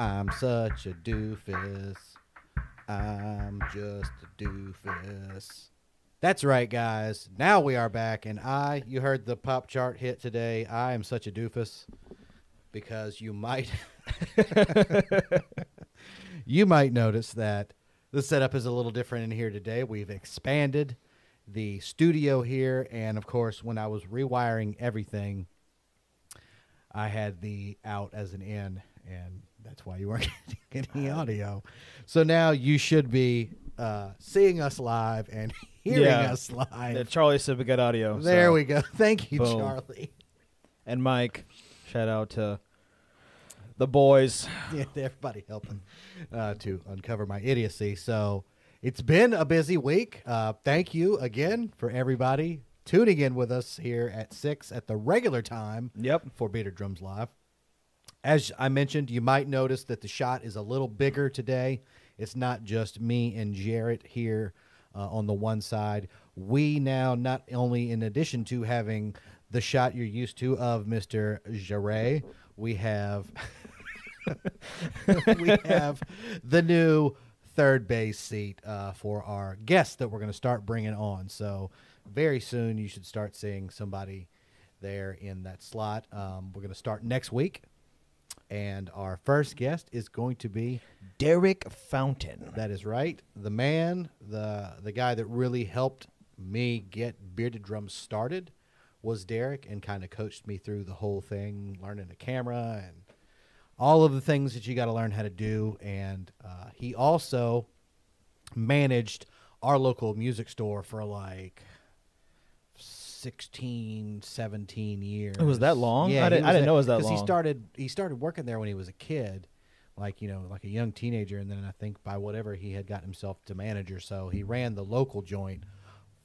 I'm such a doofus. I'm just a doofus. That's right, guys. Now we are back, and I, you heard the pop chart hit today. I am such a doofus because you might, you might notice that the setup is a little different in here today. We've expanded the studio here, and of course, when I was rewiring everything, I had the out as an in, and that's why you weren't getting any audio. So now you should be uh, seeing us live and hearing Yeah. us live. Yeah, Charlie said we got audio. there so- we go. Thank you, Boom. Charlie. And Mike, shout out to the boys. Yeah, everybody helping uh, to uncover my idiocy. So it's been a busy week. Uh, thank you again for everybody tuning in with us here at six at the regular time. Yep. for Bearded Drums Live. As I mentioned, you might notice that the shot is a little bigger today. It's not just me and Jarrett here uh, on the one side. We now, not only in addition to having the shot you're used to of Mr. Jarrett, we have we have the new third base seat uh, for our guests that we're going to start bringing on. So very soon you should start seeing somebody there in that slot. Um, we're going to start next week, and our first guest is going to be Derek Fountain. that is right, the man, the the guy that really helped me get bearded drums started was Derek, and kind of coached me through the whole thing, learning the camera and all of the things that you got to learn how to do. And uh, he also managed our local music store for like 16 17 years. It was that long? yeah I didn't- I didn't know it was that 'cause he started he started working there when he was a kid like you know like a young teenager and then i think by whatever he had gotten himself to manager so he mm-hmm. ran the local joint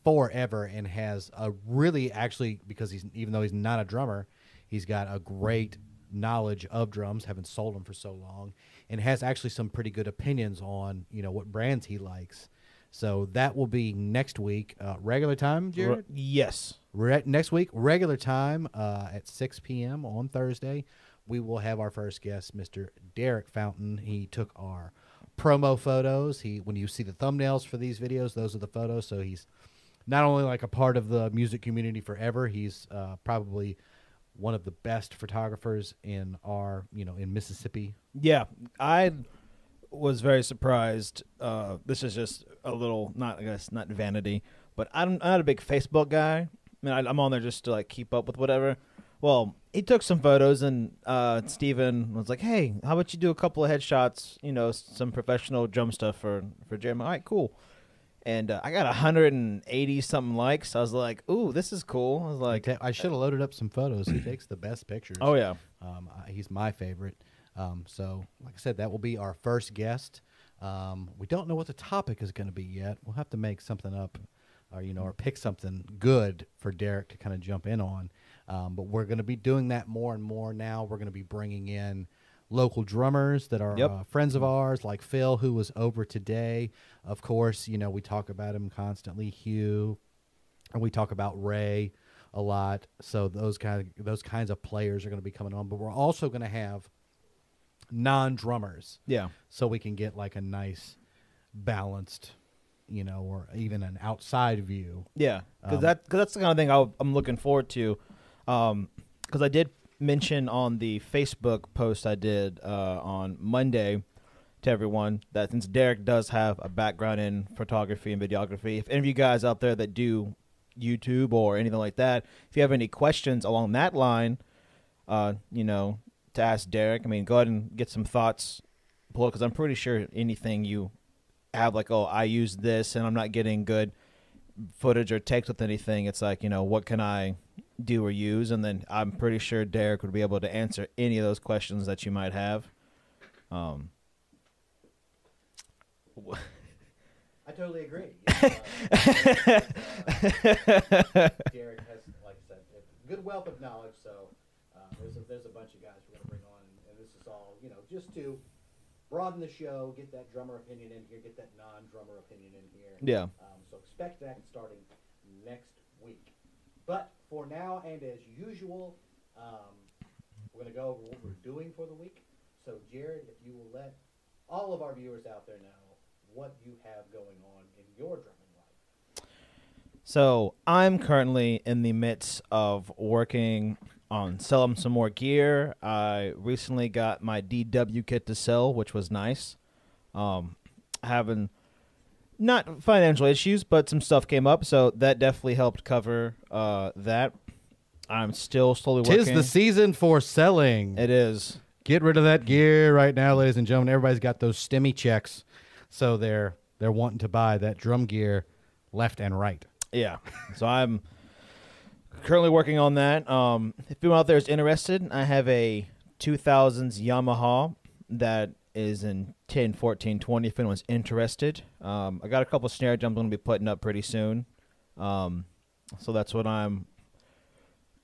forever and has a really actually because he's even though he's not a drummer he's got a great knowledge of drums having sold them for so long and has actually some pretty good opinions on you know what brands he likes so that will be next week uh, regular time Jarrett? Yes. Re- next week, regular time uh, at 6 p.m. on Thursday, we will have our first guest, Mr. Derek Fountain. He took our promo photos. He, when you see the thumbnails for these videos, those are the photos. So he's not only like a part of the music community forever, he's uh, probably one of the best photographers in our, you know, in Mississippi. Yeah, I was very surprised. Uh, this is just a little, not I guess, not vanity, but I'm, I'm not a big Facebook guy. I mean, I, I'm on there just to like keep up with whatever. Well, he took some photos, and uh, Steven was like, "Hey, how about you do a couple of headshots? You know, some professional drum stuff for for Jeremy." All right, cool. And uh, I got 180 something likes. I was like, "Ooh, this is cool." I was like, I should have loaded up some photos. He takes the best pictures. "Oh yeah." Um, he's my favorite. Um, so, like I said, that will be our first guest. Um, we don't know what the topic is going to be yet. We'll have to make something up, or you know, or pick something good for Derek to kind of jump in on. Um, but we're going to be doing that more and more now. We're going to be bringing in local drummers that are Yep. uh, friends of ours, like Phil, who was over today. Of course, you know we talk about him constantly. Hugh, and we talk about Ray a lot. So those kind of those kinds of players are going to be coming on, but we're also going to have non drummers, Yeah. so we can get like a nice balanced, you know, or even an outside view. Yeah, because Um, that cause that's the kind of thing I'll, I'm looking forward to. Because I did mention on the Facebook post I did uh, on Monday to everyone that since Derek does have a background in photography and videography, if any of you guys out there that do YouTube or anything like that, if you have any questions along that line, uh, you know, to ask Derek, I mean, go ahead and get some thoughts below because I'm pretty sure anything you have, like, oh, I use this and I'm not getting good footage or text with anything, it's like, you know, what can I do or use? And then I'm pretty sure Derek would be able to answer any of those questions that you might have. Um, I totally agree. Derek has, like I said, a good wealth of knowledge. So uh, there's a, there's a bunch of guys we're going to bring on, and, and this is all you know, just to broaden the show, get that drummer opinion in here, get that non-drummer opinion in here. Yeah. Um, so expect that starting next week. But for now, and as usual, um, we're going to go over what we're doing for the week. So, Jarrett, if you will let all of our viewers out there know what you have going on in your drumming life. So I'm currently in the midst of working on sell them some more gear. I recently got my DW kit to sell, which was nice. Um, having not financial issues, but some stuff came up, so that definitely helped cover uh, that. I'm still slowly working. Tis the season for selling. it is. Get rid of that gear right now, ladies and gentlemen. Everybody's got those stimmy checks, so they're they're wanting to buy that drum gear left and right. Yeah. So I'm currently working on that. Um, if anyone out there is interested, I have a 2000s Yamaha that is in 10, 14, 20 if anyone's interested. Um, I got a couple snare drums I'm going to be putting up pretty soon. Um, so that's what I'm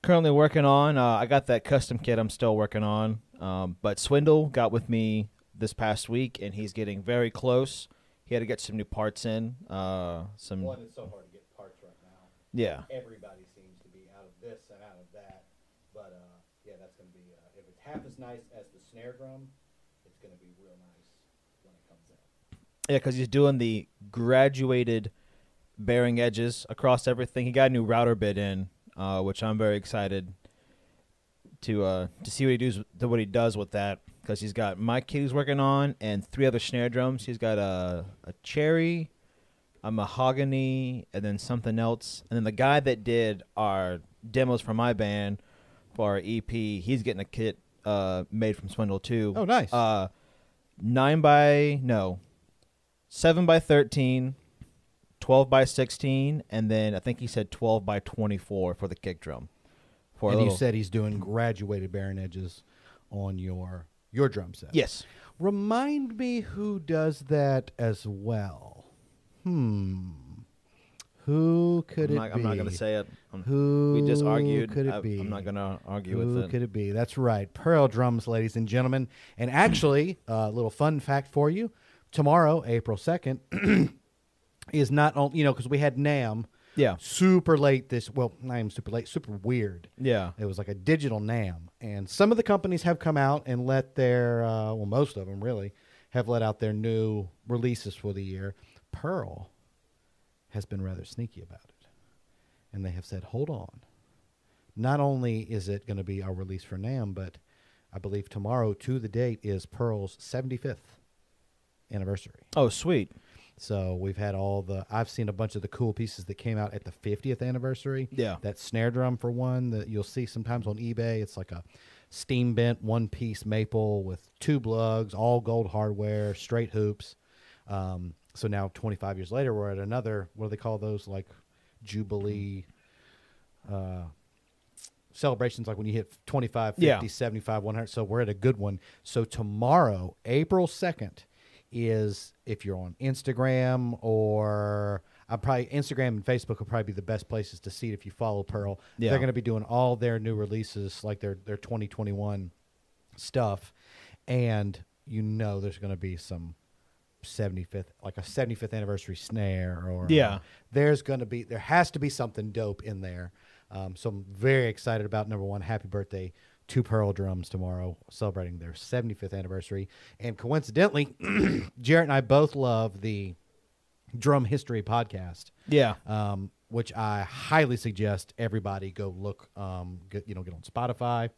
currently working on. Uh, I got that custom kit I'm still working on. Um, but Swindle got with me this past week, and he's getting very close. He had to get some new parts in. Uh, some it's so hard to get parts right now. yeah. Everybody seems to be out of this and out of that, but uh, yeah, that's going to be uh, if it's half as nice as the snare drum, it's going to be real nice when it comes in. Yeah, because he's doing the graduated bearing edges across everything. He got a new router bit in, uh, which I'm very excited to uh, to see what he does to what he does with that. Because he's got my kit he's working on and three other snare drums. He's got a a cherry, a mahogany, and then something else. And then the guy that did our demos for my band for our EP, he's getting a kit uh, made from Swindle too. Oh, nice. Uh, nine by no, seven by 13, 12 by sixteen, and then I think he said twelve by twenty four for the kick drum. For and you said he's doing graduated bearing edges on your your drum set. yes, Remind me who does that as well. Hmm. Who could I'm it not, be? I'm not gonna say it. I'm- Who we just argued. Could it I, be? I'm not gonna argue Who with it. Who could it be? That's right. Pearl drums, ladies and gentlemen. And actually, a little fun fact for you: tomorrow, April second, is not only you know because we had NAMM yeah, super late this. Well, not even super late, super weird. yeah, It was like a digital NAMM, and some of the companies have come out and let their uh, well, most of them really have let out their new releases for the year. Pearl has been rather sneaky about it, and they have said, "Hold on." Not only is it going to be our release for NAMM, but I believe tomorrow, to the date, is Pearl's 75th anniversary. Oh, sweet. So we've had all the. I've seen a bunch of the cool pieces that came out at the 50th anniversary. Yeah. That snare drum for one that you'll see sometimes on eBay. It's like a steam bent one piece maple with two lugs, all gold hardware, straight hoops. Um, so now 25 years later, we're at another. What do they call those? Like jubilee. Uh, celebrations like when you hit 25 50 Yeah. 75 100 so we're at a good one so tomorrow april 2nd is if you're on instagram or i probably instagram and facebook will probably be the best places to see it if you follow pearl Yeah. they're going to be doing all their new releases like their their 2021 stuff and you know there's going to be some 75th like a 75th anniversary snare or Yeah. there's going to be there has to be something dope in there. Um, so i'm very excited about number one happy birthday to pearl drums tomorrow celebrating their 75th anniversary. And coincidentally jarrett and i both love the drum history podcast. Yeah, um, which i highly suggest everybody go look um, get, you know get on spotify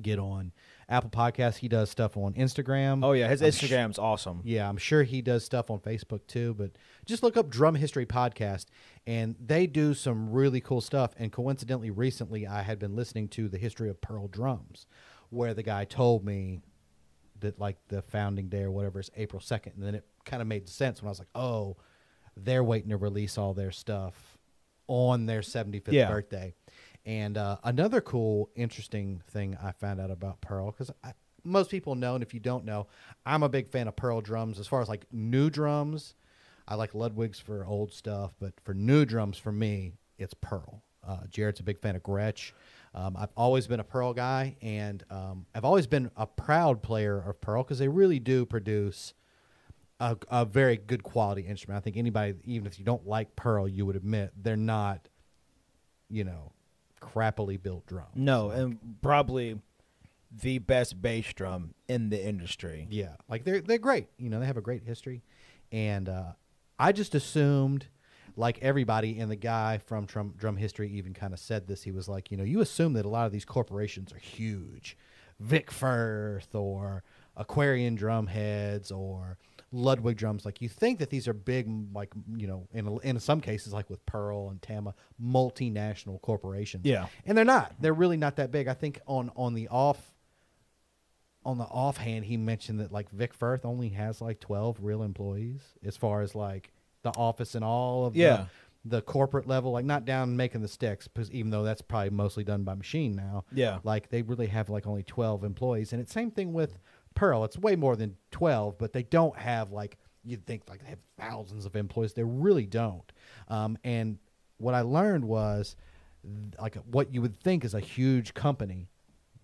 get on apple podcasts he does stuff on instagram Oh yeah, his I'm sh- Instagram's awesome. yeah, I'm sure he does stuff on Facebook too, but just look up Drum History Podcast and they do some really cool stuff. And coincidentally, recently I had been listening to the history of Pearl drums, where the guy told me that like the founding day or whatever is April 2nd. And then it kind of made sense when I was like, oh, they're waiting to release all their stuff on their 75th Yeah. birthday. And uh, another cool, interesting thing I found out about Pearl, because most people know, and if you don't know, I'm a big fan of Pearl drums. As far as like new drums, I like Ludwig's for old stuff, but for new drums, for me, it's Pearl. Uh, Jarrett's a big fan of Gretsch. Um, I've always been a Pearl guy, and um, I've always been a proud player of Pearl because they really do produce a, a very good quality instrument. I think anybody, even if you don't like Pearl, you would admit they're not, you know, crappily built drum. No, and probably the best bass drum in the industry. Yeah, like they're they're great. You know, they have a great history, and uh, I just assumed, like everybody, and the guy from Drum Drum History even kind of said this. He was like, you know, you assume that a lot of these corporations are huge, Vic Firth or Aquarian Drumheads or Ludwig drums. Like you think that these are big, like you know, in in some cases, like with Pearl and Tama, multinational corporations. Yeah. and they're not. They're really not that big. I think on on the off on the offhand, he mentioned that like Vic Firth only has like twelve real employees as far as like the office and all of Yeah. the, the corporate level, like not down making the sticks, because even though that's probably mostly done by machine now. Yeah. like they really have like only twelve employees, and it's same thing with Pearl. It's way more than twelve, but they don't have like you'd think like they have thousands of employees. They really don't. Um, and what I learned was like what you would think is a huge company,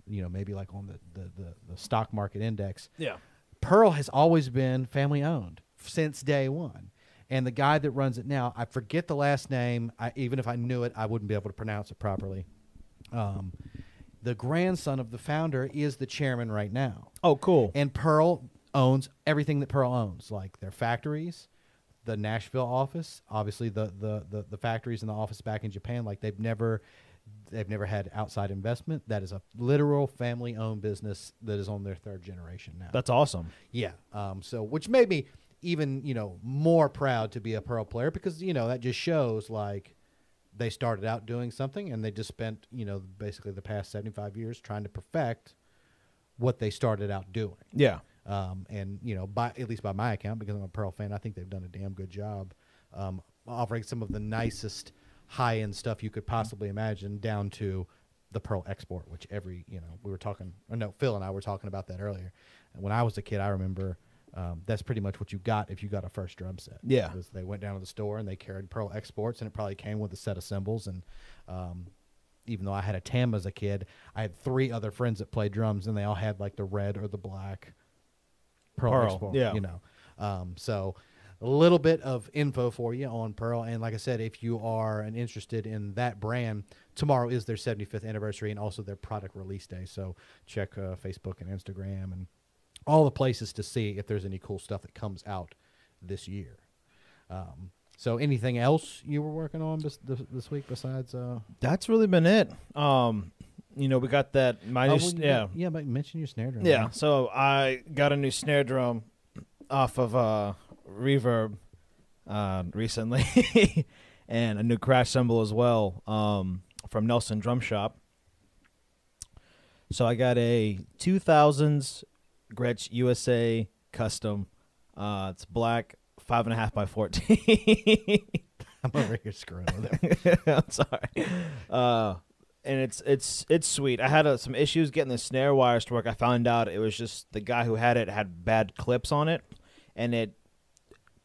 you know, maybe like on the, the, the, the stock market index. Yeah. Pearl has always been family owned since day one. And the guy that runs it now, I forget the last name. I, even if I knew it, I wouldn't be able to pronounce it properly. Um, the grandson of the founder is the chairman right now. Oh, cool. And Pearl owns everything that Pearl owns, like their factories, the Nashville office, obviously the the the, the factories and the office back in Japan. Like they've never they've never had outside investment. That is a literal family owned business that is on their third generation now. That's awesome. Yeah. Um, so, which made me even, you know, more proud to be a Pearl player because, you know, that just shows like they started out doing something and they just spent, you know, basically the past 75 years trying to perfect what they started out doing. Yeah. Um, and, you know, by at least by my account, because I'm a Pearl fan, I think they've done a damn good job um, offering some of the nicest high end stuff you could possibly imagine down to the Pearl Export, which every, you know, we were talking, or no, Phil and I were talking about that earlier. And when I was a kid, I remember um, that's pretty much what you got if you got a first drum set. Yeah. They went down to the store and they carried Pearl Exports, and it probably came with a set of cymbals. And um, even though I had a Tama as a kid, I had three other friends that played drums, and they all had like the red or the black Pearl, Pearl, Export. yeah. You know, um, so a little bit of info for you on Pearl. And like I said, if you are an interested in that brand, tomorrow is their 75th anniversary and also their product release day. So check uh, Facebook and Instagram and all the places to see if there's any cool stuff that comes out this year. Um, so anything else you were working on this, this, this week besides? Uh, That's really been it. Um, you know, we got that. My oh, new, well, yeah, yeah, but mention your snare drum. yeah. man. So I got a new snare drum off of uh, Reverb uh, recently, and a new crash cymbal as well um, from Nelson Drum Shop. So I got a 2000s Gretsch USA custom. Uh, it's black, five and a half by 14. I'm over here screwing with it. I'm sorry. Uh, and it's it's it's sweet. I had uh, some issues getting the snare wires to work. I found out it was just the guy who had it had bad clips on it, and it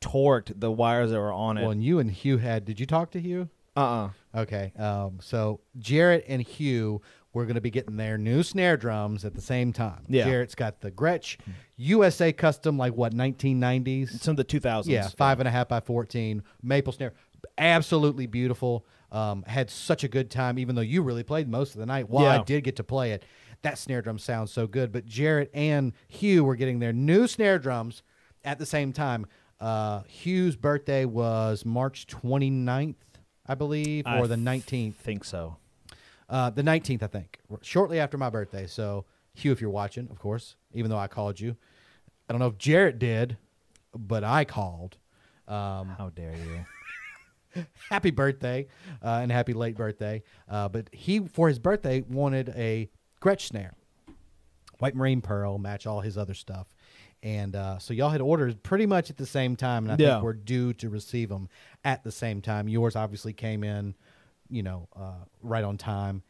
torqued the wires that were on it. Well, and you and Hugh had. Did you talk to Hugh? Uh uh Okay. Um, so Jarrett and Hugh were going to be getting their new snare drums at the same time. Yeah. Jarrett's got the Gretsch USA custom, like what 1990s. Some of the 2000s. Yeah, five and a half by fourteen maple snare, absolutely beautiful. Um, had such a good time, even though you really played most of the night. While I did get to play it, that snare drum sounds so good. But Jarrett and Hugh were getting their new snare drums at the same time. Uh, Hugh's birthday was March 29th, I believe, I or the 19th. think so. Uh, the 19th, I think, shortly after my birthday. So, Hugh, if you're watching, of course, even though I called you, I don't know if Jarrett did, but I called. Um, How dare you? happy birthday uh, and happy late birthday. Uh, but he, for his birthday, wanted a Gretsch snare, white marine pearl, match all his other stuff. And uh, so y'all had ordered pretty much at the same time, and I Yeah. think we're due to receive them at the same time. Yours obviously came in, you know, uh, right on time.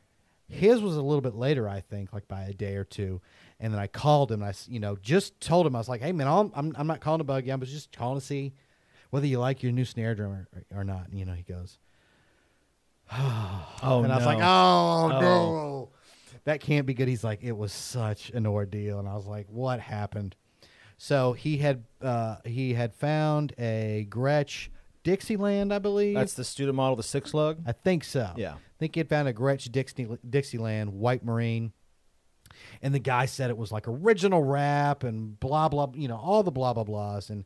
His was a little bit later, I think, like by a day or two. And then I called him. And I, you know, just told him I was like, "Hey, man, I'm I'm, I'm not calling to bug you. I was just calling to see whether you like your new snare drum or, or not." And, you know, he goes, Oh and I was like, oh, Oh. no. That can't be good. He's like, it was such an ordeal. And I was like, what happened? So he had uh, he had found a Gretsch Dixieland, I believe. That's the student model, the six lug. I think so. Yeah. I think he had found a Gretsch Dixie, Dixieland White Marine. and the guy said it was like original rap and blah blah you know all the blah blah blahs and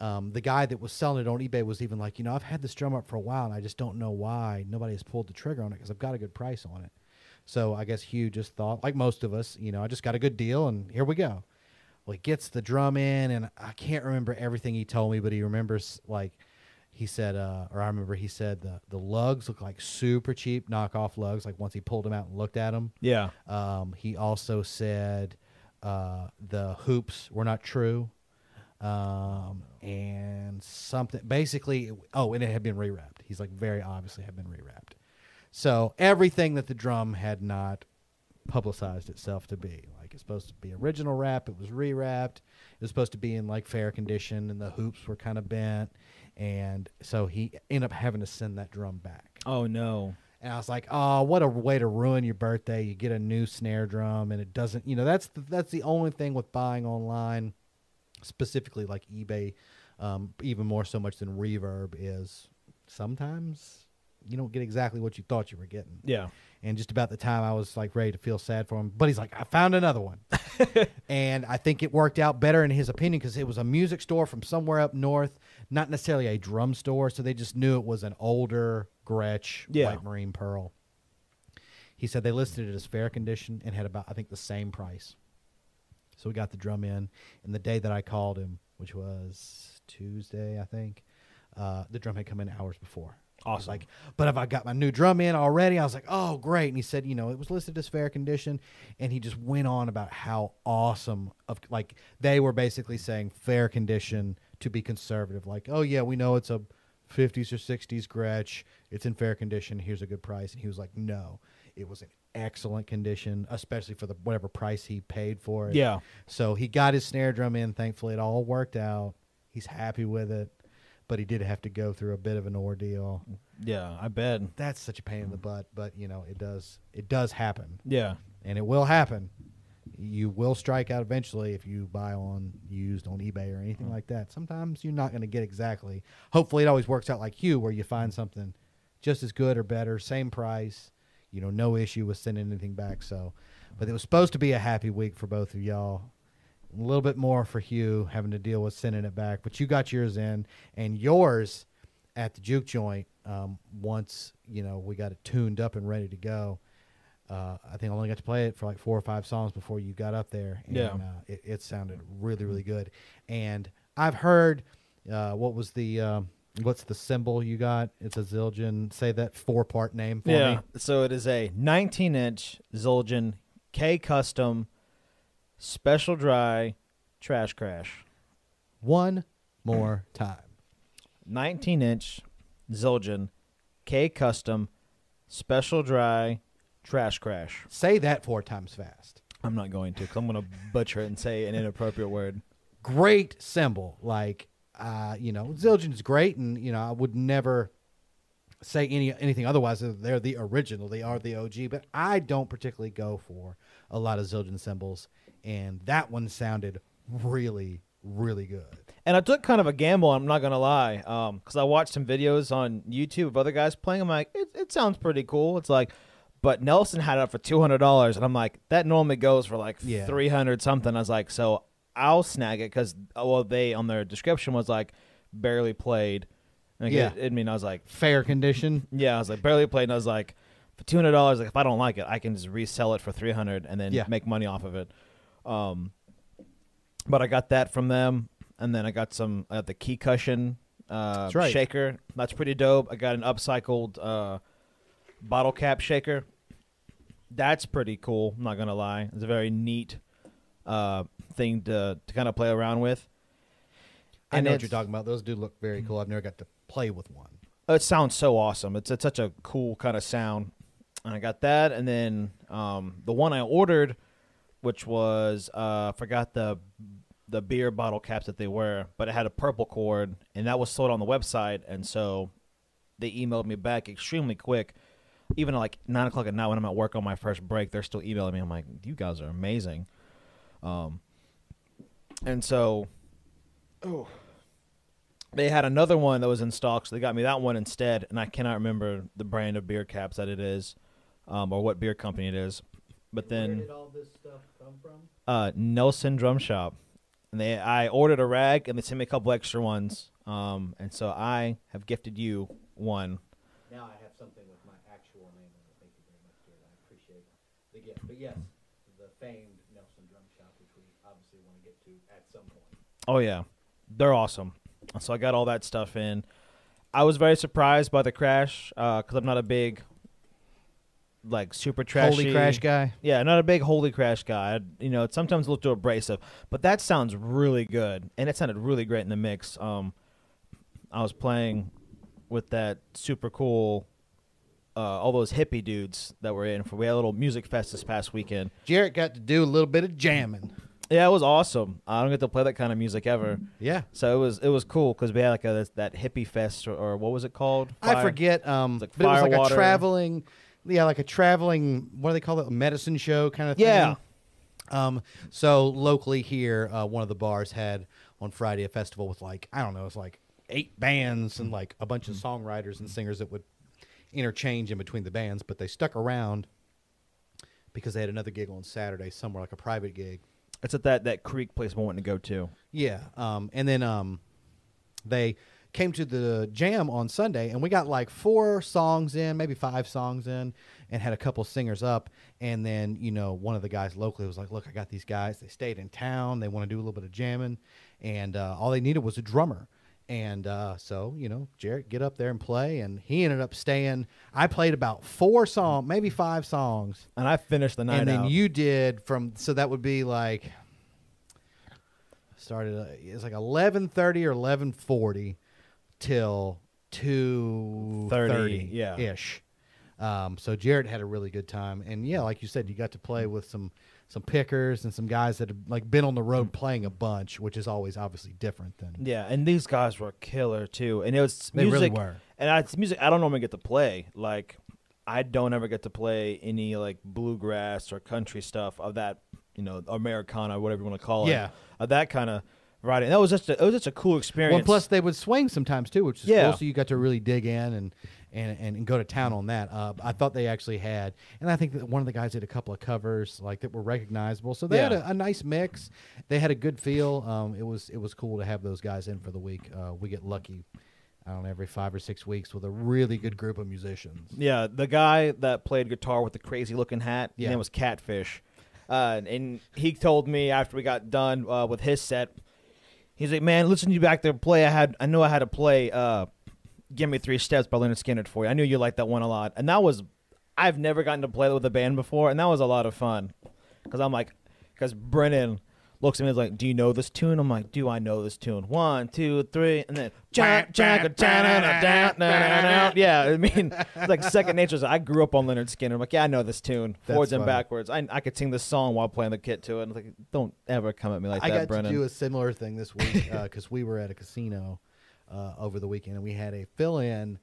um, the guy that was selling it on ebay was even like you know i've had this drum up for a while and i just don't know why nobody has pulled the trigger on it because i've got a good price on it so i guess hugh just thought like most of us you know i just got a good deal and here we go well he gets the drum in and i can't remember everything he told me but he remembers like he said uh, or i remember he said the, the lugs look like super cheap knockoff lugs like once he pulled them out and looked at them Yeah. um, he also said uh, the hoops were not true, um, and something basically. Oh, and it had been rewrapped. He's like very obviously had been rewrapped. So everything that the drum had not publicized itself to be like it's supposed to be original wrap. It was rewrapped. It was supposed to be in like fair condition, and the hoops were kind of bent. And so he ended up having to send that drum back. Oh no. And I was like, "Oh, what a way to ruin your birthday! You get a new snare drum, and it doesn't. You know, that's the, that's the only thing with buying online, specifically like eBay, um, even more so much than Reverb is. Sometimes you don't get exactly what you thought you were getting. Yeah. And just about the time I was like ready to feel sad for him, but he's like, I found another one, and I think it worked out better in his opinion because it was a music store from somewhere up north, not necessarily a drum store, so they just knew it was an older Gretsch Yeah. White Marine Pearl. He said they listed it as fair condition and had about I think the same price. So we got the drum in, and the day that I called him, which was Tuesday, I think, uh, the drum had come in hours before. I was Awesome. like, but if I got my new drum in already, I was like, oh great. And he said, you know, it was listed as fair condition, and he just went on about how awesome of like they were basically saying fair condition to be conservative. Like, oh yeah, we know it's a 50s or 60s Gretsch. It's in fair condition. Here's a good price. And he was like, no, it was in excellent condition, especially for the whatever price he paid for it. Yeah. So he got his snare drum in. Thankfully, it all worked out. He's happy with it, but he did have to go through a bit of an ordeal. Yeah. I bet. That's such a pain in the butt, but you know it does. It does happen, Yeah. and it will happen. You will strike out eventually if you buy on used on eBay or anything like that. Sometimes you're not going to get exactly. Hopefully, it always works out like you, where you find something just as good or better, same price. You know, no issue with sending anything back. So, but it was supposed to be a happy week for both of y'all. A little bit more for Hugh having to deal with sending it back, but you got yours in, and yours at the juke joint. Um, once you know we got it tuned up and ready to go. Uh, I think I only got to play it for like four or five songs before you got up there, and Yeah. uh, it, it sounded really, really good. And I've heard uh, what was the um, what's the cymbal you got? It's a Zildjian. Say that four part name for yeah. me. So it is a 19 inch Zildjian K custom special dry trash crash. One more time. 19 inch Zildjian K custom special dry trash crash. Say that four times fast. I'm not going to because I'm going to butcher it and say an inappropriate word. Great cymbal. Like uh, you know, Zildjian's great, and you know I would never say any anything otherwise. They're the original. They are the OG. But I don't particularly go for a lot of Zildjian cymbals, and that one sounded really, really good. And I took kind of a gamble. I'm not gonna lie, um, because I watched some videos on YouTube of other guys playing. I'm like, it, it sounds pretty cool. It's like, but Nelson had it up for two hundred dollars, and I'm like, that normally goes for like Yeah. three hundred something. I was like, so I'll snag it because oh, well, they on their description was like barely played. And Yeah. it, I mean, I was like, Fair condition. yeah, I was like barely played, and I was like, for two hundred dollars, like if I don't like it, I can just resell it for three hundred and then Yeah. make money off of it. Um, but I got that from them, and then I got some uh, the key cushion uh, That's right. shaker. That's pretty dope. I got an upcycled uh, bottle cap shaker. That's pretty cool. I'm not gonna lie. It's a very neat uh, thing to to kind of play around with. I And know what you're talking about. Those do look very cool. I've never got to play with one. It sounds so awesome. It's, it's such a cool kind of sound. And I got that, and then um, the one I ordered, which was uh, I forgot the the beer bottle caps that they were, but it had a purple cord, and that was sold on the website, and so they emailed me back extremely quick. Even at like nine o'clock at night when I'm at work on my first break, they're still emailing me. I'm like, you guys are amazing. Um, and so, oh, they had another one that was in stock, so they got me that one instead. And I cannot remember the brand of beer caps that it is, um, or what beer company it is. But then all this stuff come from? uh, Nelson Drum Shop, and they I ordered a rag and they sent me a couple extra ones. Um, and so I have gifted you one. Now I have something with my actual name on it. Thank you very much, dear. I appreciate the gift. But yes, the famed Nelson Drum Shop, which we obviously want to get to at some point. Oh yeah, they're awesome. So I got all that stuff in. I was very surprised by the crash because I'm not a big like super trashy Holy crash guy. Yeah, not a big holy crash guy. I, you know, it sometimes look too abrasive, but that sounds really good, and it sounded really great in the mix. Um, I was playing with that super cool, uh, all those hippie dudes that were in for. We had a little music fest this past weekend. Jarrett got to do a little bit of jamming. Yeah, it was awesome. I don't get to play that kind of music ever, Yeah. so it was it was cool because we had like a that hippie fest or, or what was it called? I forget. Um, like but it was like Firewater. a traveling, yeah, like a traveling. What do they call it? A medicine show kind of thing. Yeah. Um. So locally here, uh, one of the bars had on Friday a festival with like I don't know, it's like eight bands and like a bunch of songwriters and singers that would interchange in between the bands, but they stuck around because they had another gig on Saturday somewhere, like a private gig. It's at that that creek place we're wanting to go to. Yeah. Um, and then um, they came to the jam on Sunday, and we got like four songs in, maybe five songs in, and had a couple singers up. And then, you know, one of the guys locally was like, Look, I got these guys. They stayed in town. They want to do a little bit of jamming. And uh, all they needed was a drummer. And uh, so, you know, Jarrett, get up there and play. And he ended up staying. I played about four songs, maybe five songs. And I finished the night and then out. you did from, so that would be like, started uh, it's like 11:30 or 11:40 till 2:30 yeah. ish. Um, so Jarrett had a really good time, and yeah, like you said, you got to play with some some pickers and some guys that have like been on the road playing a bunch, which is always obviously different than Yeah, and these guys were killer too. And it was They really were. And I, it's music I don't normally get to play. Like I don't ever get to play any like bluegrass or country stuff of that, you know, Americana, whatever you want to call it. Yeah. of that kind of writing. That was just a, it was just a cool experience. Well, plus they would swing sometimes too, which is Yeah. cool. So you got to really dig in and and, and, and go to town on that. Uh, I thought they actually had, and I think that one of the guys did a couple of covers like that were recognizable. So they had a, a nice mix. They had a good feel. Um, it was it was cool to have those guys in for the week. Uh, we get lucky. I don't know, every five or six weeks with a really good group of musicians. Yeah, the guy that played guitar with the crazy looking hat, his Yeah. name was Catfish. Uh, and he told me after we got done uh, with his set, he's like, "Man, listen to you back there play. I had, I knew I had to play. Uh, Give me three steps by Lynyrd Skynyrd for you. I knew you liked that one a lot, and that was, I've never gotten to play with a band before, and that was a lot of fun, because I'm like, because Brennan looks at me and is like, "Do you know this tune?" I'm like, "Do I know this tune?" One, two, three, and then jack, jack, yeah. I mean, it's like second nature. So I grew up on Lynyrd Skynyrd. I'm like, yeah, I know this tune, That's forwards and backwards. I I could sing this song while playing the kit to it. And like, don't ever come at me like I that, got Brennan. to do a similar thing this week because we were at a casino uh, over the weekend and we had a fill-in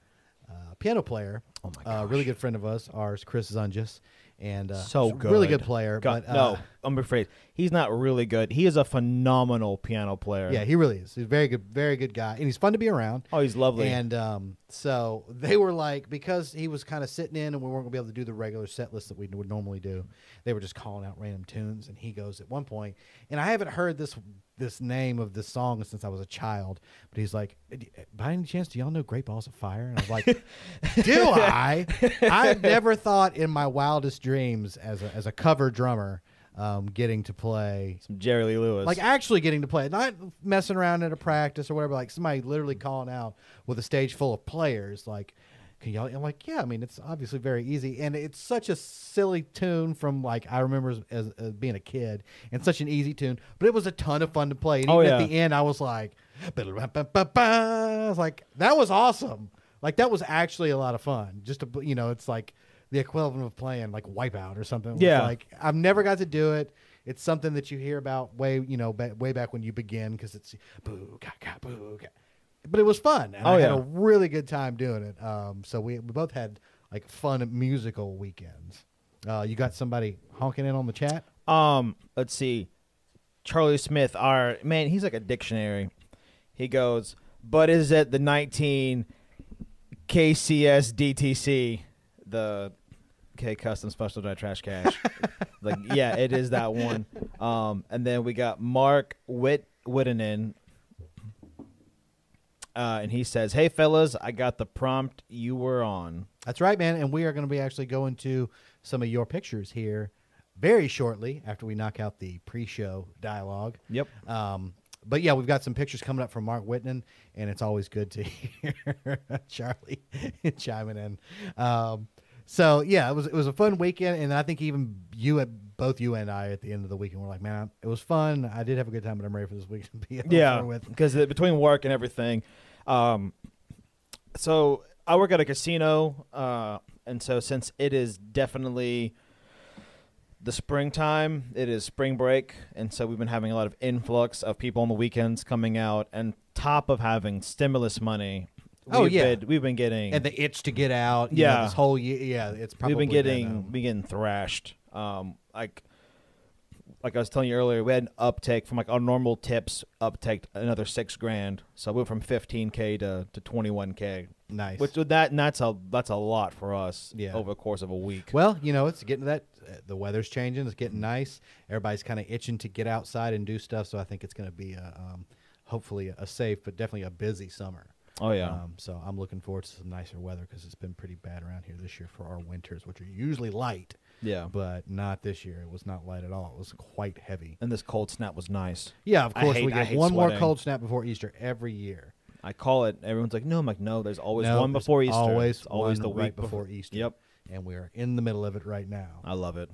uh, piano player. Oh my god. Uh, really good friend of us, ours, Chris Zungus, and uh, so good, really good player. God, but uh, no, I'm afraid he's not really good. He is a phenomenal piano player. yeah, he really is. He's a very good, very good guy, and he's fun to be around. Oh, he's lovely. And um, so they were like, because he was kind of sitting in, and we weren't gonna be able to do the regular set list that we would normally do. They were just calling out random tunes, and he goes at one point, and I haven't heard this this name of this song since I was a child, but he's like, by any chance, do y'all know Great Balls of Fire? And I was like, do I? I've never thought in my wildest dreams as a as a cover drummer, um, getting to play Some Jerry Lee Lewis. like actually getting to play, not messing around at a practice or whatever. Like somebody literally calling out with a stage full of players, like, "Can y'all?" I'm like, "Yeah." I mean, it's obviously very easy, and it's such a silly tune from like I remember as, as, as being a kid, and such an easy tune, but it was a ton of fun to play. And Oh, even at the end, I was like, I was like, that was awesome. Like that was actually a lot of fun. Just to you know, it's like the equivalent of playing like Wipeout or something. Yeah. like I've never got to do it. It's something that you hear about way you know ba- way back when you begin because it's boo ka ka boo ka. But it was fun, and Oh, I had yeah. a really good time doing it. Um, so we, we both had like fun musical weekends. Uh, you got somebody honking in on the chat. Um, let's see. Charlie Smith, our man, he's like a dictionary. He goes, but is it the 19 KCS DTC, the MK Custom Special Dry Trash Cash. like, yeah, it is that one. Um, and then we got Mark Whit Wittenen. Uh, and he says, "Hey fellas, I got the prompt you were on." That's right, man. And we are going to be actually going to some of your pictures here very shortly after we knock out the pre-show dialogue. Yep. Um, but yeah, we've got some pictures coming up from Mark Whitman, and it's always good to hear Charlie chiming in. Um, so yeah, it was it was a fun weekend, and I think even you, at both you and I, at the end of the weekend, were like, man, it was fun. I did have a good time, but I'm ready for this week to be over yeah, with. because between work and everything, um, so I work at a casino, uh, and so since it is definitely the springtime, it is spring break, and so we've been having a lot of influx of people on the weekends coming out, and top of having stimulus money. Oh, we've yeah. been, we've been getting And the itch to get out, you know, Yeah. this whole year, yeah, it's probably we've been getting been, um, been getting thrashed. Um, like like I was telling you earlier, we had an uptake from like our normal tips uptake another six grand. So we went from fifteen k to to twenty one k. nice. Which with that and that's a that's a lot for us. Yeah. over the course of a week. Well, you know, it's getting to that. Uh, the weather's changing. It's getting nice. Everybody's kind of itching to get outside and do stuff. So I think it's going to be a, um, hopefully a safe, but definitely a busy summer. Oh yeah, Um, so I'm looking forward to some nicer weather because it's been pretty bad around here this year for our winters, which are usually light, yeah. but not this year. It was not light at all. It was quite heavy. And this cold snap was nice. Yeah, of I course hate- we I get hate one more sweating. cold snap before Easter every year. I call it. Everyone's like, no, I'm like, no. There's always No, one there's before Easter. Always, It's always the week right before Easter. Yep, and we're in the middle of it right now. I love it.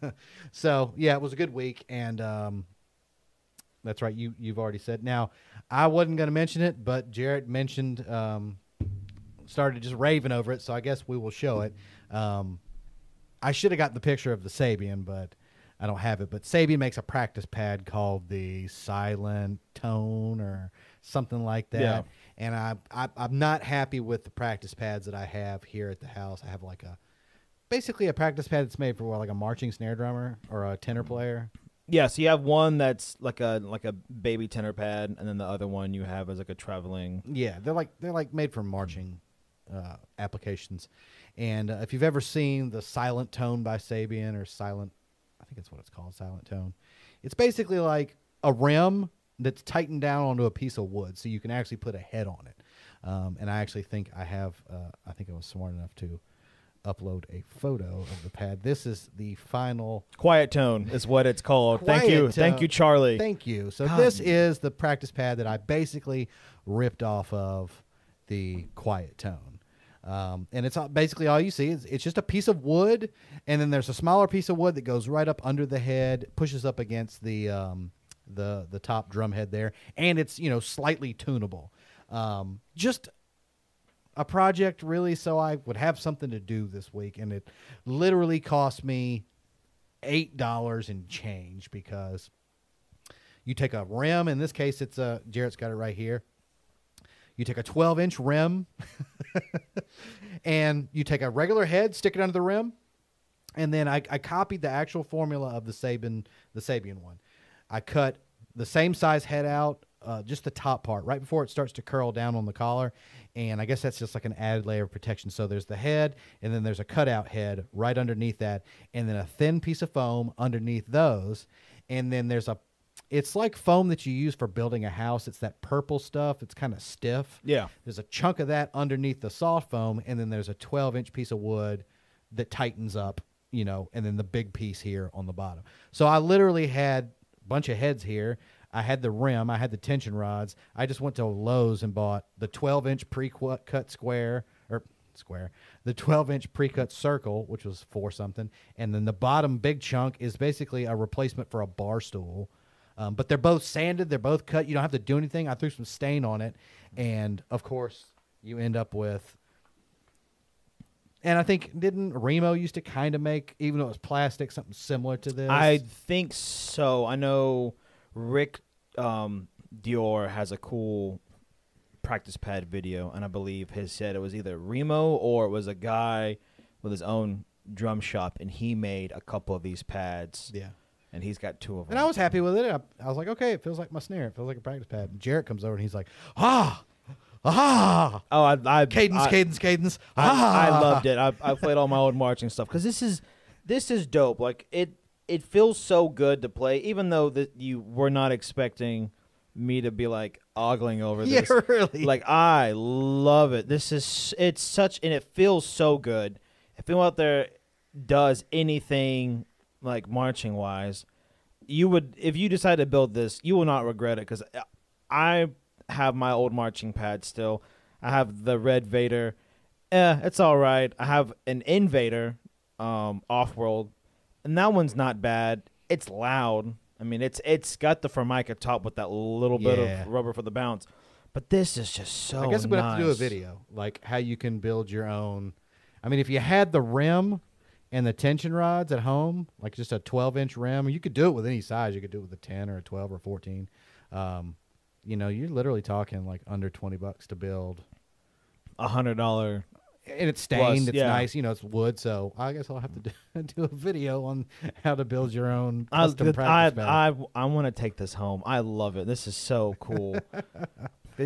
so yeah, it was a good week, and um, that's right. You you've already said. Now, I wasn't going to mention it, but Jarrett mentioned, um, started just raving over it. So I guess we will show it. Um, I should have got the picture of the Sabian, but I don't have it. But Sabian makes a practice pad called the Silent Tone or something like that. Yeah. And I, I I'm not happy with the practice pads that I have here at the house. I have like a basically a practice pad that's made for what, like a marching snare drummer or a tenor player. Yeah, so you have one that's like a like a baby tenor pad, and then the other one you have as like a traveling. Yeah, they're like they're like made for marching uh, applications. And uh, if you've ever seen the Silent Tone by Sabian or Silent, I think that's what it's called, Silent Tone. It's basically like a rim that's tightened down onto a piece of wood, so you can actually put a head on it. Um, and I actually think I have. Uh, I think I was smart enough to upload a photo of the pad. This is the final Quiet tone is what it's called. Thank you, thank you, Charlie. Thank you. So God. this is the practice pad that I basically ripped off of the quiet tone. Um, and it's basically all you see is it's just a piece of wood, and then there's a smaller piece of wood that goes right up under the head, pushes up against the um, the the top drum head there, and it's you know slightly tunable. Um, just a project really, so I would have something to do this week, and it literally cost me eight dollars and change because you take a rim. In this case, it's a Jarrett's got it right here. You take a 12 inch rim, and you take a regular head, stick it under the rim, and then I, I copied the actual formula of the Sabian, the Sabian one. I cut the same size head out, uh, just the top part, right before it starts to curl down on the collar, and I guess that's just like an added layer of protection. So there's the head, and then there's a cutout head right underneath that, and then a thin piece of foam underneath those, and then there's a it's like foam that you use for building a house. It's that purple stuff. It's kind of stiff. Yeah. There's a chunk of that underneath the soft foam, and then there's a 12 inch piece of wood that tightens up, you know, and then the big piece here on the bottom. So I literally had a bunch of heads here. I had the rim, I had the tension rods. I just went to Lowe's and bought the 12 inch pre cut square or square, the 12 inch pre cut circle, which was four something, and then the bottom big chunk is basically a replacement for a bar stool. Um, but they're both sanded. They're both cut. You don't have to do anything. I threw some stain on it, and of course, you end up with. And I think didn't Remo used to kind of make, even though it was plastic, something similar to this. I think so. I know Rick um, Dior has a cool practice pad video, and I believe his said it was either Remo or it was a guy with his own drum shop, and he made a couple of these pads, yeah. and he's got two of them. And I was happy with it. I, I was like, okay, it feels like my snare. It feels like a practice pad. And Jarrett comes over and he's like, ah, ah, Oh, I, I cadence, I, cadence, cadence. I, ah. I loved it. I, I played all my old marching stuff because this is this is dope. Like it it feels so good to play, even though that you were not expecting me to be like ogling over this. Yeah, really. Like I love it. This is it's such and it feels so good. If anyone out there does anything like marching wise, you would if you decide to build this, you will not regret it because I have my old marching pad still. I have the red Vader. Eh, it's all right. I have an Invader, um, Offworld, and that one's not bad. It's loud. I mean, it's it's got the Formica top with that little bit Yeah. of rubber for the bounce. But this is just so. I guess I'm gonna have to do a nice. video, like how you can build your own. I mean, if you had the rim and the tension rods at home, like just a 12 inch rim, you could do it with any size. You could do it with a 10 or a 12 or 14. Um, you know, you're literally talking like under 20 bucks to build, A hundred dollar. And it's stained. Plus, it's yeah. nice. You know, it's wood. So I guess I'll have to do, do a video on how to build your own I custom I practice pad. I, I want to take this home. I love it. This is so cool.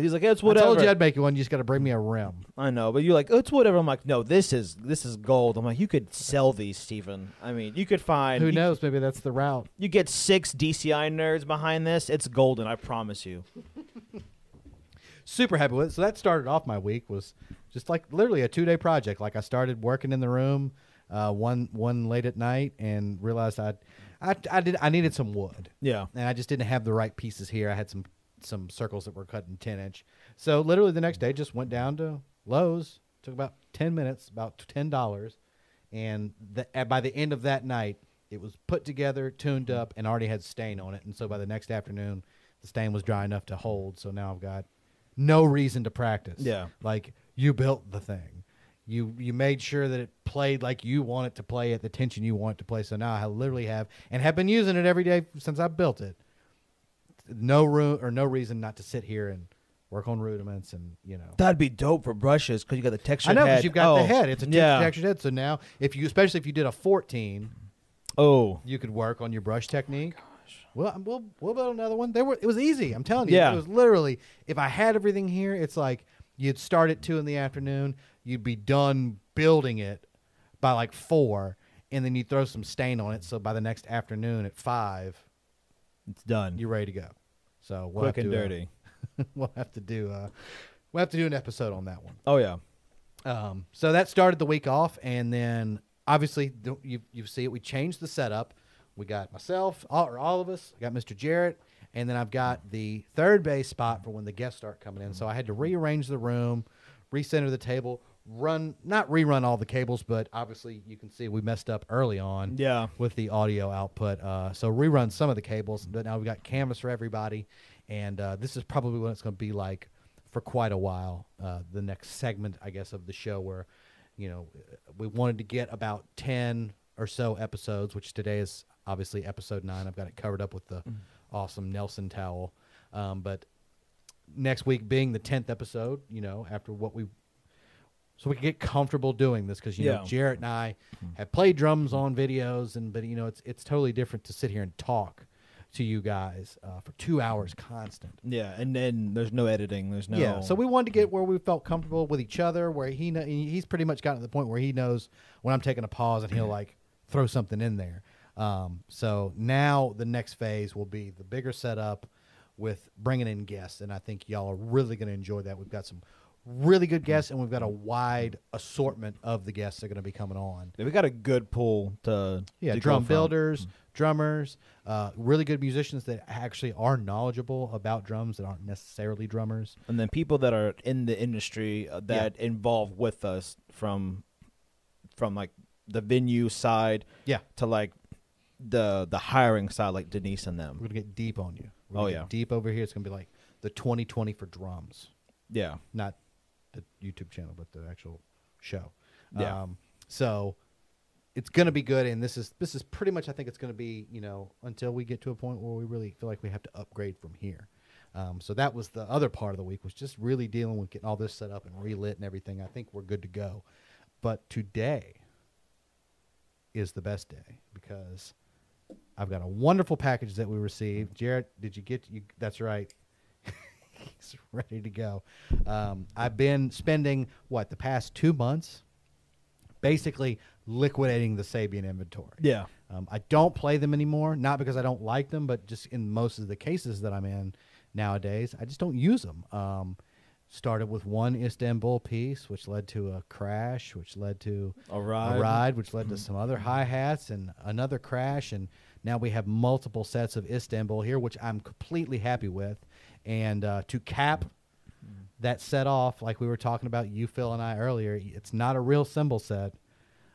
He's like, it's whatever. I told you I'd make you one. You just got to bring me a rim. I know, but you're like, it's whatever. I'm like, no, this is this is gold. I'm like, you could sell these, Stephen. I mean, you could find Who knows? Maybe that's the route. You get six DCI nerds behind this. It's golden. I promise you. super happy with it. So that started off my week was just like literally a two day project. Like I started working in the room uh, one one late at night and realized I, I I did I needed some wood Yeah. and I just didn't have the right pieces here. I had some some circles that were cut in ten inch. So literally the next day just went down to Lowe's. Took about ten minutes, about ten dollars, and the, by the end of that night, it was put together, tuned up, and already had stain on it. And so by the next afternoon, the stain was dry enough to hold. So now I've got no reason to practice. Yeah. like you built the thing. You you made sure that it played like you want it to play at the tension you want it to play. So now I literally have and have been using it every day since I built it. No room or no reason not to sit here and work on rudiments and you know. That'd be dope for brushes because you got the texture. I know because you've got oh, the head. It's a yeah. textured head. So now, if you, especially if you did a 14, Oh, you could work on your brush technique. Well, we'll we'll build another one. There were it was easy. I'm telling you, Yeah. it was literally if I had everything here, it's like you'd start at two in the afternoon, you'd be done building it by like four, and then you throw some stain on it. So by the next afternoon at five, it's done. you're ready to go. So we'll Quick and to, uh, dirty. we'll have to do uh, we'll have to do an episode on that one. oh yeah. Um, so that started the week off, and then obviously the, you you see it. We changed the setup. We got myself, all, or all of us. I got Mr. Jarrett, and then I've got the third base spot for when the guests start coming in. So I had to rearrange the room, recenter the table, run not rerun all the cables, but obviously you can see we messed up early on Yeah. with the audio output. Uh, so rerun some of the cables, but now we've got canvas for everybody, and uh, this is probably what it's going to be like for quite a while. Uh, the next segment, I guess, of the show where, you know, we wanted to get about ten or so episodes, which today is obviously episode nine. I've got it covered up with the awesome Nelson towel, um, but next week being the tenth episode, you know, after what we so we can get comfortable doing this because you know Yeah. Jarrett and I have played drums on videos, and but you know it's it's totally different to sit here and talk to you guys uh, for two hours constant. Yeah, and then there's no editing. There's no. Yeah, so we wanted to get where we felt comfortable with each other, where he kno- he's pretty much gotten to the point where he knows when I'm taking a pause and he'll like throw something in there. Um, so now the next phase will be the bigger setup with bringing in guests, and I think y'all are really going to enjoy that. We've got some really good guests, and we've got a wide assortment of the guests that are going to be coming on. we got a good pool to Yeah, to drum builders, drummers, uh, really good musicians that actually are knowledgeable about drums that aren't necessarily drummers. and then people that are in the industry uh, that involve with us from from like the venue side Yeah, to like the the hiring side, like Denise and them. we're gonna get deep on you. We're Oh, gonna yeah. get deep over here. It's gonna be like the 2020 for drums, Yeah, not the YouTube channel, but the actual show. Yeah. Um, so it's gonna be good, and this is this is pretty much. I think it's gonna be you know until we get to a point where we really feel like we have to upgrade from here. Um, so that was the other part of the week was just really dealing with getting all this set up and relit and everything. I think we're good to go. But today is the best day because I've got a wonderful package that we received. Jarrett, did you get you? That's right. He's ready to go. Um, I've been spending what the past two months, basically liquidating the Sabian inventory. Yeah. Um, I don't play them anymore, not because I don't like them, but just in most of the cases that I'm in nowadays, I just don't use them. Um, started with one Istanbul piece, which led to a crash, which led to A ride. a ride, which led to some other hi hats and another crash, and now we have multiple sets of Istanbul here, which I'm completely happy with. And uh, to cap that set off, like we were talking about, you Phil and I earlier, it's not a real cymbal set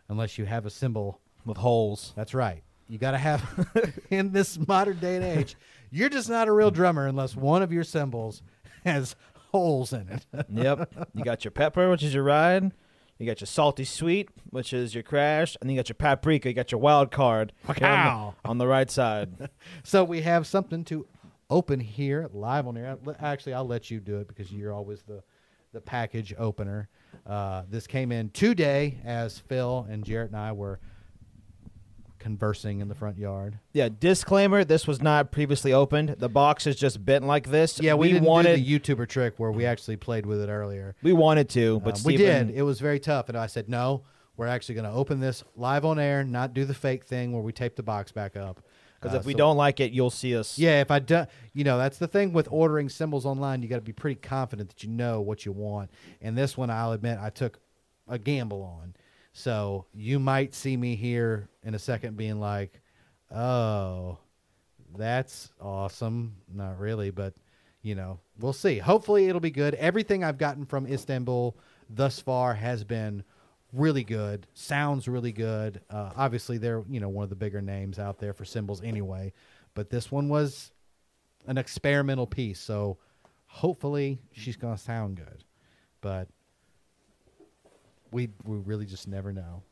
unless you have a cymbal With holes. That's right. You got to have in this modern day and age. You're just not a real drummer unless one of your cymbals has holes in it. yep. You got your pepper, which is your ride. You got your salty sweet, which is your crash, and then you got your paprika. You got your wild card here on, the, on the right side. So we have something to open here live on air. L- Actually, I'll let you do it because you're always the the package opener. Uh, this came in today as Phil and Jarrett and I were conversing in the front yard. yeah. Disclaimer: This was not previously opened. The box is just bent like this. Yeah, we, didn't wanted do the YouTuber trick where we actually played with it earlier. we wanted to, but Um, we Steven- did. It was very tough, and I said no. We're actually going to open this live on air, not do the fake thing where we tape the box back up. Because Uh, if we so- don't like it, you'll see us. Yeah, if I don't, you know, that's the thing with ordering cymbals online. You got to be pretty confident that you know what you want. And this one, I'll admit, I took a gamble on. So you might see me here in a second being like, oh, that's awesome. Not really, but, you know, we'll see. Hopefully it'll be good. Everything I've gotten from Istanbul thus far has been really good. Sounds really good. Uh, obviously, they're you know one of the bigger names out there for cymbals anyway. But this one was an experimental piece, so hopefully she's gonna sound good. But we we really just never know.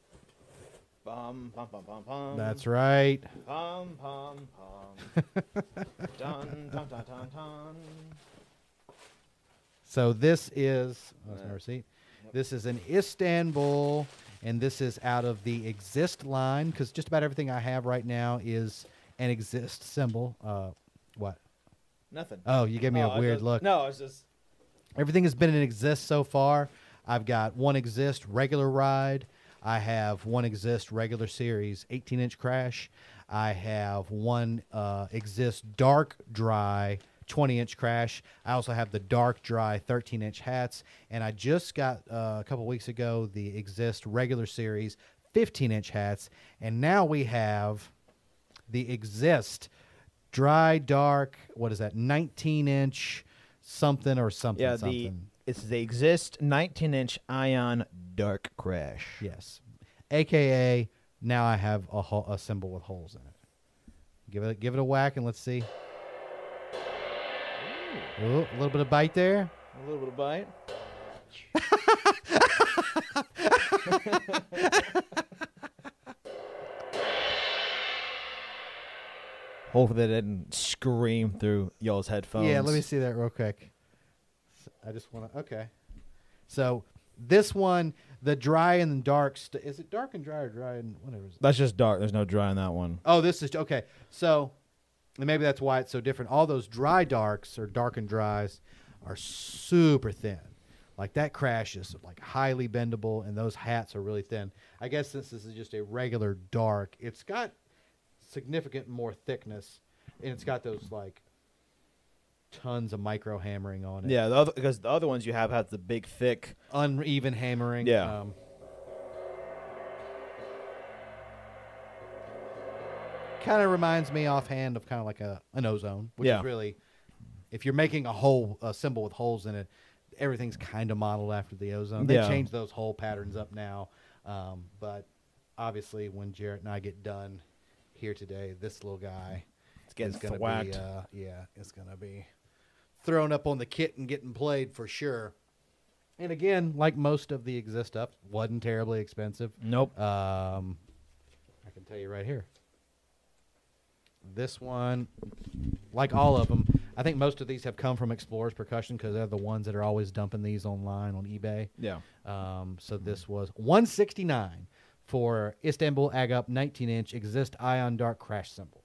Bum, bum, bum, bum, bum. That's right. Pum, pum, pum. dun, dun, dun, dun, dun. So this is oh, that's my receipt. Yep. This is an Istanbul, and this is out of the Xist line because just about everything I have right now is an Xist cymbal. Uh, what? Nothing. Oh, you gave me Oh, a I weird just- look. No, it's just. Everything has been in Xist so far. I've got one Xist regular ride. I have one Xist regular series 18 inch crash. I have one uh, Xist dark dry 20 inch crash. I also have the dark dry 13 inch hats. And I just got uh, a couple weeks ago the Xist regular series 15 inch hats. And now we have the Xist dry dark, what is that, 19 inch something or something. Yeah, the something. It's the Xist 19 inch Ion Dark Crash. Yes. AKA now I have a, hole, a cymbal with holes in it. Give it give it a whack and let's see. Ooh, a little bit of bite there. A little bit of bite. Hopefully, that didn't scream through y'all's headphones. Yeah, let me see that real quick. I just want to. Okay. So this one, the dry and dark. St- is it dark and dry or dry and whatever? Is? That's just dark. There's no dry on that one. Oh, this is okay. So, and maybe that's why it's so different. All those dry darks or dark and dries are super thin. Like that crash is like highly bendable, and those hats are really thin. I guess since this is just a regular dark, it's got significant more thickness, and it's got those like tons of micro hammering on it. Yeah, the other because the other ones you have have the big thick. uneven hammering. Yeah. Um, kind of reminds me offhand of kind of like a an ozone, which Yeah. is really, if you're making a hole a cymbal with holes in it, everything's kind of modeled after the ozone. They Yeah. changed those hole patterns up now, um, but obviously when Jarrett and I get done here today, this little guy It's getting is gonna thwacked. be uh, yeah, it's gonna be thrown up on the kit and getting played for sure. And again, like most of the Xist stuff, wasn't terribly expensive. nope. Um, I can tell you right here. This one, like all of them, I think most of these have come from Explorers Percussion because they're the ones that are always dumping these online on eBay. Yeah. Um, so this was 169 for Istanbul Agop 19 inch Xist Ion Dark Crash cymbal.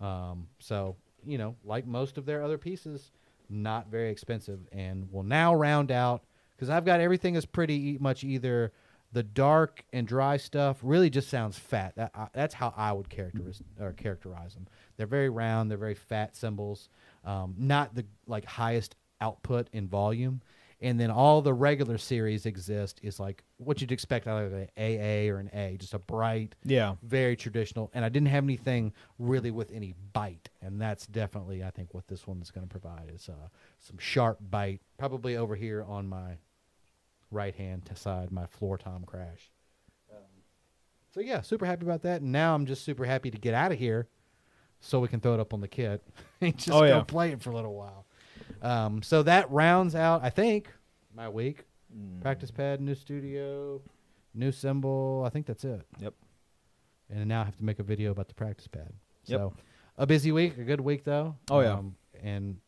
Um, so you know, like most of their other pieces, not very expensive, and will now round out because I've got everything is pretty much either the dark and dry stuff really just sounds fat. That, that's how I would characterize or characterize them. They're very round. They're very fat cymbals. Um, not the like highest output in volume. And then all the regular series exist is like what you'd expect out of an AA or an A, just a bright, Yeah. very traditional. And I didn't have anything really with any bite, and that's definitely I think what this one's going to provide is uh, some sharp bite, probably over here on my right hand side, my floor tom crash. Um, so yeah, super happy about that. And now I'm just super happy to get out of here, so we can throw it up on the kit and just Oh, go yeah. play it for a little while. Um, so that rounds out, I think, my week. Mm. Practice pad, new studio, new cymbal. I think that's it. Yep. And now I have to make a video about the practice pad. Yep. So a busy week, a good week though. Oh, yeah. Um, and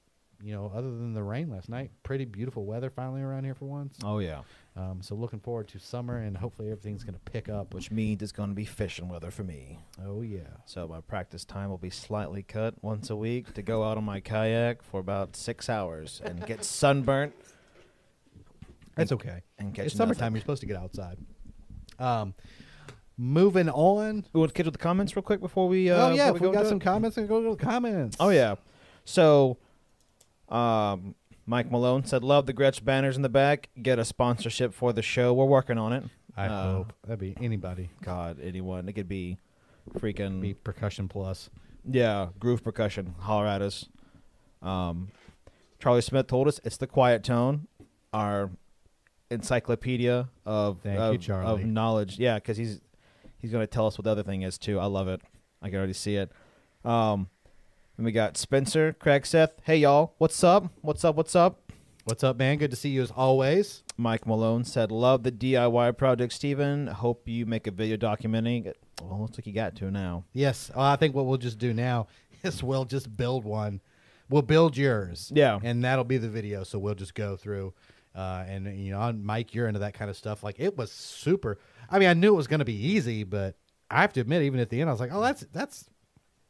you know, other than the rain last night, pretty beautiful weather finally around here for once. Oh yeah. Um, so looking forward to summer and hopefully everything's going to pick up. Which means it's going to be fishing weather for me. oh yeah. So my practice time will be slightly cut once a week to go out on my kayak for about six hours and get sunburnt That's okay. and catch It's summertime. You're supposed to get outside. Um, moving on. We want to get to the comments real quick before we. Uh, oh yeah, if we go got some it? comments, and go to the comments. Oh yeah. So, um, Mike Malone said, "Love the Gretsch banners in the back. Get a sponsorship for the show. We're working on it. I Uh, hope that'd be anybody. God, anyone. It could be freaking Be percussion plus. yeah, groove percussion. Holler at us. Um, Charlie Smith told us it's the quiet tone, our encyclopedia of Thank you, of, Charlie. of knowledge. Yeah, because he's he's going to tell us what the other thing is too. I love it. I can already see it. Um, and we got Spencer, Craig, Seth. Hey y'all, what's up? What's up? What's up? What's up, man? Good to see you as always. Mike Malone said, "Love the DIY project, Steven. Hope you make a video documenting it." Well, looks like you got to now. Yes, well, I think what we'll just do now is we'll just build one. We'll build yours. Yeah. and that'll be the video. So we'll just go through. Uh, and you know, Mike, you're into that kind of stuff. Like it was super. I mean, I knew it was going to be easy, but I have to admit, even at the end, I was like, "Oh, that's that's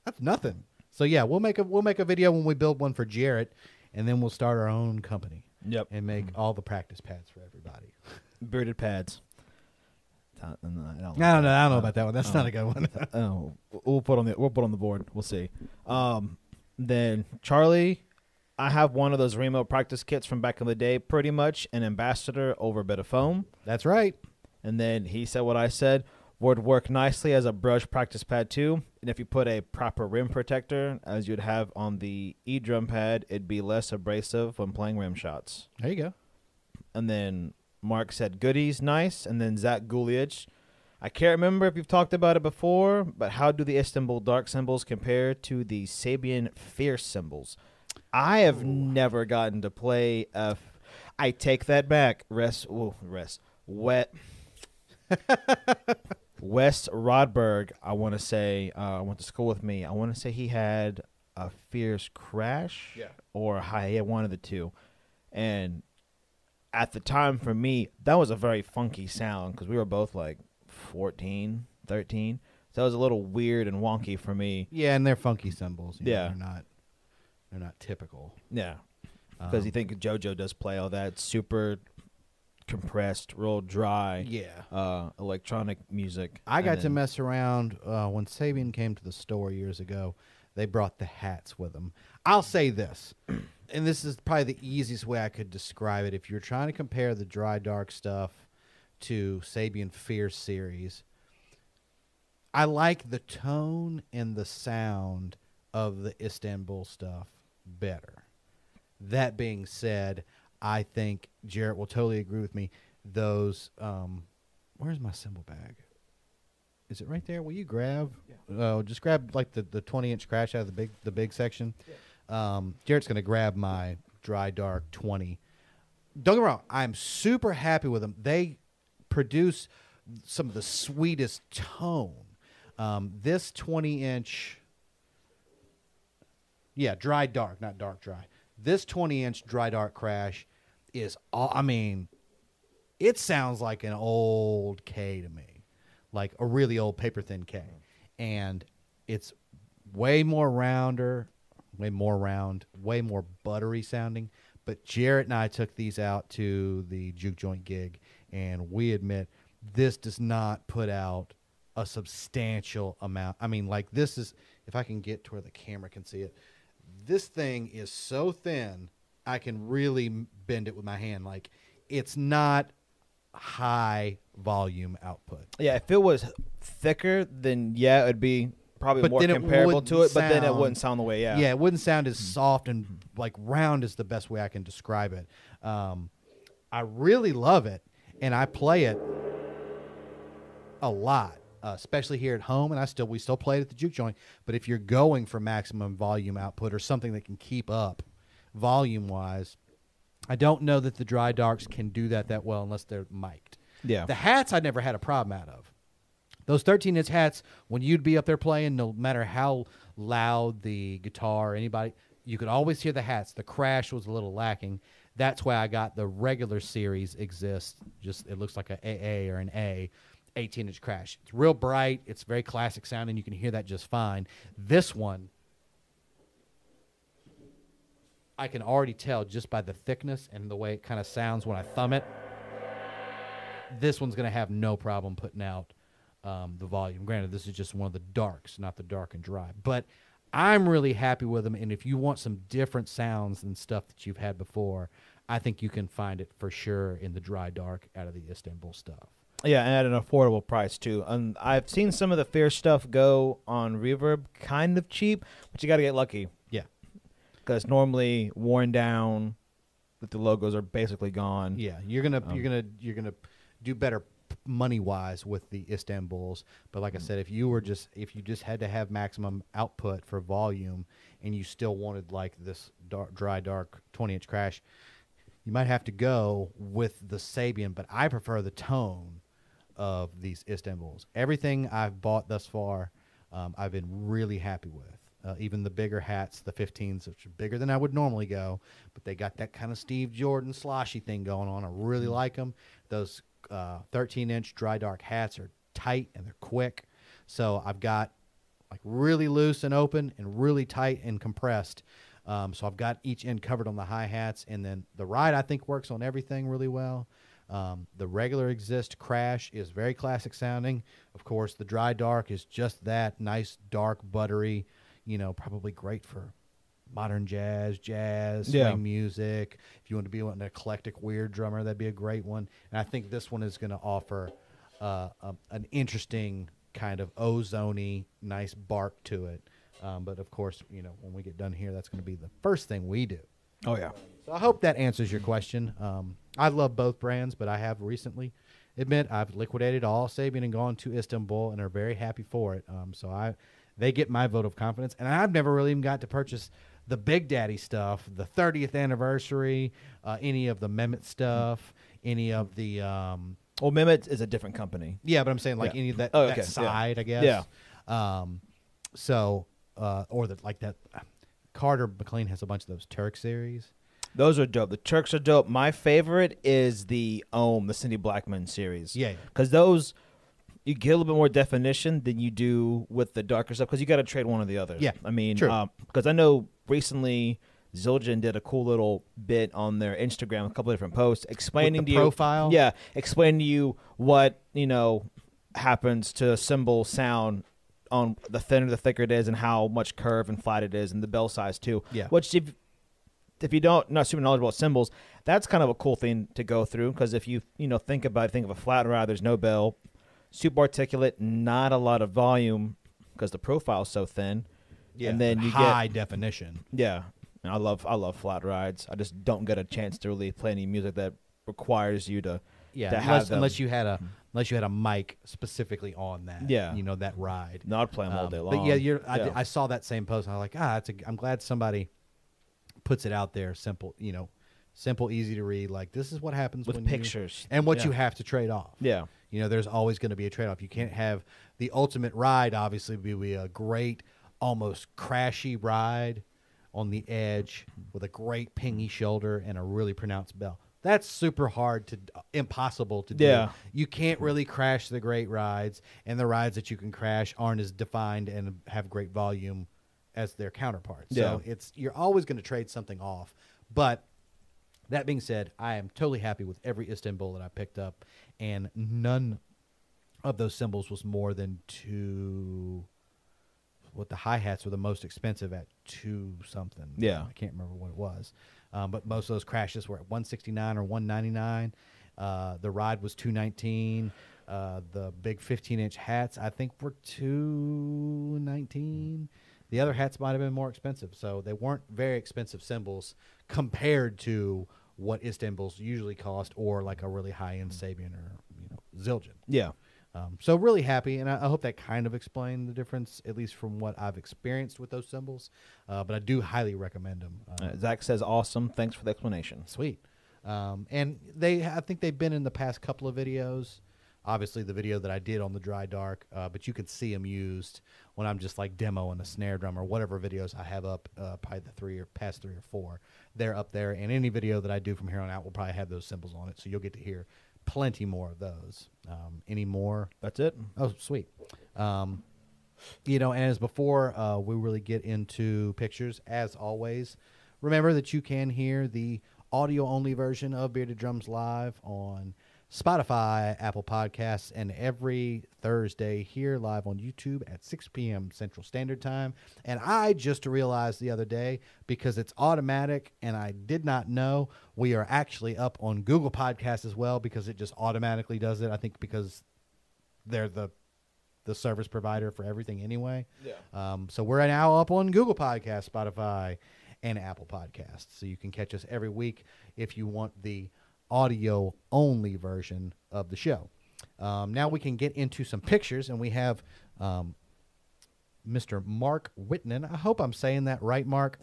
that's nothing." So yeah, we'll make a we'll make a video when we build one for Jarrett, and then we'll start our own company Yep. and make all the practice pads for everybody. Bearded pads. I don't know. I don't know. I don't know about that one. That's Oh. not a good one. Oh, we'll put on the we'll put on the board. We'll see. Um, then Charlie, I have one of those Remo practice kits from back in the day, pretty much an ambassador over a bit of foam. that's right. And then he said what I said would work nicely as a brush practice pad too. And if you put a proper rim protector, as you'd have on the E drum pad, it'd be less abrasive when playing rim shots. There you go. And then Mark said goodies, nice. And then Zach Guliach. I can't remember if you've talked about it before, but how do the Istanbul dark cymbals compare to the Sabian fierce cymbals? I have never gotten to play a. F- I take that back. Rest, ooh, rest, wet. West Rodberg, I want to say, uh, went to school with me. I want to say he had a fierce crash, Yeah. or high, he had one of the two, and at the time for me, that was a very funky sound because we were both like 14, 13. So that was a little weird and wonky for me. Yeah, and they're funky cymbals. you know, Yeah. they're not. They're not typical. Yeah, because Um, you think JoJo does play all that super compressed, real dry, Yeah. uh, electronic music. I got to then- mess around uh, when Sabian came to the store years ago. They brought the hats with them. I'll say this, and this is probably the easiest way I could describe it. If you're trying to compare the dry dark stuff to Sabian Fierce series, I like the tone and the sound of the Istanbul stuff better. That being said, I think Jarrett will totally agree with me. Those, um, where's my cymbal bag? Is it right there? Will you grab? Oh, just grab like the, the twenty inch crash out of the big the big section. Um, Jarrett's gonna grab my dry dark twenty. Don't get me wrong, I'm super happy with them. They produce some of the sweetest tone. Um, this twenty inch, yeah, dry dark, not dark dry. This twenty inch dry dark crash is all. I mean, it sounds like an old K to me, like a really old paper thin K, and it's way more rounder, way more round, way more buttery sounding. But Jarrett and I took these out to the juke joint gig, and we admit this does not put out a substantial amount. I mean, like this is if I can get to where the camera can see it. This thing is so thin, I can really bend it with my hand. Like it's not high volume output. Yeah, if it was thicker, then yeah, it'd be probably But more then it comparable to it. But then it wouldn't sound the way. Yeah. Yeah, it wouldn't sound as soft and like round is the best way I can describe it. Um, I really love it, and I play it a lot, uh, especially here at home. And I still we still play it at the juke joint. But if you're going for maximum volume output or something that can keep up volume wise, I don't know that the dry darks can do that that well unless they're mic'd. Yeah. The hats I never had a problem out of. Those 13 inch hats, when you'd be up there playing, no matter how loud the guitar anybody, you could always hear the hats. The crash was a little lacking. That's why I got the regular series exists. Just it looks like a AA or an A, 18 inch crash. It's real bright. It's very classic sounding. You can hear that just fine. This one, I can already tell just by the thickness and the way it kind of sounds when I thumb it. This one's going to have no problem putting out um, the volume. Granted, this is just one of the darks, not the dark and dry. But I'm really happy with them. And if you want some different sounds and stuff that you've had before, I think you can find it for sure in the dry dark out of the Istanbul stuff. Yeah, and at an affordable price too. And I've seen some of the Fierce stuff go on Reverb, kind of cheap, but you got to get lucky. Because normally worn down, that the logos are basically gone. Yeah, you're gonna Um, you're gonna you're gonna do better money wise with the Istanbuls. But like I said, if you were just if you just had to have maximum output for volume and you still wanted like this dark, dry dark 20 inch crash, you might have to go with the Sabian. But I prefer the tone of these Istanbuls. Everything I've bought thus far, um, I've been really happy with. Uh, even the bigger hats, the 15s, which are bigger than I would normally go, but they got that kind of Steve Jordan sloshy thing going on. I really like them. Those 13 inch dry dark hats are tight and they're quick. So I've got like really loose and open and really tight and compressed. Um, so I've got each end covered on the hi hats, and then the ride I think works on everything really well. Um, the regular Xist crash is very classic sounding. Of course, the dry dark is just that nice, dark, buttery. You know, probably great for modern jazz, jazz, swing music. If you want to be an eclectic, weird drummer, that'd be a great one. And I think this one is going to offer uh, a, an interesting kind of ozony, nice bark to it. Um, but of course, you know, when we get done here, that's going to be the first thing we do. Oh yeah. So I hope that answers your question. Um, I love both brands, but I have recently admit I've liquidated all Sabian and gone to Istanbul and are very happy for it. Um, so I they get my vote of confidence, and I've never really even got to purchase the Big Daddy stuff, the 30th anniversary, uh, any of the Mehmet stuff, any of the um, Well, Mehmet is a different company. yeah, but I'm saying like Yeah. any of that, Oh, that okay, yeah. side, I guess. Yeah. Um, so uh, or that like that. Carter McLean has a bunch of those Turk series. Those are dope. The Turks are dope. My favorite is the OM, the Cindy Blackman series. Yeah. because those you get a little bit more definition than you do with the darker stuff because you got to trade one or the other. Yeah, I mean, because um, I know recently Zildjian did a cool little bit on their Instagram, a couple of different posts explaining the to you profile? Yeah, explaining to you what you know happens to a cymbal sound on the thinner the thicker it is and how much curve and flat it is and the bell size too. Yeah. Which if if you don't not super knowledgeable about cymbals, that's kind of a cool thing to go through because if you you know think about it, think of a flat rod, there's no bell, super articulate, not a lot of volume because the profile's so thin. and then you high get definition. yeah. And I love I love flat rides. I just don't get a chance to really play any music that requires you to Yeah, to have unless, unless you had a unless you had a mic specifically on that. Yeah. you know that ride. not playing them all Um, day long. But yeah, you're, I, Yeah. I saw that same post. And I was like, ah, it's a, I'm glad somebody puts it out there. Simple, you know, simple, easy to read. Like this is what happens with when you- pictures and what Yeah. you have to trade off. Yeah. You know, there's always going to be a trade off. You can't have the ultimate ride. Obviously, be be a great, almost crashy ride on the edge with a great pingy shoulder and a really pronounced bell. That's super hard to, impossible to do. Yeah. You can't really crash the great rides, and the rides that you can crash aren't as defined and have great volume as their counterparts. Yeah. So it's you're always going to trade something off. But that being said, I am totally happy with every Istanbul that I picked up, and none of those cymbals was more than two. What the hi hats were the most expensive at two something. Yeah. I can't remember what it was, um, but most of those crashes were at one sixty nine or one ninety nine. Uh, the ride was two nineteen. Uh, the big fifteen inch hats I think were two nineteen. The other hats might have been more expensive, so they weren't very expensive cymbals compared to what Istanbul's usually cost, or like a really high end Sabian or you know Zildjian. Yeah. Um, so really happy, and I, I hope that kind of explained the difference, at least from what I've experienced with those cymbals. Uh, but I do highly recommend them. Um, Uh, Zach says, "Awesome. Thanks for the explanation." Sweet. Um, and they, I think they've been in the past couple of videos. Obviously, the video that I did on the dry dark, uh, but you can see them used when I'm just like demoing a snare drum or whatever videos I have up. Uh, probably the three or past three or four, they're up there. And any video that I do from here on out will probably have those cymbals on it, so you'll get to hear plenty more of those. Um, any more That's it. Oh, sweet. Um, you know, and as before, uh, we really get into pictures. As always, remember that you can hear the audio only version of Bearded Drums live on Spotify, Apple Podcasts, and every Thursday here live on YouTube at 6 p.m. Central Standard Time. And I just realized the other day because it's automatic and I did not know we are actually up on Google Podcasts as well because it just automatically does it. I think because they're the the service provider for everything anyway. Yeah. Um, so we're now up on Google Podcasts, Spotify, and Apple Podcasts. So you can catch us every week if you want the audio only version of the show. Um, now we can get into some pictures, and we have um, Mr. Mark Whitnan. I hope I'm saying that right, Mark.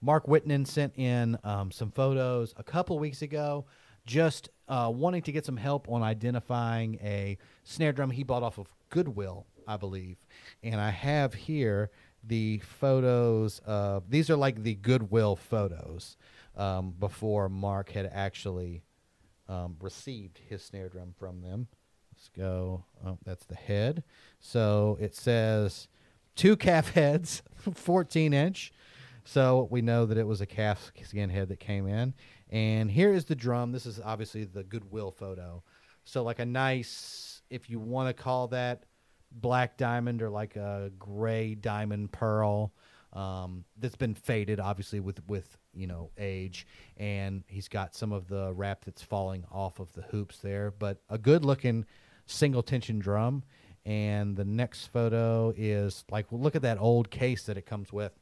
Mark Whitnan sent in um, some photos a couple weeks ago, just uh, wanting to get some help on identifying a snare drum he bought off of Goodwill, I believe. And I have here the photos of these are like the Goodwill photos um, before Mark had actually um, received his snare drum from them. Let's go. Oh, that's the head. So it says two calf heads, 14 inch. So we know that it was a calf skin head that came in. And here is the drum. This is obviously the Goodwill photo. So like a nice, if you want to call that black diamond or like a gray diamond pearl um, that's been faded obviously with with you know age and he's got some of the wrap that's falling off of the hoops there. But a good looking single tension drum and the next photo is like look at that old case that it comes with.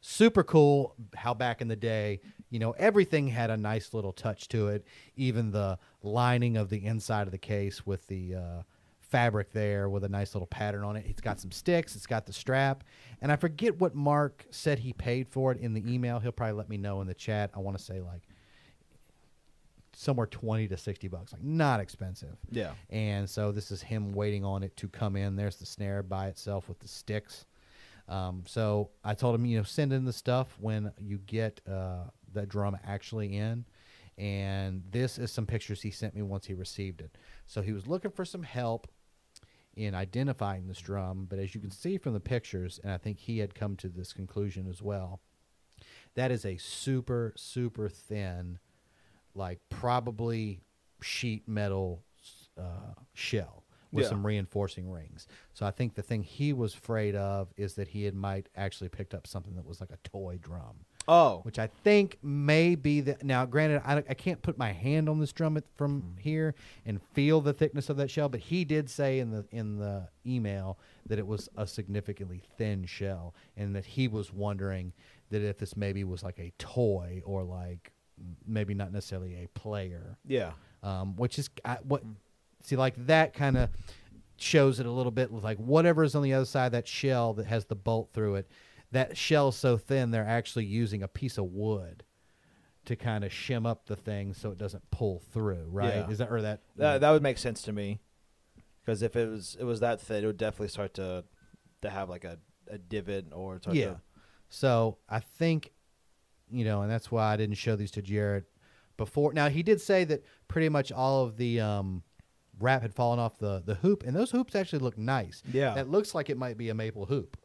Super cool how back in the day you know everything had a nice little touch to it even the lining of the inside of the case with the uh, fabric there with a nice little pattern on it it's got some sticks it's got the strap and i forget what mark said he paid for it in the email he'll probably let me know in the chat i want to say like somewhere 20 to 60 bucks like not expensive Yeah. and so this is him waiting on it to come in. There's the snare by itself with the sticks. Um, so I told him, you know, send in the stuff when you get uh, the drum actually in. And this is some pictures he sent me once he received it. So he was looking for some help in identifying this drum. But as you can see from the pictures, and I think he had come to this conclusion as well, that is a super, super thin, like probably sheet metal uh, shell with Yeah. some reinforcing rings. So I think the thing he was afraid of is that he had might actually picked up something that was like a toy drum, Oh. which I think may be the. Now, granted, I, I can't put my hand on this drum from Mm-hmm. here and feel the thickness of that shell, but he did say in the in the email that it was a significantly thin shell, and that he was wondering that if this maybe was like a toy or like maybe not necessarily a player Yeah. um, which is I, what see like that kind of shows it a little bit with like whatever is on the other side of that shell that has the bolt through it that shell's so thin they're actually using a piece of wood to kind of shim up the thing so it doesn't pull through right Yeah. is that or that That that would make sense to me. Because if it was it was that thin, it would definitely start to to have like a, a divot or yeah to so i think you know and that's why i didn't show these to Jarrett before now he did say that pretty much all of the um wrap had fallen off the the hoop and those hoops actually look nice Yeah. that looks like it might be a maple hoop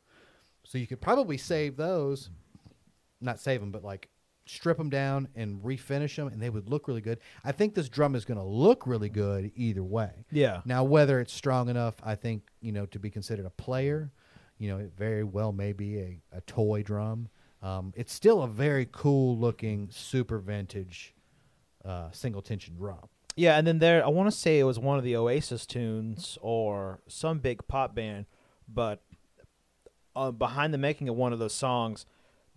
So you could probably save those, not save them, but like strip them down and refinish them, and they would look really good. I think this drum is going to look really good either way. Yeah. Now, whether it's strong enough, I think you know to be considered a player, you know, it very well may be a, a toy drum. Um, it's still a very cool looking, super vintage, uh, single tension drum. Yeah, and then there, I want to say it was one of the Oasis tunes or some big pop band, but uh, behind the making of one of those songs,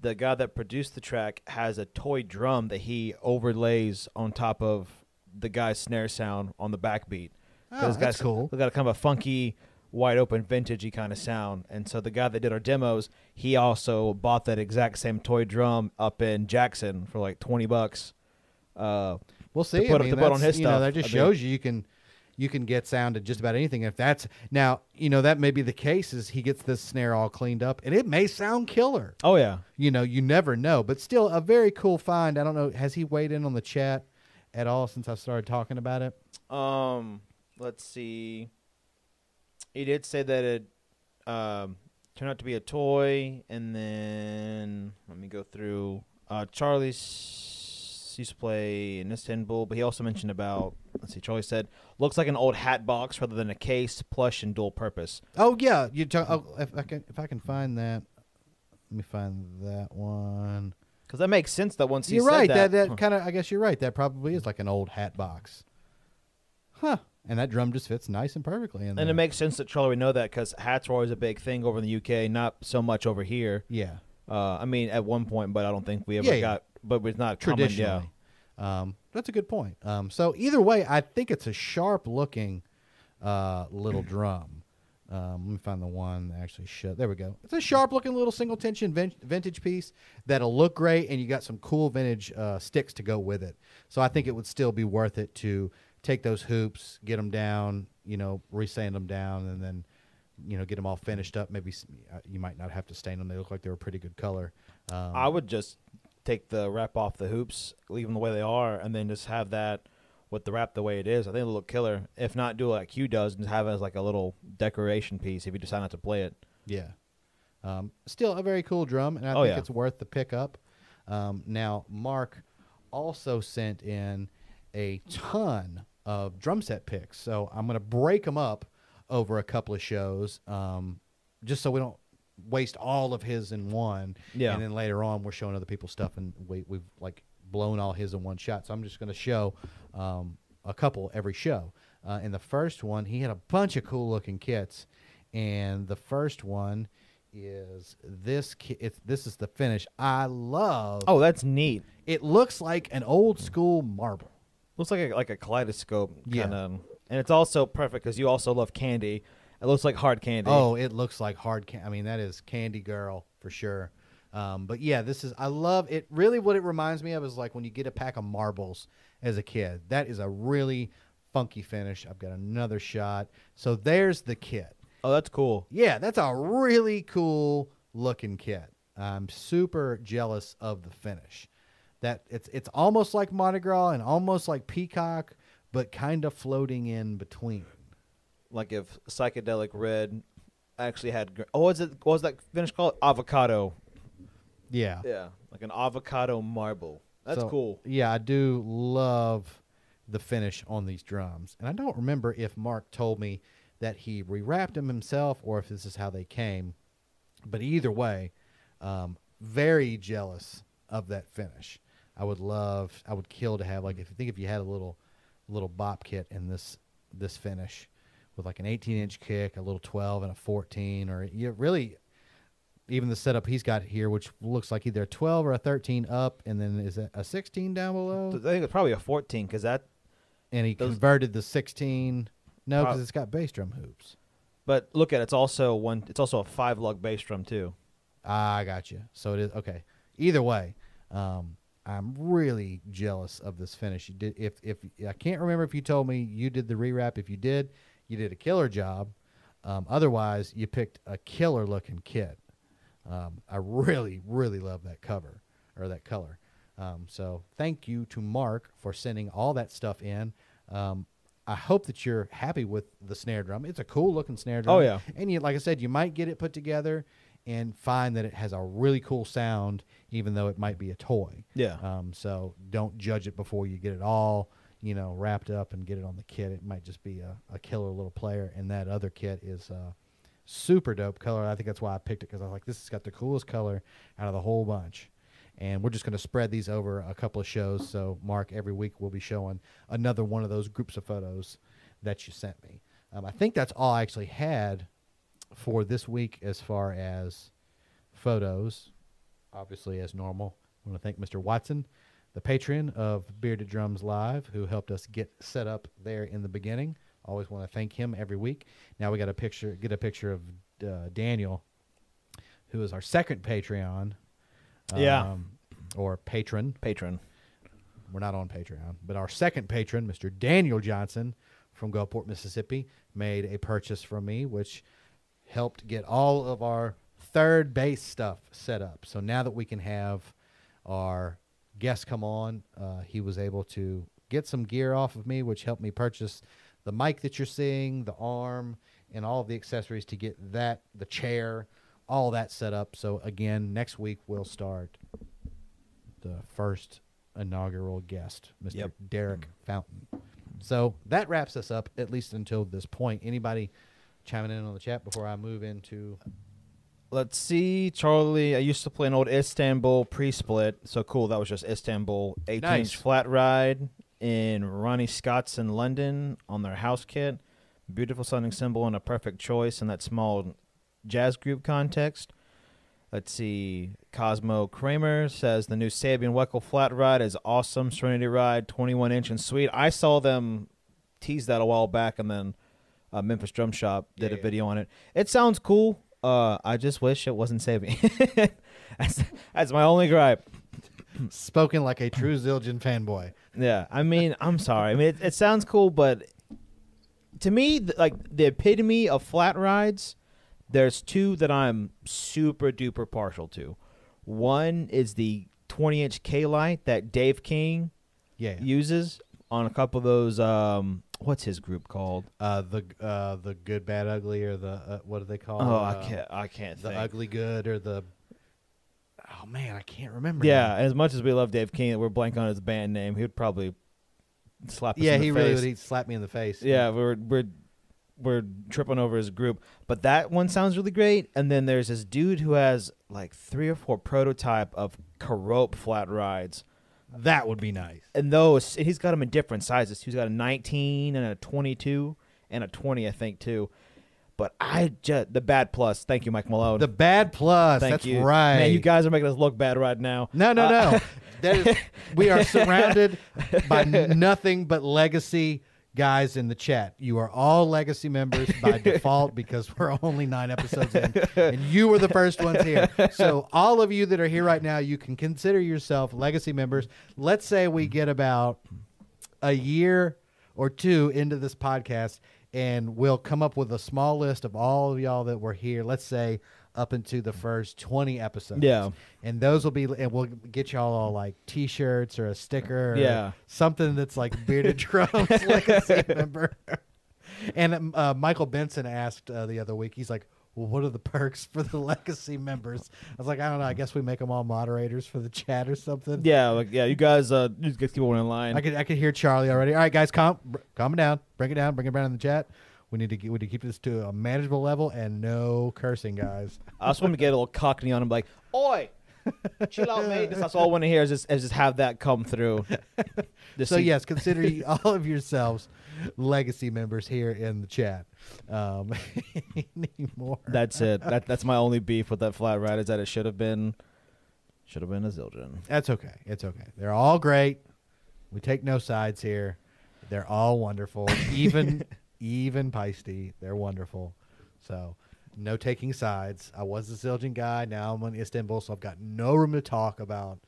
the guy that produced the track has a toy drum that he overlays on top of the guy's snare sound on the backbeat. Oh, that's got, cool. It's got a kind of a funky, wide open, vintagey kind of sound. And so the guy that did our demos, he also bought that exact same toy drum up in Jackson for like twenty bucks. Uh, We'll see. put- I mean, to put on his you know, stuff, that just I shows you you can you can get sound to just about anything. If that's now, you know, that may be the case. Is he gets this snare all cleaned up, and it may sound killer. oh yeah, You know, you never know, but still a very cool find. I don't know. Has he weighed in on the chat at all since I started talking about it? Um, let's see. He did say that it um, turned out to be a toy, and then let me go through. Uh, S- used to play in Istanbul, but he also mentioned about. Let's see. Charlie said looks like an old hat box rather than a case, plush, and dual purpose. Oh yeah, you. Talk, oh, if I can, if I can find that, let me find that one. Because that makes sense. That once he said that. You're right. that, That that Huh. kind of. I guess you're right. That probably is like an old hat box. Huh. And that drum just fits nice and perfectly in and it makes sense that Charlie would know that because hats were always a big thing over in the UK, not so much over here. yeah. Uh, I mean, at one point, but I don't think we ever Yeah, yeah. got. But it's not common, yeah. traditionally. Um, that's a good point. Um, so either way, I think it's a sharp looking uh, little drum. Um, let me find the one that actually shut. There we go. It's a sharp looking little single tension vin- vintage piece that'll look great, and you got some cool vintage uh, sticks to go with it. So I think it would still be worth it to take those hoops, get them down, you know, resand them down, and then you know get them all finished up. Maybe uh, you might not have to stain them; they look like they were pretty good color. Um, I would just take the wrap off the hoops, leave them the way they are, and then just have that with the wrap the way it is. I think it'll look killer. If not, do like Q does and have it as like a little decoration piece if you decide not to play it. Yeah. Um, still a very cool drum, and I Oh, think yeah. it's worth the pickup. Um, now, Mark also sent in a ton of drum set picks, so I'm going to break them up over a couple of shows, um, just so we don't waste all of his in one. Yeah. And then later on, we're showing other people's stuff, and we, we've like blown all his in one shot. So I'm just going to show um, a couple every show. Uh, in the first one, he had a bunch of cool looking kits, and the first one is this. Ki- it's this is the finish. I love. Oh, that's neat. it looks like an old school marble. Looks like a, like a kaleidoscope Yeah. kind of, and it's also perfect because you also love candy. It looks like hard candy. Oh, it looks like hard. Can- I mean, that is Candy Girl for sure. Um, but yeah, this is. I love it. Really, what it reminds me of is like when you get a pack of marbles as a kid. That is a really funky finish. I've got another shot. So there's the kit. oh, that's cool. Yeah, that's a really cool looking kit. I'm super jealous of the finish. That it's it's almost like Mardi Gras and almost like Peacock, but kind of floating in between. Like if psychedelic red actually had. gr- Oh, what's it? What was that finish called? Avocado. Yeah. Yeah, like an avocado marble. That's So, cool. Yeah, I do love the finish on these drums. And I don't remember if Mark told me that he rewrapped them himself or if this is how they came. But either way, um, very jealous of that finish. I would love, I would kill to have like if you think if you had a little, little bop kit in this this finish with like an 18 inch kick, a little 12 and a 14, or you really even the setup he's got here, which looks like either a 12 or a 13 up, and then is it a 16 down below? I think it's probably a 14 because that. And he those- converted the 16. No, because it's got bass drum hoops. But look at it, it's also one. It's also a five lug bass drum too. Ah, I got you. So it is okay. Either way, um, I'm really jealous of this finish. You did if if I can't remember if you told me you did the rewrap. If you did, you did a killer job. Um, otherwise, you picked a killer looking kit. Um, I really, really love that cover or that color. Um, so thank you to Mark for sending all that stuff in. Um, I hope that you're happy with the snare drum. It's a cool looking snare drum. Oh, yeah. And you, like I said, you might get it put together and find that it has a really cool sound, even though it might be a toy. Yeah. Um, so don't judge it before you get it all, you know, wrapped up and get it on the kit. It might just be a, a killer little player, and that other kit is uh, super dope color. I think that's why I picked it because I was like, this has got the coolest color out of the whole bunch. And we're just going to spread these over a couple of shows. So, Mark, every week we'll be showing another one of those groups of photos that you sent me. Um, I think that's all I actually had for this week as far as photos. Obviously, as normal, I want to thank Mr. Watson, the patron of Bearded Drums Live, who helped us get set up there in the beginning. Always want to thank him every week. Now we got a picture, get a picture of uh, Daniel, who is our second Patreon. Yeah. um, or patron. Patron. We're not on Patreon, but our second patron, Mr. Daniel Johnson from Gulfport, Mississippi, made a purchase from me, which helped get all of our third base stuff set up. So now that we can have our guests come on, uh, he was able to get some gear off of me, which helped me purchase the mic that you're seeing, the arm, and all of the accessories to get that, the chair, all that set up. So again, next week we'll start the first inaugural guest, Mr. Yep. Derek Fountain. So that wraps us up, at least until this point. Anybody chiming in on the chat before I move into? Let's see, Charlie. I used to play an old Istanbul pre-split, so cool. That was just Istanbul 18-inch Nice. flat ride in Ronnie Scott's in London on their house kit. Beautiful sounding cymbal and a perfect choice in that small jazz group context. Let's see. Cosmo Kramer says the new Sabian Weckl flat ride is awesome. Serenity ride, 21 inch and sweet. I saw them tease that a while back, and then uh, Memphis Drum Shop did Yeah, a yeah. video on it. It sounds cool. Uh, I just wish it wasn't Sabian. that's, that's my only gripe. Spoken like a true Zildjian fanboy. Yeah, I mean, I'm sorry. I mean, it, it sounds cool, but to me, th- like the epitome of flat rides, there's two that I'm super duper partial to. One is the 20 inch K light that Dave King Yeah. uses on a couple of those. Um, what's his group called? uh, the uh, the good, bad, ugly, or the uh, what do they call Oh? I Uh, can't. I can't The think. ugly good or the. Oh man, I can't remember. Yeah, now. as much as we love Dave King, we're blank on his band name. He would probably slap us Yeah, in the he really would. He'd slap me in the face. Yeah, we're we're we're tripping over his group, but that one sounds really great. And then there's this dude who has like three or four prototype of Kerope flat rides, that would be nice. and those and he's got them in different sizes. He's got a 19 and a 22 and a 20, I think too. But I just the bad plus. Thank you, Mike Malone. The bad plus. Thank that's you. right. Man, you guys are making us look bad right now. No, no, Uh, no. Is, we are surrounded by nothing but legacy guys in the chat. You are all legacy members by default because we're only nine episodes in, and you were the first ones here. So all of you that are here right now, you can consider yourself legacy members. Let's say we get about a year or two into this podcast and we'll come up with a small list of all of y'all that were here let's say up into the first 20 episodes Yeah. and those will be and we'll get y'all all like t-shirts or a sticker or Yeah. something that's like bearded drums legacy member and um, uh, michael benson asked uh, the other week he's like well, what are the perks for the legacy members? I was like, I don't know. I guess we make them all moderators for the chat or something. Yeah, like yeah, you guys uh you just keep one in line. I could I could hear Charlie already. All right, guys, calm calm it down. Bring it down. Bring it down in the chat. We need to get, we need to keep this to a manageable level and no cursing, guys. I just want to get a little cockney on him, like, "Oi, chill out, mate." That's all I want to hear is just, is just have that come through. So yes, consider all of yourselves legacy members here in the chat. Um, anymore. that's it. That that's my only beef with that flat ride is that it should have been should have been a Zildjian. That's okay. It's okay. They're all great. We take no sides here. They're all wonderful. Even even Paiste, they're wonderful. So no taking sides. I was a Zildjian guy. Now I'm on Istanbul, so I've got no room to talk about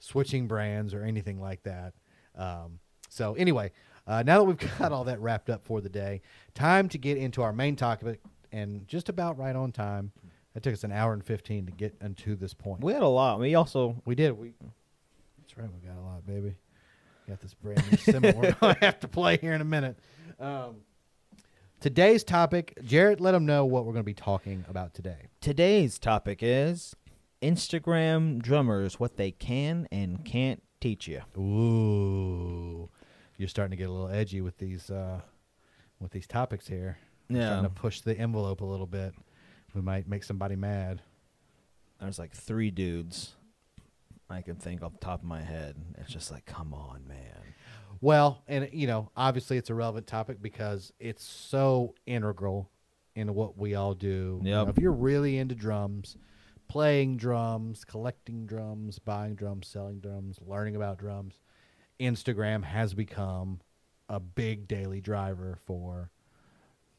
switching brands or anything like that. Um, so anyway, uh, now that we've got all that wrapped up for the day, time to get into our main topic, and just about right on time. It took us an hour and fifteen to get into this point. We had a lot. We also We did. We. That's right. We got a lot, baby. Got this brand new cymbal we're gonna have to play here in a minute. Um, Today's topic, Jarrett, let them know what we're going to be talking about today. Today's topic is Instagram drummers, what they can and can't teach you. Ooh, you're starting to get a little edgy with these uh, with these topics here. You're Yeah. starting to push the envelope a little bit. We might make somebody mad. There's like three dudes I can think off the top of my head. It's just like, come on, man. Well, and you know, obviously it's a relevant topic because it's so integral in what we all do. You know, if you're really into drums, playing drums, collecting drums, buying drums, selling drums, learning about drums, Instagram has become a big daily driver for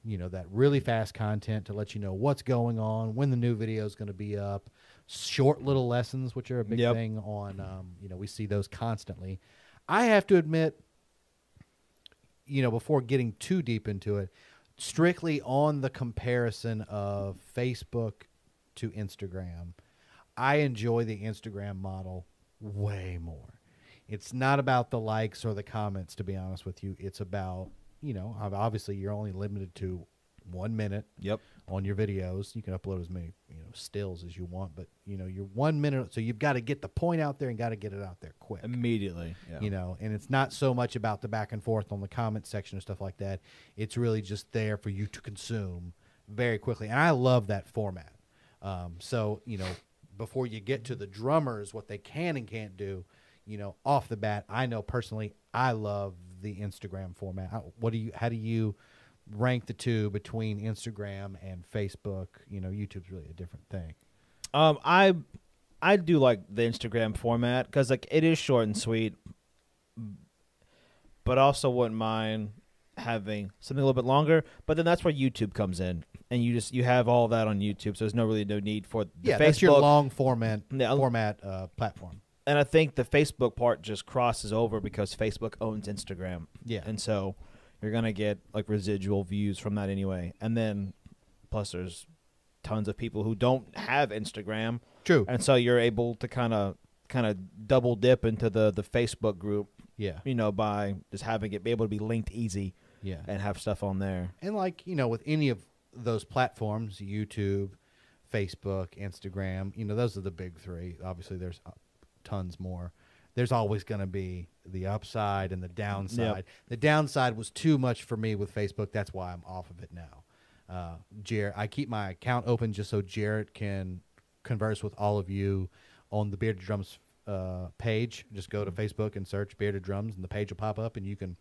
you know that really fast content to let you know what's going on, when the new video is going to be up, short little lessons which are a big Yep. thing on um, you know we see those constantly. I have to admit you know, before getting too deep into it, strictly on the comparison of Facebook to Instagram, I enjoy the Instagram model way more. It's not about the likes or the comments, to be honest with you. It's about, you know, obviously you're only limited to one minute Yep. on your videos. You can upload as many, you know, stills as you want, but you know, you're one minute, so you've got to get the point out there and got to get it out there quick Immediately. Yeah. you know and it's not so much about the back and forth on the comment section and stuff like that it's really just there for you to consume very quickly and i love that format um, so you know before you get to the drummers what they can and can't do you know off the bat i know personally i love the instagram format How- what do you how do you rank the two between instagram and facebook you know youtube's really a different thing Um, I I do like the Instagram format because like it is short and sweet, but also wouldn't mind having something a little bit longer. But then that's where YouTube comes in, and you just you have all that on YouTube, so there's no really no need for the yeah Facebook. that's your long format Yeah. format uh, platform and I think the Facebook part just crosses over because Facebook owns Instagram. Yeah. and so you're gonna get like residual views from that anyway, and then plus there's tons of people who don't have Instagram. true and so you're able to kind of kind of double dip into the the Facebook group, yeah you know, by just having it be able to be linked easy yeah and have stuff on there. And like you know, with any of those platforms, YouTube, Facebook, Instagram, you know, those are the big three. Obviously, there's uh, tons more. There's always going to be the upside and the downside. The downside was too much for me with Facebook. That's why I'm off of it now. Uh, Jarrett, I keep my account open just so Jarrett can converse with all of you on the Bearded Drums uh, page. Just go to Facebook and search Bearded Drums, and the page will pop up, and you can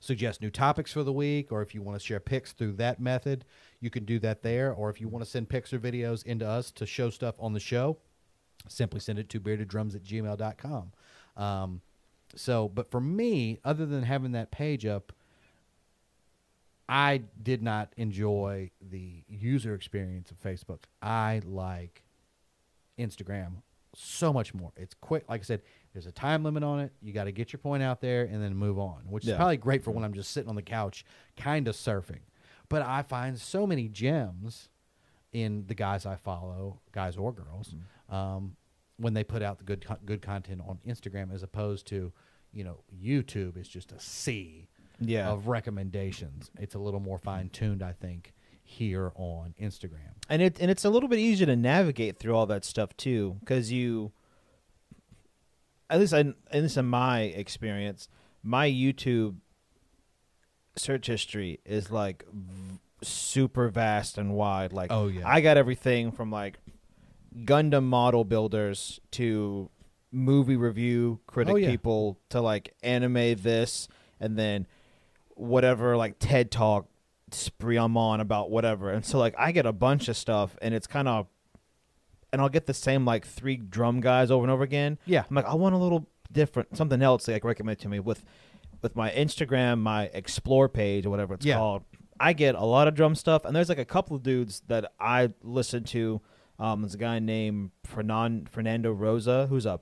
suggest new topics for the week, or if you want to share pics through that method, you can do that there. Or if you want to send pics or videos into us to show stuff on the show, simply send it to beardeddrums at gmail.com. Um, so, but for me, other than having that page up, I did not enjoy the user experience of Facebook. I like Instagram so much more. It's quick. Like I said, there's a time limit on it. You got to get your point out there and then move on, which is probably great for when I'm just sitting on the couch, kind of surfing. But I find so many gems in the guys I follow, guys or girls, um, when they put out the good good content on Instagram, as opposed to, you know, YouTube is just a sea Yeah. of recommendations. It's a little more fine tuned, I think, here on Instagram. and it and it's a little bit easier to navigate through all that stuff too because you at least in, at least in my experience my youtube search history is like v- super vast and wide like Oh, yeah. i got everything from like gundam model builders to movie review critic Oh, yeah. people to like anime this and then whatever like TED talk spree I'm on about whatever. And so like I get a bunch of stuff and it's kind of and I'll get the same like three drum guys over and over again. Yeah. I'm like I want a little different something else they like recommend to me with with my Instagram, my explore page or whatever it's Yeah. called. I get a lot of drum stuff and there's like a couple of dudes that I listen to. Um there's a guy named Fernan- Fernando Rosa who's a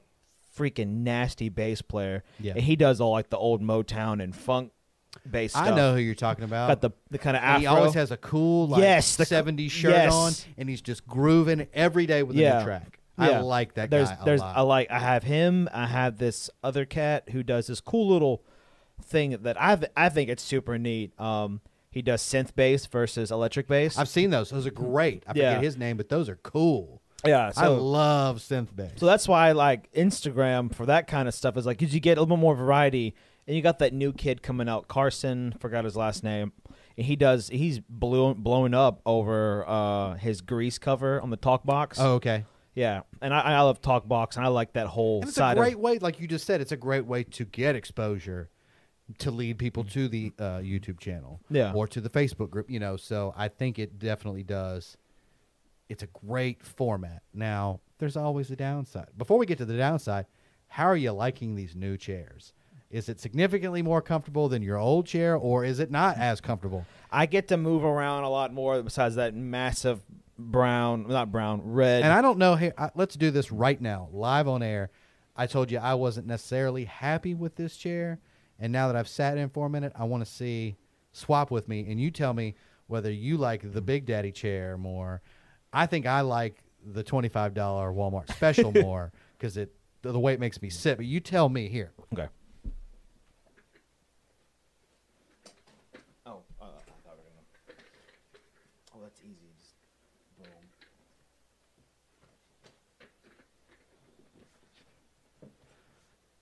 freaking nasty bass player. Yeah. And he does all like the old Motown and funk bass stuff. I know who you're talking about. Got the the kind of And afro. he always has a cool like Yes, the- 70s shirt yes. on, and he's just grooving every day with a Yeah. new track. I like that there's, guy a there's lot. I like I have him. I have this other cat who does this cool little thing that I I think it's super neat. Um, he does synth bass versus electric bass. I've seen those. Those are great. I Yeah. forget his name, but those are cool. yeah, I love synth bass. so that's why I like Instagram for that kind of stuff is like because you get a little bit more variety, and you got that new kid coming out, Carson, forgot his last name, and he does he's blew, blowing up over uh, his Grease cover on the Talk Box. oh, okay. yeah, and I, I love Talk Box, and I like that whole And it's side a great of way, like you just said, it's a great way to get exposure to lead people to the uh, YouTube channel, Yeah. or to the Facebook group. You know, so I think it definitely does. It's a great format. Now, there's always a downside. Before we get to the downside, how are you liking these new chairs? Is it significantly more comfortable than your old chair, or is it not as comfortable? I get to move around a lot more besides that massive brown, not brown, red. And I don't know. Hey, I, let's do this right now, live on air. I told you I wasn't necessarily happy with this chair, and now that I've sat in for a minute, I want to see swap with me, and you tell me whether you like the Big Daddy chair more. I think I like the twenty-five dollar Walmart special more because it the, the way it makes me sit. But you tell me here. okay. Oh, uh, I thought we were gonna. Oh, that's easy. Just boom.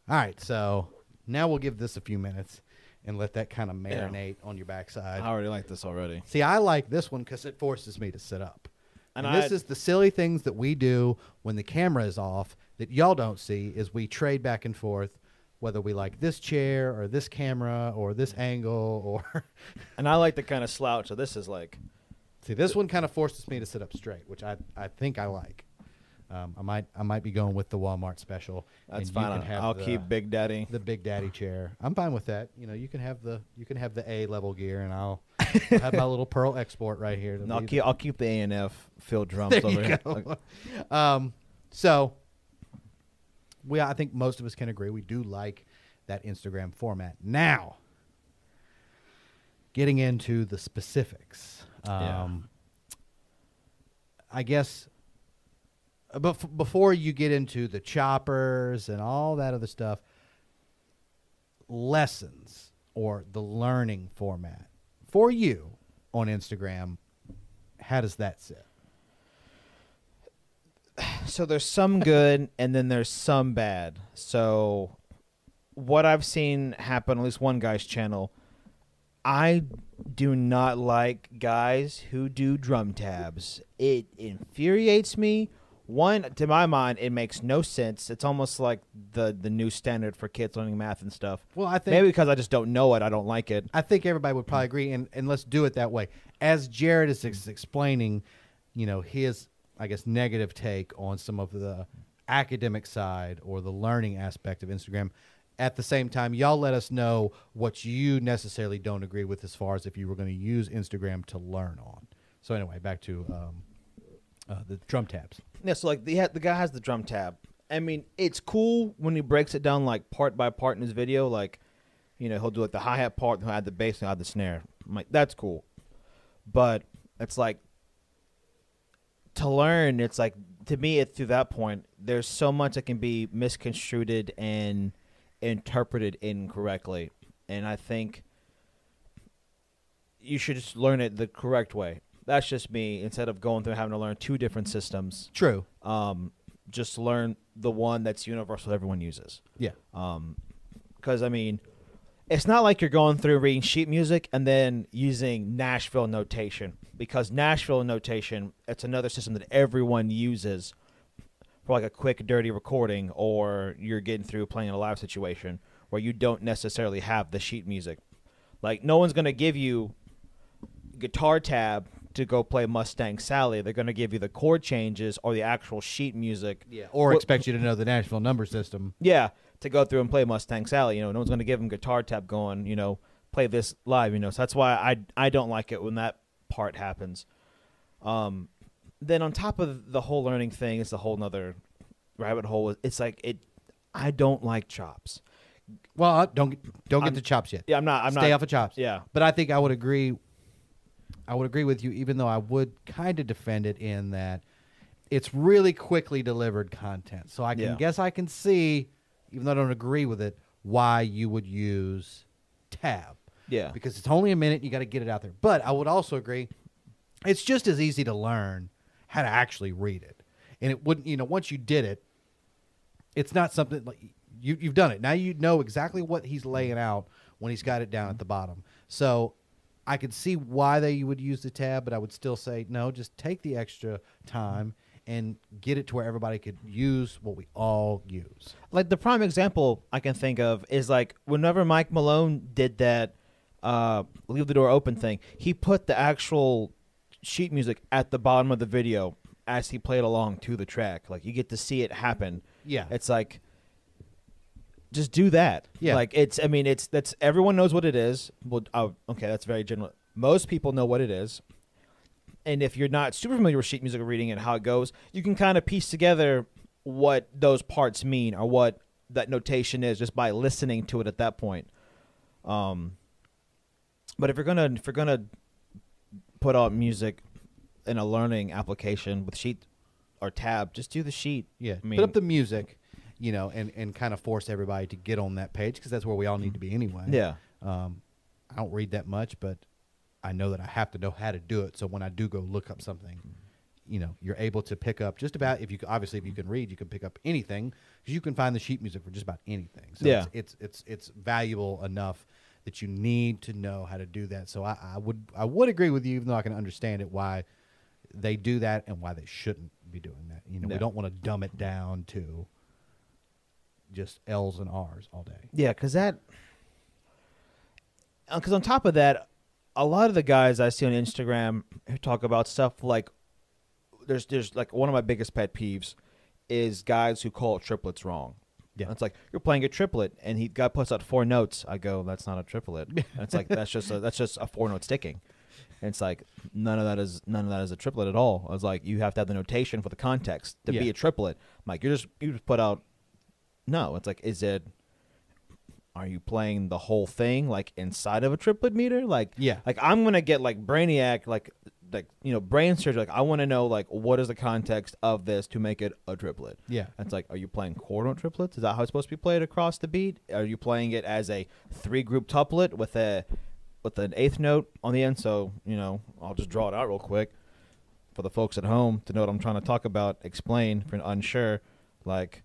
All right, so now we'll give this a few minutes and let that kind of Yeah. marinate on your backside. I already like this already. See, I like this one because it forces me to sit up. And And, this I- is the silly things that we do when the camera is off that y'all don't see is we trade back and forth whether we like this chair or this camera or this mm. angle or And I like the kind of slouch. So this is like, see this one kind of forces me to sit up straight, which I, I think I like. Um, I might I might be going with the Walmart special. that's fine. I'll, I'll the, keep Big Daddy. the Big Daddy chair. I'm fine with that. You know, you can have the you can have the A level gear, and I'll have my little Pearl Export right here. And I'll be the- keep I'll keep the A and F field drums There over here. Like, um, so we, I think most of us can agree we do like that Instagram format. Now, getting into the specifics. Um, Yeah. I guess, uh, bef- before you get into the choppers and all that other stuff, lessons or the learning format for you on Instagram, how does that sit? so there's some good and then there's some bad. So what I've seen happen, at least one guy's channel, I do not like guys who do drum tabs. It infuriates me. One, to my mind, it makes no sense. It's almost like the the new standard for kids learning math and stuff. Well, I think Maybe because I just don't know it, I don't like it. I think everybody would probably agree, and, and let's do it that way. As Jarrett is ex- explaining, you know, his, I guess, negative take on some of the academic side or the learning aspect of Instagram. At the same time, y'all let us know what you necessarily don't agree with as far as if you were going to use Instagram to learn on. So anyway, back to um, uh, the drum tabs. Yeah, so like the the guy has the drum tab. I mean, it's cool when he breaks it down like part by part in his video. Like, you know, he'll do like the hi hat part, and he'll add the bass, and add the snare. I'm like, that's cool. But it's like to learn. It's like to me, it through that point, there's so much that can be misconstrued and interpreted incorrectly, and I think you should just learn it the correct way. That's just me. Instead of going through having to learn two different systems, True. um, just learn the one that's universal everyone uses. Yeah. Because I mean, it's not like you're going through reading sheet music and then using Nashville notation. Because Nashville notation, it's another system that everyone uses for like a quick, dirty recording, or you're getting through playing in a live situation where you don't necessarily have the sheet music. Like no one's gonna give you guitar tab to go play Mustang Sally. They're gonna give you the chord changes or the actual sheet music. Yeah. Or Wh- expect you to know the Nashville number system. yeah, to go through and play Mustang Sally. You know, no one's going to give him guitar tab going. You know, play this live. You know, so that's why I I don't like it when that part happens. Um, then on top of the whole learning thing, it's a whole nother rabbit hole. It's like it. I don't like chops. Well, don't don't get I'm- the chops yet. Yeah, I'm not. I'm not Stay not. off of chops. Yeah, But I think I would agree. I would agree with you, even though I would kind of defend it in that it's really quickly delivered content. So I can Yeah. guess I can see, even though I don't agree with it, why you would use tab. Yeah. because it's only a minute. You got to get it out there. But I would also agree, it's just as easy to learn how to actually read it, and it wouldn't. You know, once you did it, it's not something like you you've done it. Now you know exactly what he's laying out when he's got it down at the bottom. So I could see why they would use the tab, but I would still say no. Just take the extra time and get it to where everybody could use what we all use. like the prime example I can think of is like whenever Mike Malone did that uh, leave the door open thing, he put the actual sheet music at the bottom of the video as he played along to the track. Like you get to see it happen. Yeah. It's like just do that. Yeah. Like it's I mean it's that's everyone knows what it is. Well uh, okay, that's very general. Most people know what it is. And if you're not super familiar with sheet music reading and how it goes, you can kind of piece together what those parts mean or what that notation is just by listening to it at that point. Um, but if you're gonna if you're gonna put out music in a learning application with sheet or tab, just do the sheet. Yeah, I mean, put up the music, you know, and and kind of force everybody to get on that page because that's where we all need to be anyway. yeah, Um, I don't read that much, but I know that I have to know how to do it. So when I do go look up something, you know, you're able to pick up just about if you obviously if you can read, you can pick up anything because you can find the sheet music for just about anything. So Yeah. it's, it's it's it's valuable enough that you need to know how to do that. So I, I would I would agree with you, even though I can understand it why they do that and why they shouldn't be doing that. You know, we don't want to dumb it down to just L's and R's all day. yeah, because that. Uh, because on top of that, a lot of the guys I see on Instagram who talk about stuff like there's there's like one of my biggest pet peeves is guys who call triplets wrong. Yeah. It's like you're playing a triplet, and he guy puts out four notes. I go, that's not a triplet. and it's like that's just a, that's just a four note sticking. And it's like none of that is none of that is a triplet at all. I was like, you have to have the notation for the context to be a triplet. I'm like you're just you just put out. No, it's like is it? Are you playing the whole thing like inside of a triplet meter? Like Yeah. like I'm gonna get like brainiac like like you know brain surgery. Like I want to know like what is the context of this to make it a triplet. Yeah. It's like, are you playing quarter triplets? Is that how it's supposed to be played across the beat? Are you playing it as a three group tuplet with a with an eighth note on the end? So you know, I'll just draw it out real quick for the folks at home to know what I'm trying to talk about. Explain for an unsure, like.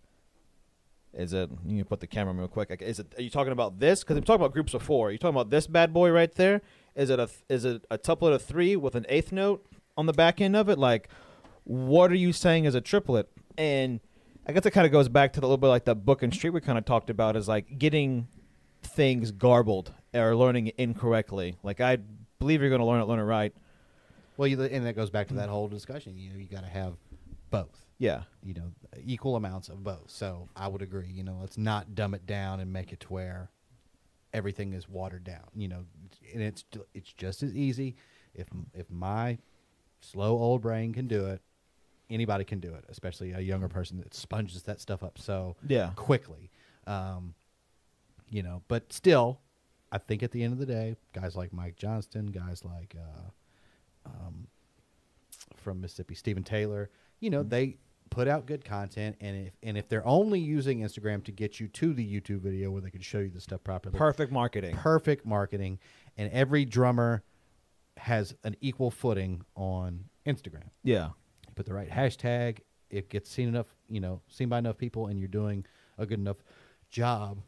Is it? You can put the camera real quick. Like, is it? Are you talking about this? Because I'm talking about groups of four. Are you talking about this bad boy right there? Is it a? Is it a tuplet of three with an eighth note on the back end of it? Like, what are you saying is a triplet? And I guess it kind of goes back to the little bit like the book and street we kind of talked about is like getting things garbled or learning incorrectly. Like I believe you're going to learn it, learn it right. Well, you, and that goes back to that whole discussion. You know, you got to have both. Yeah, You know, equal amounts of both. So I would agree. You know, let's not dumb it down and make it to where everything is watered down. You know, and it's it's just as easy. If if my slow old brain can do it, anybody can do it. Especially a younger person that sponges that stuff up so yeah, quickly. Um, you know, but still, I think at the end of the day, guys like Mike Johnston, guys like uh, um, from Mississippi, Stephen Taylor, you know, they put out good content, and if and if they're only using Instagram to get you to the YouTube video where they can show you the stuff properly, perfect marketing. perfect marketing, and every drummer has an equal footing on Instagram Yeah, you put the right hashtag, it gets seen enough, you know, seen by enough people, and you're doing a good enough job,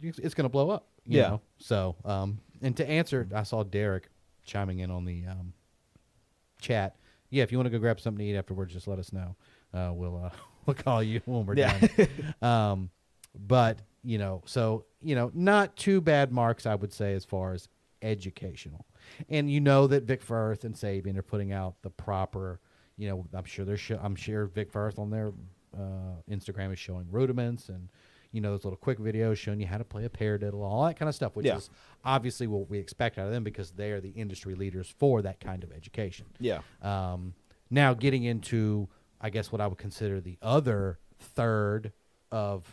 it's going to blow up. You Yeah. Know? So, um, and to answer, I saw Derek chiming in on the um, chat. Yeah, if you want to go grab something to eat afterwards, just let us know. Uh, we'll uh, we'll call you when we're Yeah. done. um, but you know, so you know, not too bad marks, I would say, as far as educational. And you know that Vic Firth and Sabian are putting out the proper. You know, I'm sure they're. Show, I'm sure Vic Firth on their uh, Instagram is showing rudiments and you know those little quick videos showing you how to play a paradiddle, all that kind of stuff, which Yeah. is obviously what we expect out of them because they are the industry leaders for that kind of education. yeah, Um, now, getting into, I guess, what I would consider the other third of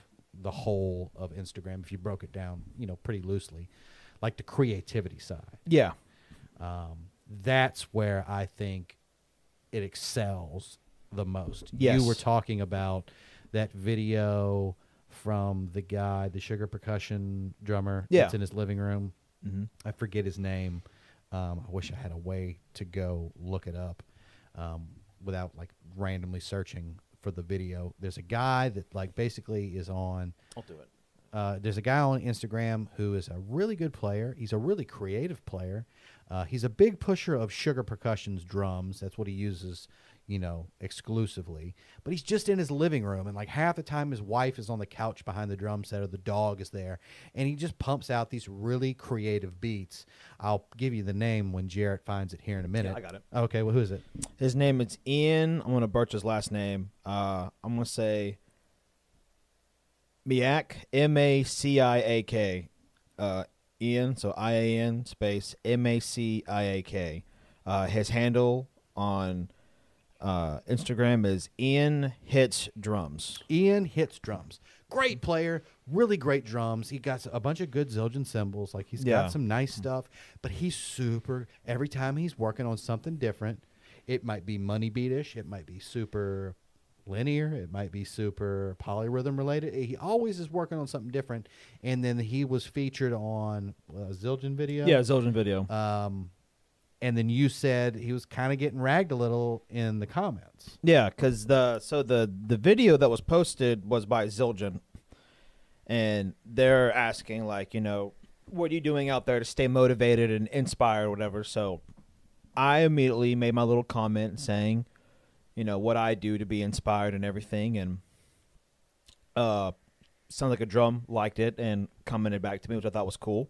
the whole of Instagram, if you broke it down, you know, pretty loosely, like the creativity side. yeah, Um, that's where I think it excels the most. Yes. You were talking about that video from the guy, the sugar percussion drummer Yeah. that's in his living room. Mm-hmm. I forget his name. Um, I wish I had a way to go look it up um, without like randomly searching for the video. There's a guy that like basically is on. I'll do it. Uh, there's a guy on Instagram who is a really good player. He's a really creative player. Uh, he's a big pusher of Sugar Percussion's drums. That's what he uses, you know, exclusively. But he's just in his living room, and like half the time, his wife is on the couch behind the drum set, or the dog is there, and he just pumps out these really creative beats. I'll give you the name when Jarrett finds it here in a minute. I got it. Okay, well, who is it? His name is Ian. I'm gonna butcher his last name. Uh, I'm gonna say Miak. M A C I A K. Uh, Ian. So I A N space M A C I A K. Uh, his handle on uh, Instagram is Ian Hits Drums. Ian hits drums. Great player, really great drums. He got a bunch of good Zildjian cymbals. Like he's Yeah. got some nice stuff, but he's super. Every time he's working on something different, it might be money beatish, it might be super linear, it might be super polyrhythm related. He always is working on something different. And then he was featured on a Zildjian video. Yeah, Zildjian video. Um, and then you said he was kind of getting ragged a little in the comments. Yeah, because the so the the video that was posted was by Zildjian, and they're asking like, you know, what are you doing out there to stay motivated and inspired, whatever. So, I immediately made my little comment saying, you know, what I do to be inspired and everything, and uh, sounds like a drum liked it and commented back to me, which I thought was cool.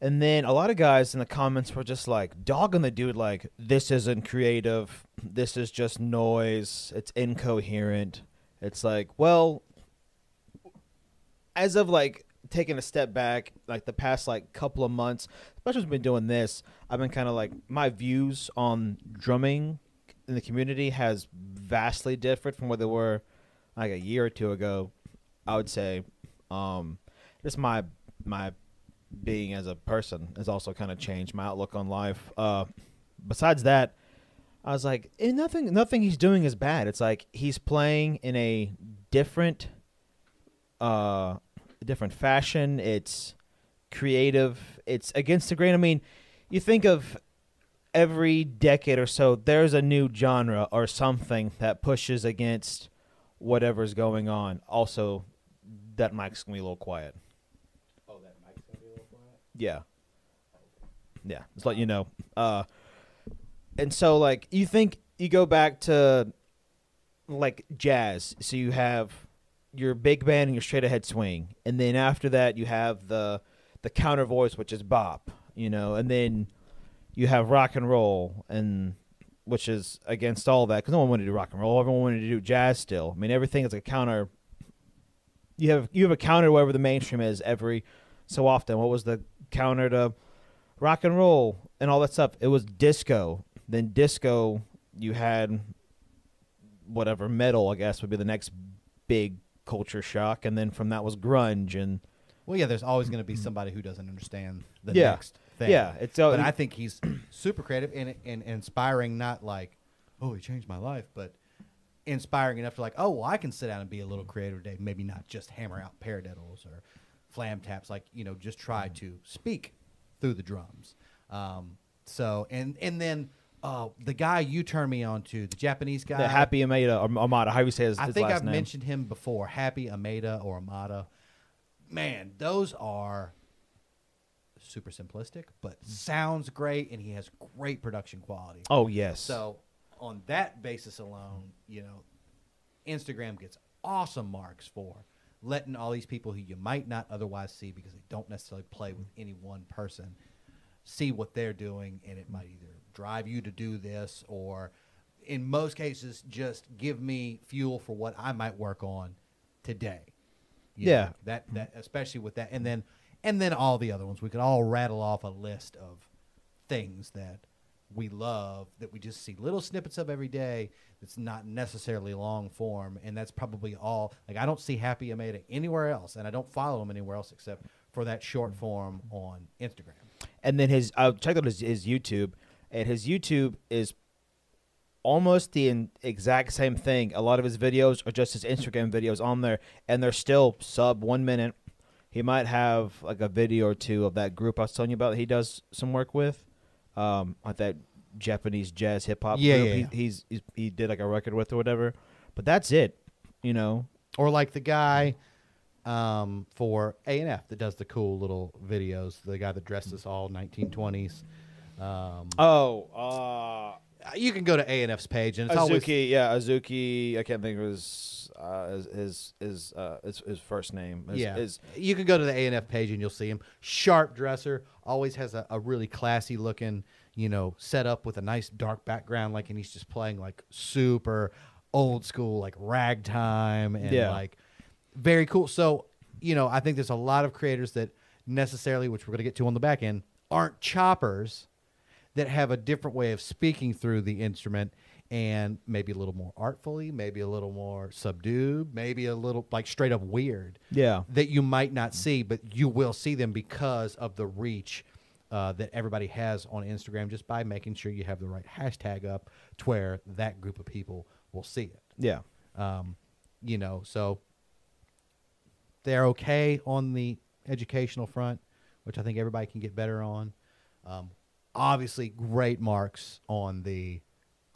And then a lot of guys in the comments were just like dogging the dude, like, this isn't creative. This is just noise. It's incoherent. It's like, well, as of like taking a step back, like the past like couple of months, especially been doing this, I've been kind of like, my views on drumming in the community has vastly different from what they were like a year or two ago. I would say, um, just my my being as a person has also kind of changed my outlook on life. Uh, besides that, I was like, eh, nothing, nothing he's doing is bad. It's like he's playing in a different, uh, different fashion. It's creative. It's against the grain. I mean, you think of every decade or so, there's a new genre or something that pushes against whatever's going on. Also, that mic's gonna be a little quiet. Oh, that mic's gonna be a little quiet. Yeah. Yeah. Just let you know. Uh and so like you think you go back to like jazz. So you have your big band and your straight ahead swing. And then after that you have the the counter voice which is bop, you know, and then you have rock and roll and which is against all that cuz no one wanted to do rock and roll. Everyone wanted to do jazz still. I mean everything is a counter you have you have a counter to whatever the mainstream is every so often. What was the counter to rock and roll and all that stuff? It was disco. Then disco, you had whatever metal. I guess would be the next big culture shock, and then from that was grunge and Well, yeah, there's always going to be somebody who doesn't understand the Yeah. next thing. yeah, it's uh, but I think he's super creative and, and, and inspiring. Not like, oh, he changed my life, but inspiring enough to like, oh, well, I can sit down and be a little creative today. Maybe not just hammer out paradiddles or flam taps. Like you know, just try to speak through the drums. Um, so and and then uh, the guy you turned me on to, the Japanese guy, the Happy Amada or Amada, how you say his, I his think I've name. mentioned him before. Happy Amada or Amada. Man, those are super simplistic, but sounds great, and he has great production quality. oh yes, So on that basis alone, you know, Instagram gets awesome marks for letting all these people who you might not otherwise see because they don't necessarily play with any one person see what they're doing and it might either drive you to do this or in most cases just give me fuel for what I might work on today. You Yeah. know, that mm-hmm. that especially with that and then and then all the other ones. We could all rattle off a list of things that we love that we just see little snippets of every day that's not necessarily long form and that's probably all like i don't see happy amada anywhere else and i don't follow him anywhere else except for that short form on instagram and then his uh, I checked out his, his YouTube, and his YouTube is almost the in, exact same thing. A lot of his videos are just his Instagram videos on there, and they're still sub one minute. he might have like a video or two of that group I was telling you about. That he does some work with, um, like that Japanese jazz hip hop Yeah, group. yeah, he. He's, he's he did like a record with or whatever. But that's it. You know. Or like the guy um, for A and F that does the cool little videos. The guy that dressed us all 1920s. Um, Oh, uh, you can go to A and F's page, and it's always Azuki. Yeah, Azuki. I can't think of his uh, his his his, uh, his his first name. His, yeah. his- you can go to the A and F page and you'll see him. Sharp dresser, always has a, a really classy looking, you know, setup with a nice dark background, like, and he's just playing like super old school, like ragtime and Yeah. like very cool. So, you know, I think there's a lot of creators that necessarily, which we're going to get to on the back end, aren't choppers that have a different way of speaking through the instrument and maybe a little more artfully, maybe a little more subdued, maybe a little like straight up weird yeah. that you might not see, but you will see them because of the reach uh, that everybody has on Instagram just by making sure you have the right hashtag up to where that group of people will see it. Yeah. Um, you know, so they're okay on the educational front, which I think everybody can get better on. Um, obviously, great marks on the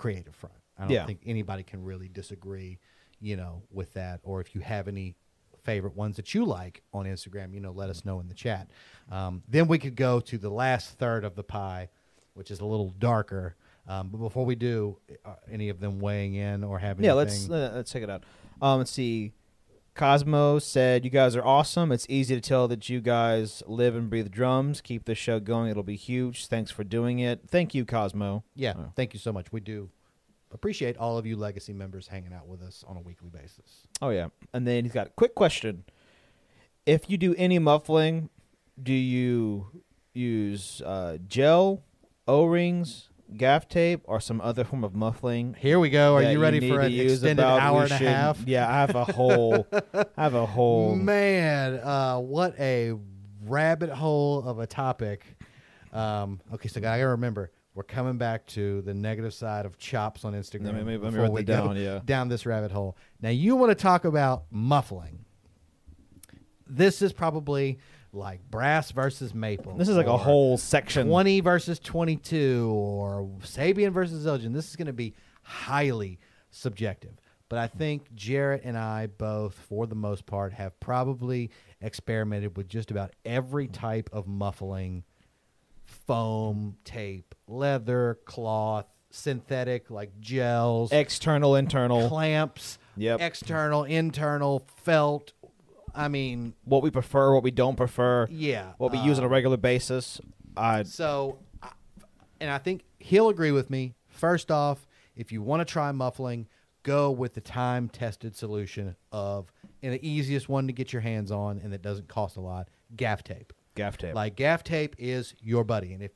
creative front. I don't Yeah. think anybody can really disagree, you know, with that. Or if you have any favorite ones that you like on Instagram, you know, let us know in the chat. Um, then we could go to the last third of the pie, which is a little darker. Um, but before we do, uh, any of them weighing in or having Yeah, let's uh, let's check it out. Um, let's see. Cosmo said, "You guys are awesome. It's easy to tell that you guys live and breathe drums. Keep the show going. It'll be huge. Thanks for doing it. Thank you, Cosmo. Yeah, Oh. thank you so much. We do appreciate all of you legacy members hanging out with us on a weekly basis. Oh yeah. And then he's got a quick question. If you do any muffling, do you use uh, gel, O-rings, gaff tape, or some other form of muffling? Here we go. Are you ready for an extended hour and a half? Yeah, I have a whole, I have a whole. Man, uh, what a rabbit hole of a topic. Um, okay, so I gotta remember we're coming back to the negative side of chops on Instagram. Let me- let me before write we go down, yeah. down this rabbit hole. Now you want to talk about muffling. This is probably like brass versus maple. This is like a whole section. 20 versus 22 or Sabian versus Zildjian. This is going to be highly subjective. But I think Jarrett and I both, for the most part, have probably experimented with just about every type of muffling foam, tape, leather, cloth, synthetic like gels, External, internal. clamps, Yep. external, internal, felt. I mean, what we prefer, what we don't prefer, yeah. what we use on a uh, regular basis. I So, and I think he'll agree with me. First off, if you want to try muffling, go with the time tested solution of, and the easiest one to get your hands on and that doesn't cost a lot gaff tape. gaff tape. Like gaff tape is your buddy, and if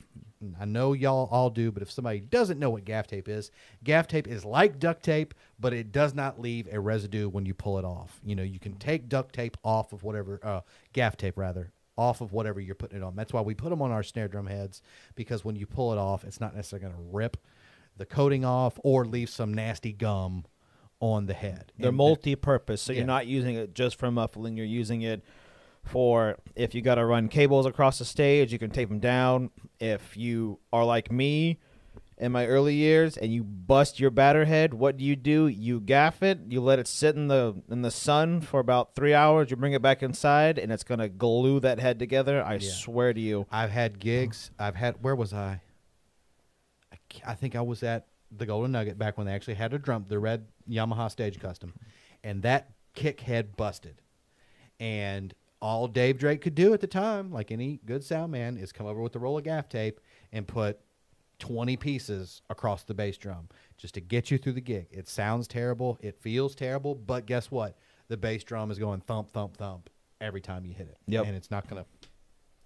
I know y'all all do, but if somebody doesn't know what gaff tape is, gaff tape is like duct tape, but it does not leave a residue when you pull it off. You know, you can take duct tape off of whatever uh, gaff tape rather off of whatever you're putting it on. That's why we put them on our snare drum heads because when you pull it off, it's not necessarily going to rip the coating off or leave some nasty gum on the head. They're And- multi-purpose, so Yeah. you're not using it just for muffling. You're using it for if you got to run cables across the stage, you can tape them down. If you are like me in my early years and you bust your batter head, what do you do? You gaff it. You let it sit in the in the sun for about three hours. You bring it back inside, and it's gonna glue that head together. I Yeah. swear to you. I've had gigs. I've had. Where was I? I, I think I was at the Golden Nugget back when they actually had a drum, the red Yamaha Stage Custom, and that kick head busted. And all Dave Drake could do at the time, like any good sound man, is come over with a roll of gaff tape and put 20 pieces across the bass drum just to get you through the gig. It sounds terrible, it feels terrible, but guess what? The bass drum is going thump, thump, thump every time you hit it. Yep. And it's not going to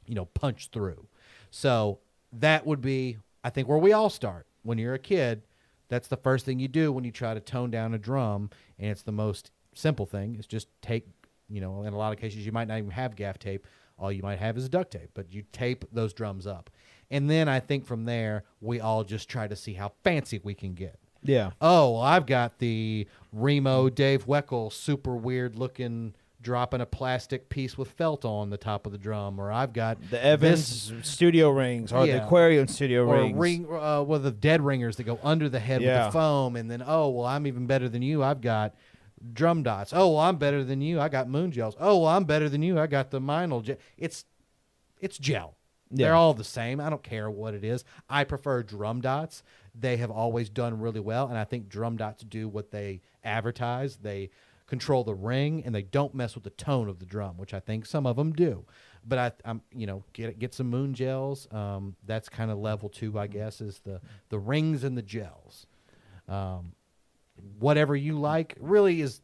you know, punch through. So that would be, I think, where we all start. When you're a kid, that's the first thing you do when you try to tone down a drum, and it's the most simple thing. Is just take, you know, in a lot of cases you might not even have gaff tape. All you might have is duct tape, but you tape those drums up, and then I think from there we all just try to see how fancy we can get. Yeah. Oh, well, I've got the Remo Dave Weckl super weird looking dropping a plastic piece with felt on the top of the drum, or I've got The Evans this- studio rings or Yeah. the Aquarian studio or rings. ring, uh, well, the dead ringers that go under the head with the foam, and then oh well, I'm even better than you. I've got drum dots. Oh well, I'm better than you. I got moon gels. Oh well, I'm better than you. I got the minal gel. It's it's gel. Yeah. They're all the same. I don't care what it is. I prefer drum dots. They have always done really well, and I think drum dots do what they advertise. They control the ring, and they don't mess with the tone of the drum, which I think some of them do. But I, I'm, you know, get get some moon gels. Um, that's kind of level two, I guess, is the the rings and the gels. Um, whatever you like really is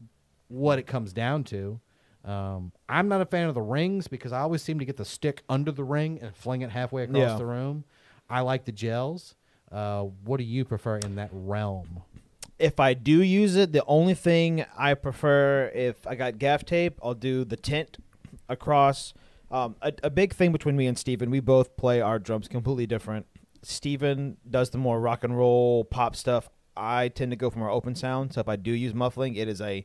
what it comes down to. Um, I'm not a fan of the rings because I always seem to get the stick under the ring and fling it halfway across Yeah. the room. I like the gels. Uh, what do you prefer in that realm? if I do use it, the only thing I prefer if I got gaff tape, I'll do the tint across. Um, a, a big thing between me and Steven, we both play our drums completely different. Steven does the more rock and roll pop stuff. I tend to go for more open sound. So if I do use muffling, it is a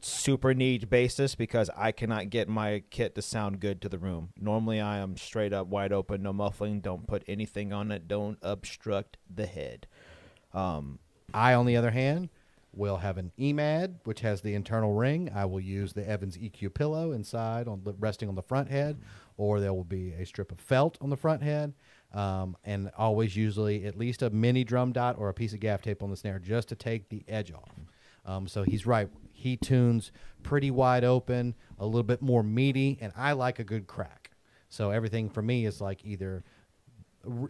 super niche basis because I cannot get my kit to sound good to the room. Normally, I am straight up wide open, no muffling. Don't put anything on it. Don't obstruct the head. Um, I, on the other hand, will have an EMAD, which has the internal ring. I will use the Evans EQ pillow inside, on the, resting on the front head, or there will be a strip of felt on the front head, um, and always usually at least a mini drum dot or a piece of gaff tape on the snare just to take the edge off. Um, so he's right. He tunes pretty wide open, a little bit more meaty, and I like a good crack. So everything for me is like either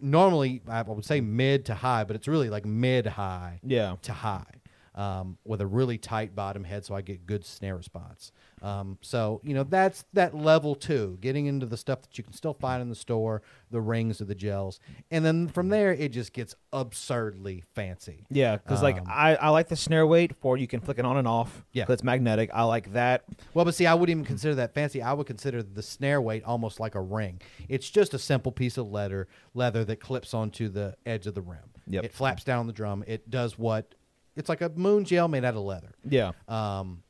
normally I would say mid to high, but it's really like mid high yeah. to high um, with a really tight bottom head, so I get good snare response. Um, so you know that's that level two, getting into the stuff that you can still find in the store, the rings or the gels, and then from there it just gets absurdly fancy. Yeah, because like Um, I, I like the snare weight for you can flick it on and off. Yeah. it's magnetic. I like that. Well, but see, I wouldn't even consider that fancy. I would consider the snare weight almost like a ring. It's just a simple piece of leather, leather that clips onto the edge of the rim. Yep. It flaps down on the drum. It does what? It's like a moon gel made out of leather. Yeah. Um,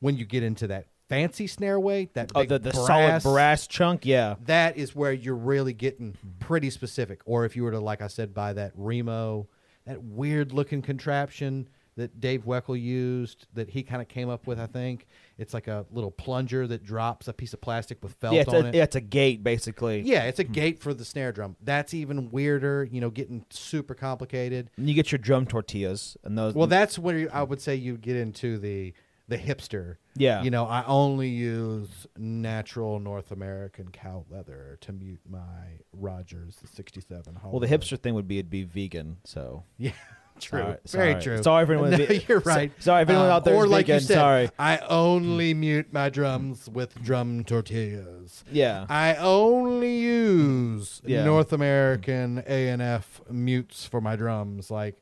when you get into that fancy snare weight, that Oh, the, the brass, solid brass chunk. Yeah. that is where you're really getting pretty specific. Or if you were to, like I said, buy that Remo, that weird looking contraption that Dave Weckl used, that he kind of came up with, I think. It's like a little plunger that drops a piece of plastic with felt Yeah on a, it. yeah, it's a gate basically. Yeah, it's a hmm. gate for the snare drum. That's even weirder, you know, getting super complicated. And you get your drum tortillas and those. Well, that's where you- I would say you get into the the hipster. Yeah. You know, I only use natural North American cow leather to mute my Rogers 67. well, the hipster thing would be it'd be vegan. So Yeah, true. Sorry- Very sorry. true. Sorry if anyone- No, you're right. So- sorry if anyone Um, out there Or is like you vegan, said, sorry. I only mute my drums with drum tortillas. yeah. I only use Yeah. North American A and F mutes for my drums. Like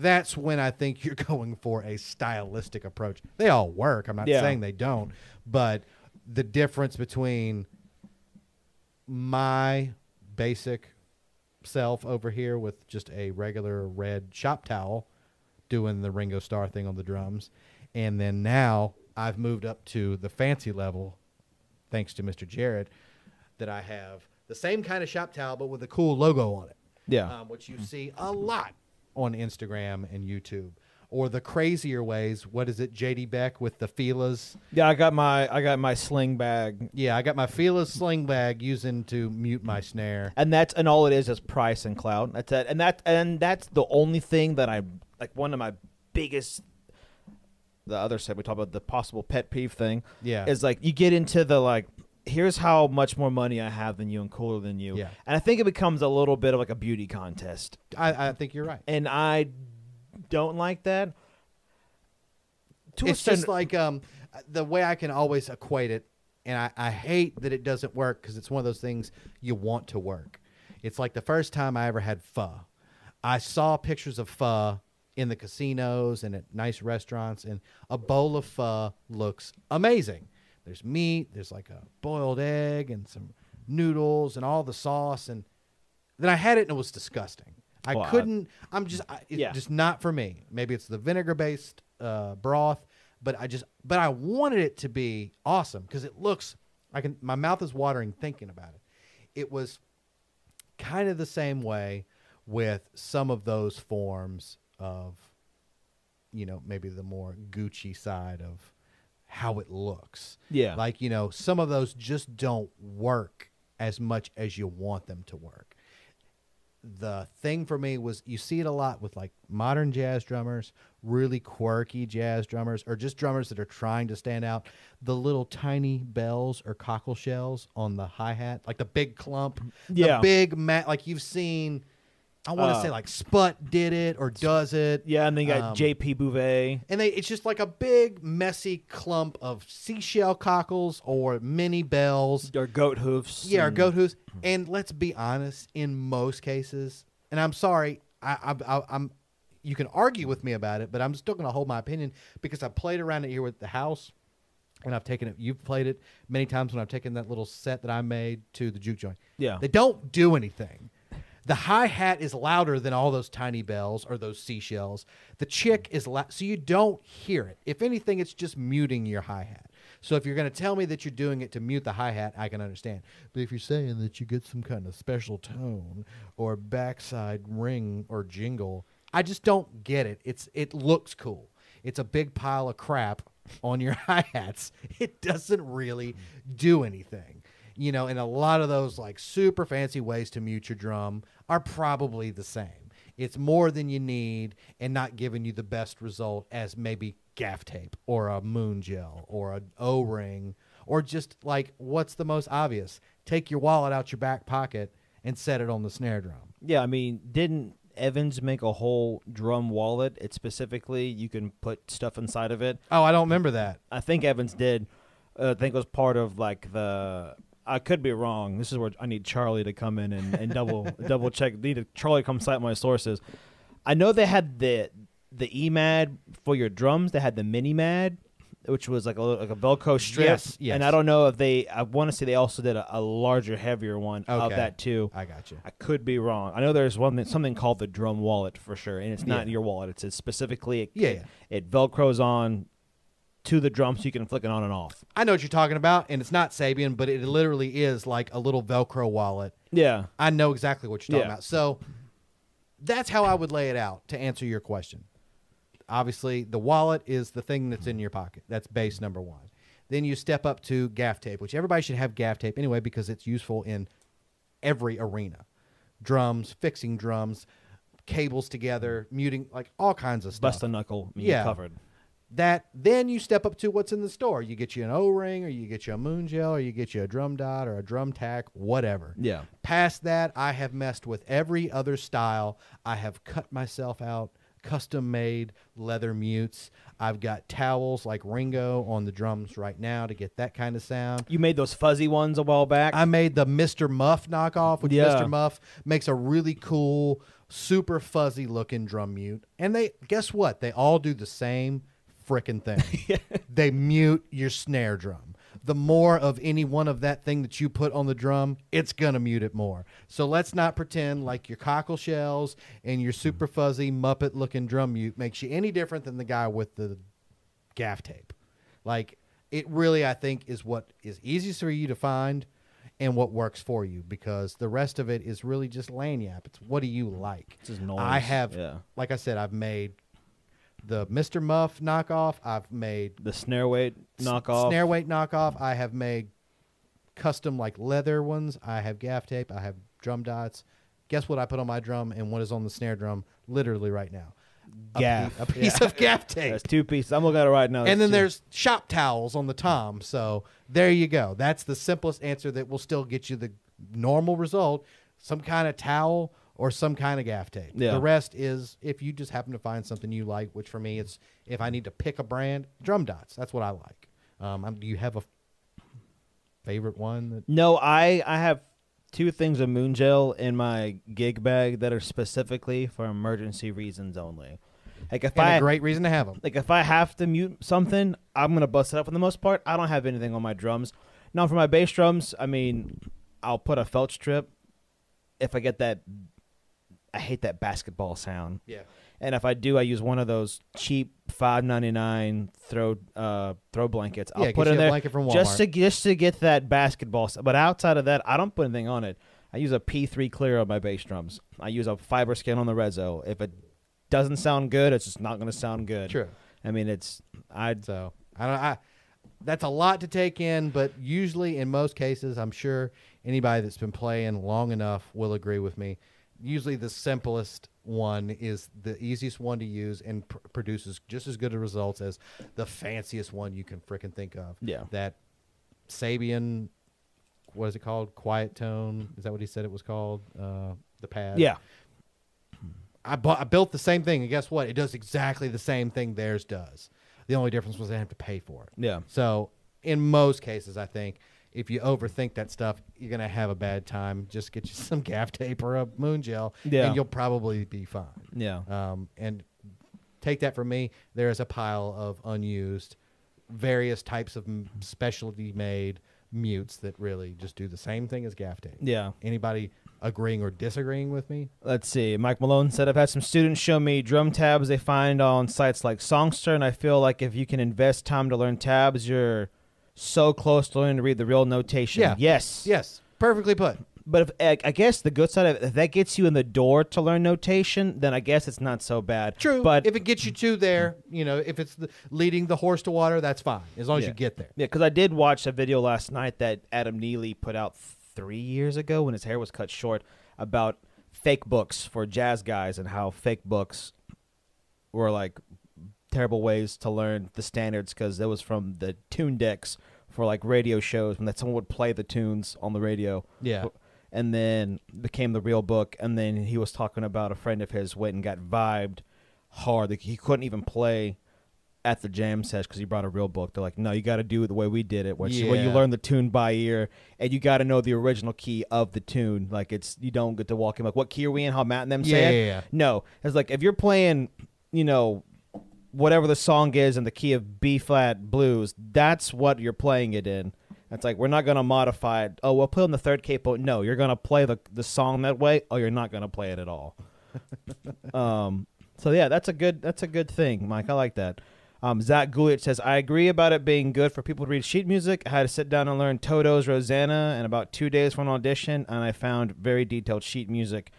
that's when I think you're going for a stylistic approach. They all work. I'm not Yeah. saying they don't, but the difference between my basic self over here with just a regular red shop towel doing the Ringo Starr thing on the drums and then now I've moved up to the fancy level thanks to Mr. Jarrett, that I have the same kind of shop towel, but with a cool logo on it. Yeah. Um, which you see a lot on Instagram and YouTube. Or the crazier ways, what is it, JD Beck with the Fila's? yeah. I got my I got my sling bag, Yeah, I got my Fila's sling bag using to mute my snare. and that's and all it is is price and clout. That's it. And that and that's the only thing that I like. One of my biggest. The other side we talk about the possible pet peeve thing. Yeah. is like you get into the like here's how much more money I have than you and cooler than you. Yeah. And I think it becomes a little bit of like a beauty contest. I, I think you're right. And I don't like that. To it's just like um, the way I can always equate it, and I, I hate that it doesn't work because it's one of those things you want to work. It's like the first time I ever had pho. I saw pictures of pho in the casinos and at nice restaurants, and a bowl of pho looks amazing. There's meat, there's like a boiled egg, and some noodles, and all the sauce, and then I had it and it was disgusting. I Well, couldn't. I'm just. I, it's Yeah. just not for me. Maybe it's the vinegar based uh, broth. but I just but I wanted it to be awesome because it looks I can my mouth is watering thinking about it. It was kind of the same way with some of those forms of you know maybe the more Gucci side of how it looks. Yeah. Like, you know, some of those just don't work as much as you want them to work. The thing for me was you see it a lot with like modern jazz drummers, really quirky jazz drummers, or just drummers that are trying to stand out. The little tiny bells or cockle shells on the hi hat, like the big clump, Yeah. the big mat. Like you've seen, I want to Uh, say like Sput did it or does it. yeah, and then you got Um, J.P. Bouvet. And they it's just like a big messy clump of seashell cockles or mini bells. Or goat hoofs. Yeah, or and- goat hooves. And let's be honest, in most cases, and I'm sorry, I, I, I, I'm. You can argue with me about it, but I'm still going to hold my opinion because I played around it here with the house, and I've taken it. You've played it many times when I've taken that little set that I made to the juke joint. Yeah. they don't do anything. The hi hat is louder than all those tiny bells or those seashells. The chick is loud, so you don't hear it. If anything, it's just muting your hi hat. So if you're going to tell me that you're doing it to mute the hi hat, I can understand. But if you're saying that you get some kind of special tone or backside ring or jingle, I just don't get it. It's it looks cool. It's a big pile of crap on your hi hats. It doesn't really do anything you know, and a lot of those like super fancy ways to mute your drum are probably the same. It's more than you need and not giving you the best result as maybe gaff tape or a moon gel or an O ring or just like what's the most obvious? Take your wallet out your back pocket and set it on the snare drum. Yeah, I mean, didn't Evans make a whole drum wallet? It specifically you can put stuff inside of it. Oh, I don't remember that. I think Evans did. Uh, I think it was part of like the. I could be wrong. This is where I need Charlie to come in and, and double double check. Need to, Charlie come cite my sources. I know they had the the EMAD for your drums. They had the mini Mad, which was like a like a Velcro strip. Yes, yes. And I don't know if they. I want to say they also did a, a larger, heavier one of Okay. that too. I got you. I could be wrong. I know there's one that, something called the drum wallet for sure, and it's not Yeah. your wallet. It's, it's specifically it, Yeah, yeah. it velcros on to the drum so you can flick it on and off. I know what you're talking about, and it's not Sabian, but it literally is like a little Velcro wallet Yeah, I know exactly what you're talking Yeah. about. So that's how I would lay it out to answer your question. Obviously, the wallet is the thing that's in your pocket. That's base number one. Then you step up to gaff tape, which everybody should have gaff tape anyway because it's useful in every arena drums, fixing drums, cables together, muting, like all kinds of stuff bust a knuckle. I mean, Yeah. you're covered. That then you step up to what's in the store. You get you an O-ring, or you get you a moon gel, or you get you a drum dot, or a drum tack, whatever. Yeah. Past that, I have messed with every other style. I have cut myself out, custom made leather mutes. I've got towels like Ringo on the drums right now to get that kind of sound. You made those fuzzy ones a while back. I made the Mr. Muff knockoff, which Yeah. Mr. Muff makes a really cool, super fuzzy looking drum mute. And they guess what? They all do the same freaking thing. They mute your snare drum. The more of any one of that thing that you put on the drum, it's gonna mute it more. So let's not pretend like your cockle shells and your super mm. fuzzy Muppet looking drum mute makes you any different than the guy with the gaff tape. Like it really, I think, is what is easiest for you to find and what works for you because the rest of it is really just lagniappe. It's what do you like? It's just noise. I have, Yeah. like I said, I've made the Mr. Muff knockoff. I've made the snare weight knockoff. snare weight knockoff. I have made custom like leather ones. I have gaff tape. I have drum dots. Guess what I put on my drum and what is on the snare drum literally right now? A Gaff. piece- A piece, of gaff tape. That's two pieces. I'm looking at it right now. and then two. there's shop towels on the tom. So there you go. That's the simplest answer that will still get you the normal result. Some kind of towel or some kind of gaff tape. Yeah. The rest is if you just happen to find something you like, which for me it's if I need to pick a brand, drum dots. That's what I like. Um, I'm- do you have a favorite one? That, No, I I have two things of moon gel in my gig bag that are specifically for emergency reasons only. Like if and I a great reason to have them. like if I have to mute something, I'm gonna bust it up. For the most part, I don't have anything on my drums. Now for my bass drums, I mean, I'll put a felt strip if I get that. I hate that basketball sound. Yeah. And if I do, I use one of those cheap five ninety nine throw uh, throw blankets. I'll Yeah, put it in you there blanket from just to just to get that basketball. s- But outside of that, I don't put anything on it. I use a P3 clear on my bass drums. I use a FiberSkyn on the Rezo. If it doesn't sound good, it's just not going to sound good. True. I mean, it's I So I don't. I that's a lot to take in, but usually in most cases, I'm sure anybody that's been playing long enough will agree with me. Usually, the simplest one is the easiest one to use and pr- produces just as good a results as the fanciest one you can freaking think of. Yeah. That Sabian, what is it called? Quiet tone. Is that what he said it was called? Uh, the pad. yeah. I, bu- I built the same thing, and guess what? It does exactly the same thing theirs does. The only difference was I have to pay for it. Yeah. So, in most cases, I think if you overthink that stuff, you're gonna have a bad time. Just get you some gaff tape or a moon gel, Yeah. and you'll probably be fine. Yeah. Um, and take that from me. There is a pile of unused, various types of specialty made mutes that really just do the same thing as gaff tape. Yeah. Anybody agreeing or disagreeing with me? Let's see. Mike Malone said, I've had some students show me drum tabs they find on sites like Songsterr, and I feel like if you can invest time to learn tabs, you're so close to learning to read the real notation. Yeah. Yes. Yes, perfectly put. But if I I guess the good side of it, if that gets you in the door to learn notation, then I guess it's not so bad. True, But if it gets you to there, you know, if it's the, leading the horse to water, that's fine as long as Yeah. you get there. Yeah, because I did watch a video last night that Adam Neely put out three years ago when his hair was cut short about fake books for jazz guys and how fake books were like terrible ways to learn the standards because it was from the tune decks for like radio shows when that someone would play the tunes on the radio. Yeah. And then became the real book. And then he was talking about a friend of his went and got vibed hard. Like he couldn't even play at the jam session because he brought a real book. They're like, no, you got to do it the way we did it, which is where you Yeah. learn the tune by ear, and you got to know the original key of the tune. Like it's you don't get to walk in like, what key are we in? How Matt and them say Yeah, it. yeah, yeah. No, it's like if you're playing, you know, whatever the song is in the key of B flat blues, that's what you're playing it in. It's like we're not gonna modify it. Oh, we'll play on the third capo. No, you're gonna play the the song that way. Oh, you're not gonna play it at all. um. So yeah, that's a good that's a good thing, Mike. I like that. Um, Zach Gulich says, I agree about it being good for people to read sheet music. I had to sit down and learn Toto's Rosanna in about two days for an audition, and I found very detailed sheet music.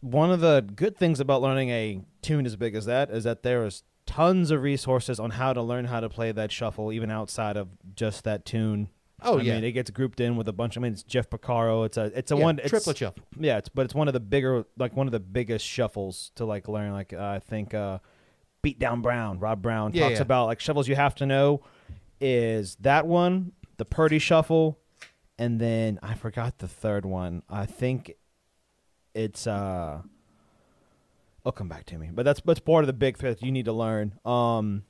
One of the good things about learning a tune as big as that is that there is tons of resources on how to learn how to play that shuffle, even outside of just that tune. Oh, I yeah. mean, it gets grouped in with a bunch. I mean, it's Jeff Porcaro. It's a it's a Yeah, one it's, triplet shuffle. Yeah, it's but it's one of the bigger like one of the biggest shuffles to like learn. Like uh, I think uh, Beat Down Brown, Rob Brown Yeah, talks yeah. about like shuffles you have to know is that one, the Purdie shuffle, and then I forgot the third one. I think it's uh it'll come back to me. But that's that's part of the big thread that you need to learn. Um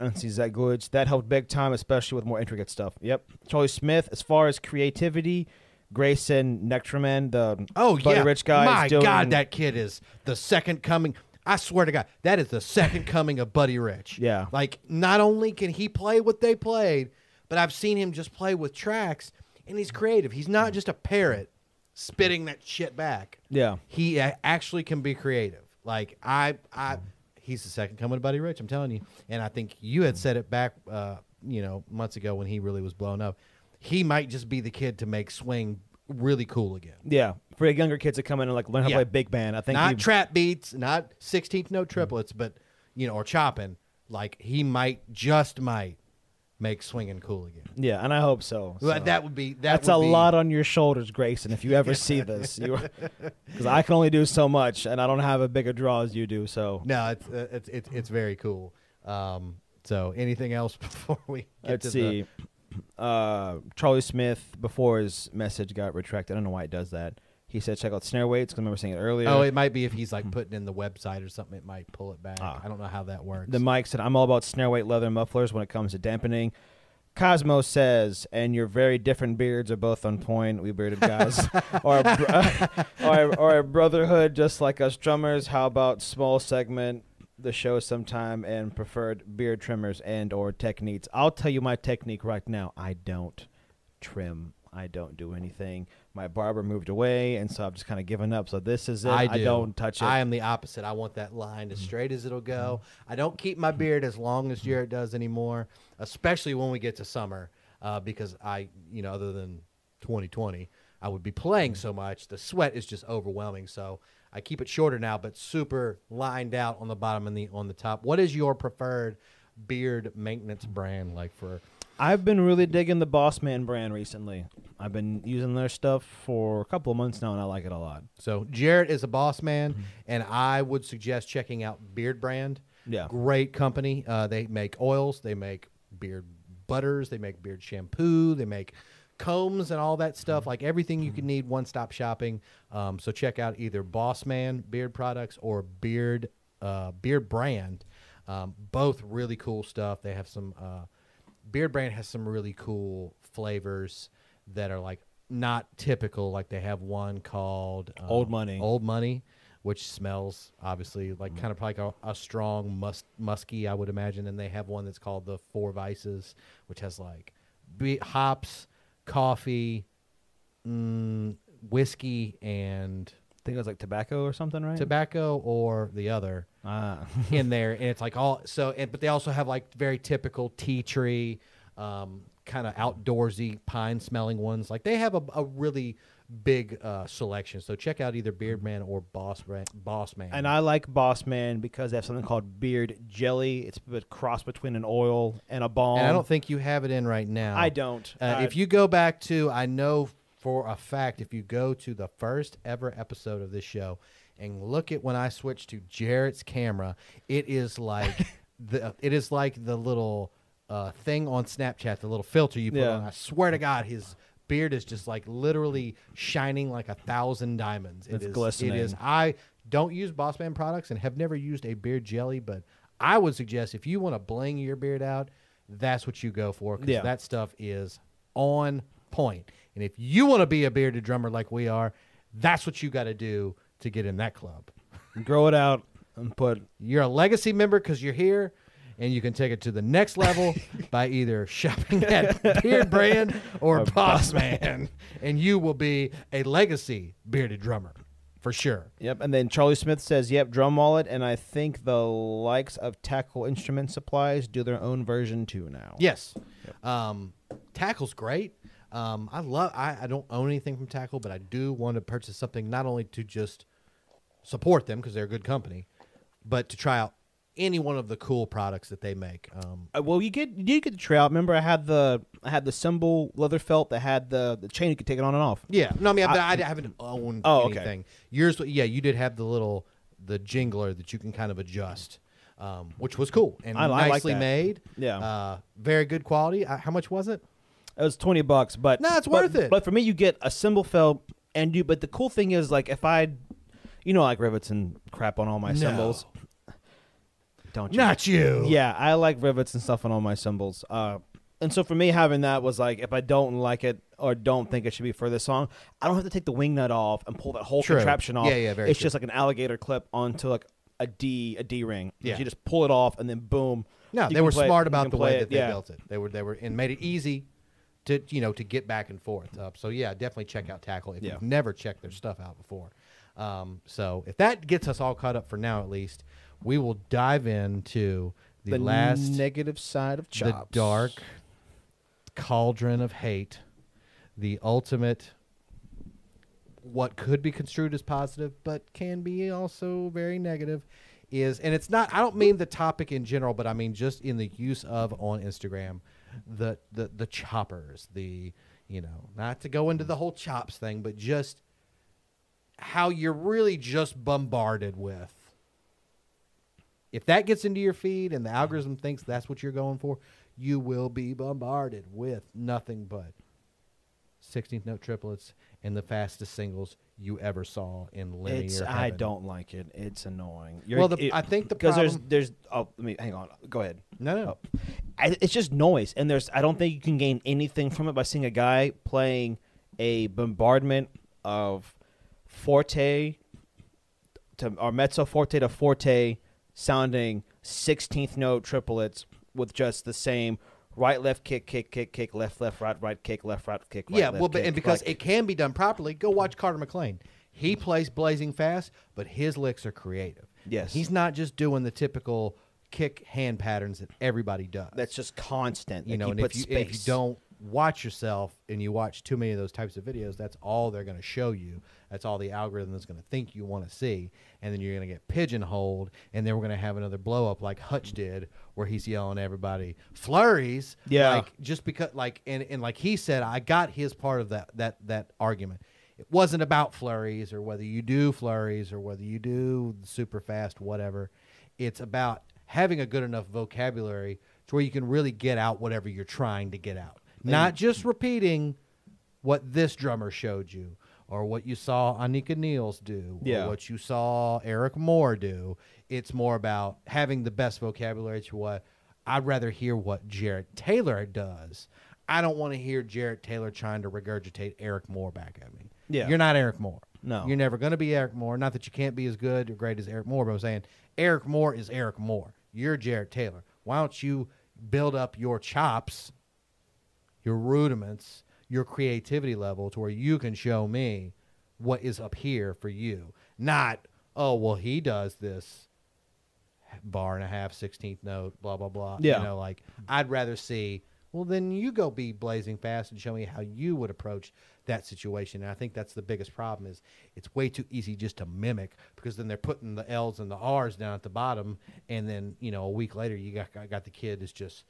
and see Zach Glitch. That helped big time, especially with more intricate stuff. Yep. Charlie Smith, as far as creativity, Grayson Nekrutman, the Oh Buddy yeah, Rich guy. is My doing- God, that kid is the second coming. I swear to God, that is the second coming of Buddy Rich. Yeah. like not only can he play what they played, but I've seen him just play with tracks, and he's creative. He's not just a parrot spitting that shit back. Yeah. he a- actually can be creative. Like I, I, he's the second coming of Buddy Rich. I'm telling you, and I think you had said it back, uh, you know, months ago when he really was blown up. He might just be the kid to make swing really cool again. Yeah. For younger kids to come in and like learn how Yeah. to play big band. I think not he- trap beats, not 16th note triplets, but you know, or chopping. Like he might just might make swinging cool again. Yeah, and I hope so. Well, so. That would be that That's would a be- lot on your shoulders, Grayson. If you ever see this, because I can only do so much, and I don't have a bigger draw as you do. So No, it's uh, it's it's, it's very cool. Um, so anything else before we get let's to see. Uh, Charlie Smith, before his message got retracted, I don't know why it does that. He said check out snare Weights because I remember saying it earlier. Oh, it might be if he's like putting in the website or something. It might pull it back. Ah. I don't know how that works. The Mike said, I'm all about snare weight leather mufflers when it comes to dampening. Cosmo says, and your very different beards are both on point. We bearded guys or, or, or a brotherhood just like us drummers. How about small segment, the show sometime, and preferred beard trimmers and or techniques? I'll tell you my technique right now. I don't trim. I don't do anything. My barber moved away, and so I've just kind of given up. So this is it. I, do. don't touch it. Mm-hmm. I am the opposite. I want that line as straight as it'll go. I don't keep my beard as long as Jarrett does anymore, especially when we get to summer, uh, because I, you know, other than 2020, I would be playing Mm-hmm. so much. The sweat is just overwhelming. So I keep it shorter now, but super lined out on the bottom and the on the top. What is your preferred beard maintenance brand like for? I've been really digging the Boss Man brand recently. I've been using their stuff for a couple of months now, and I like it a lot. So Jarrett is a boss man, Mm-hmm. and I would suggest checking out Beard Brand. Yeah. great company. Uh, they make oils, they make beard butters, they make beard shampoo, they make combs and all that stuff. Like everything you can need, one stop shopping. Um, so check out either Boss Man Beard Products or Beard uh, Beard Brand. Um, both really cool stuff. They have some. Uh, Beard Brand has some really cool flavors that are like not typical. Like they have one called um, Old Money. Old Money, which smells obviously like kind of like a, a strong mus- musky, I would imagine. And they have one that's called the Four Vices, which has like be- hops, coffee, mm, whiskey, and I think it was like tobacco or something, right? tobacco, or the other Ah. in there, and it's like all so. And, but they also have like very typical tea tree, um, kind of outdoorsy pine smelling ones. Like they have a, a really big uh, selection. So check out either Beardman or Boss Ra- Boss Man. And I like Boss Man because they have something called Beard Jelly. It's a cross between an oil and a balm. and I don't think you have it in right now. I don't. Uh, Uh, if you go back to, I know for a fact, if you go to the first ever episode of this show and look at when I switch to Jarrett's camera, it is like the it is like the little uh, thing on Snapchat, the little filter you put Yeah. on. I swear to God, his beard is just like literally shining like a thousand diamonds. It It's is- glistening. It is. I don't use Boss Man products and have never used a beard jelly, but I would suggest if you want to bling your beard out, that's what you go for because Yeah. that stuff is on point. And if you want to be a bearded drummer like we are, that's what you got to do to get in that club. grow it out and put. You're a legacy member because you're here, and you can take it to the next level by either shopping at Beard Brand or, Boss Man, and you will be a legacy bearded drummer for sure. Yep. And then Charlie Smith says, "Yep, drum wallet." And I think the likes of Tackle Instrument Supplies do their own version too now. Yes, um, Tackle's great. Um, I love. I, I don't own anything from Tackle, but I do want to purchase something not only to just support them because they're a good company, but to try out any one of the cool products that they make. Um, Uh, well, you get you did get the try out. Remember, I had the I had the cymbal leather felt that had the the chain you could take it on and off. yeah, no, I mean, I, I- I haven't owned Oh, okay. anything. Yours, yeah, you did have the little the jingler that you can kind of adjust, um, which was cool and I I like nicely made. Yeah. uh, very good quality. Uh, how much was it? It was twenty bucks, but No, it's but- worth it. But for me, you get a cymbal felt, and you. But the cool thing is, like, if I, you know, I like rivets and crap on all my No. cymbals. Don't you? Not you. Yeah, I like rivets and stuff on all my cymbals. Uh, and so for me, having that was like, if I don't like it or don't think it should be for this song, I don't have to take the wing nut off and pull that whole True. contraption off. Yeah, yeah, very It's true. just like an alligator clip onto like a D, a D ring. Yeah. You just pull it off and then boom. No, you they were play it- smart about the way it, that they yeah. built it. They were they were and made it easy to you know to get back and forth. Uh, so yeah, definitely check out Tackle if Yeah. you've never checked their stuff out before. Um, so if that gets us all caught up for now, at least we will dive into the, The last negative side of chops. the dark cauldron of hate, the ultimate. What could be construed as positive, but can be also very negative, is and it's not. I don't mean the topic in general, but I mean just in the use of on Instagram, the the the choppers, the you know, not to go into the whole chops thing, but just how you're really just bombarded with if that gets into your feed and the mm-hmm. algorithm thinks that's what you're going for, you will be bombarded with nothing but 16th note triplets and the fastest singles you ever saw in linear. It's, I don't like it. It's annoying. You're, Well, the, it- I think the because there's there's oh let me hang on. Go ahead. no, no, Oh. I, it's just noise, and there's I don't think you can gain anything from it by seeing a guy playing a bombardment of forte to or mezzo forte to forte sounding 16th note triplets with just the same right, left, kick, kick, kick, kick, left, left, right, right, kick, left, right, kick, right, yeah, left, well, but, kick, and because right, it can be done properly, go watch Carter McLean. He plays blazing fast, but his licks are creative. Yes. he's not just doing the typical kick hand patterns that everybody does. that's just constant. you Like, know, and if you, if you don't watch yourself and you watch too many of those types of videos, that's all they're going to show you. That's all the algorithm is going to think you want to see, and then you're going to get pigeonholed, and then we're going to have another blow up like Hutch did, where he's yelling at everybody flurries. Yeah. like just because like and, and like he said, I got his part of that that that argument. It wasn't about flurries or whether you do flurries or whether you do super fast, whatever. It's about having a good enough vocabulary to where you can really get out whatever you're trying to get out. Not just repeating what this drummer showed you or what you saw Anika Nilles do Yeah. or what you saw Eric Moore do. It's more about having the best vocabulary to what I'd rather hear what Jarrett Taylor does. I don't want to hear Jarrett Taylor trying to regurgitate Eric Moore back at me. Yeah. You're not Eric Moore. No. You're never going to be Eric Moore. Not that you can't be as good or great as Eric Moore, but I'm saying Eric Moore is Eric Moore. You're Jarrett Taylor. Why don't you build up your chops, your rudiments, your creativity level to where you can show me what is up here for you? Not, oh, well, he does this bar and a half, 16th note, blah, blah, blah. Yeah. You know, like, I'd rather see, well, then you go be blazing fast and show me how you would approach that situation. And I think that's the biggest problem is it's way too easy just to mimic because then they're putting the L's and the R's down at the bottom. And then, you know, a week later, you got, got the kid is just,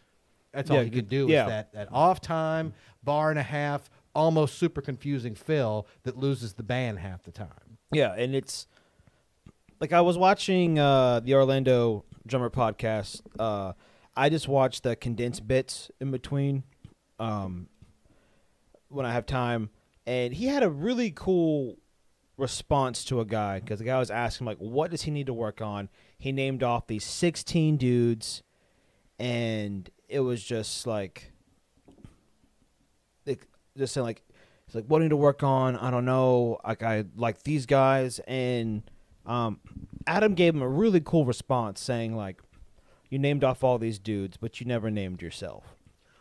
that's all Yeah, he can do yeah. is that, that off time, bar and a half, almost super confusing fill that loses the band half the time. Yeah, and it's like I was watching uh, the Orlando Drummer podcast. Uh, I just watched the condensed bits in between um, when I have time, and he had a really cool response to a guy because the guy was asking like, "What does he need to work on?" He named off these sixteen dudes, and it was just like, like just saying like He's like, what do I need to work on? I don't know. Like I like these guys, and um, Adam gave him a really cool response, saying like, you named off all these dudes, but you never named yourself.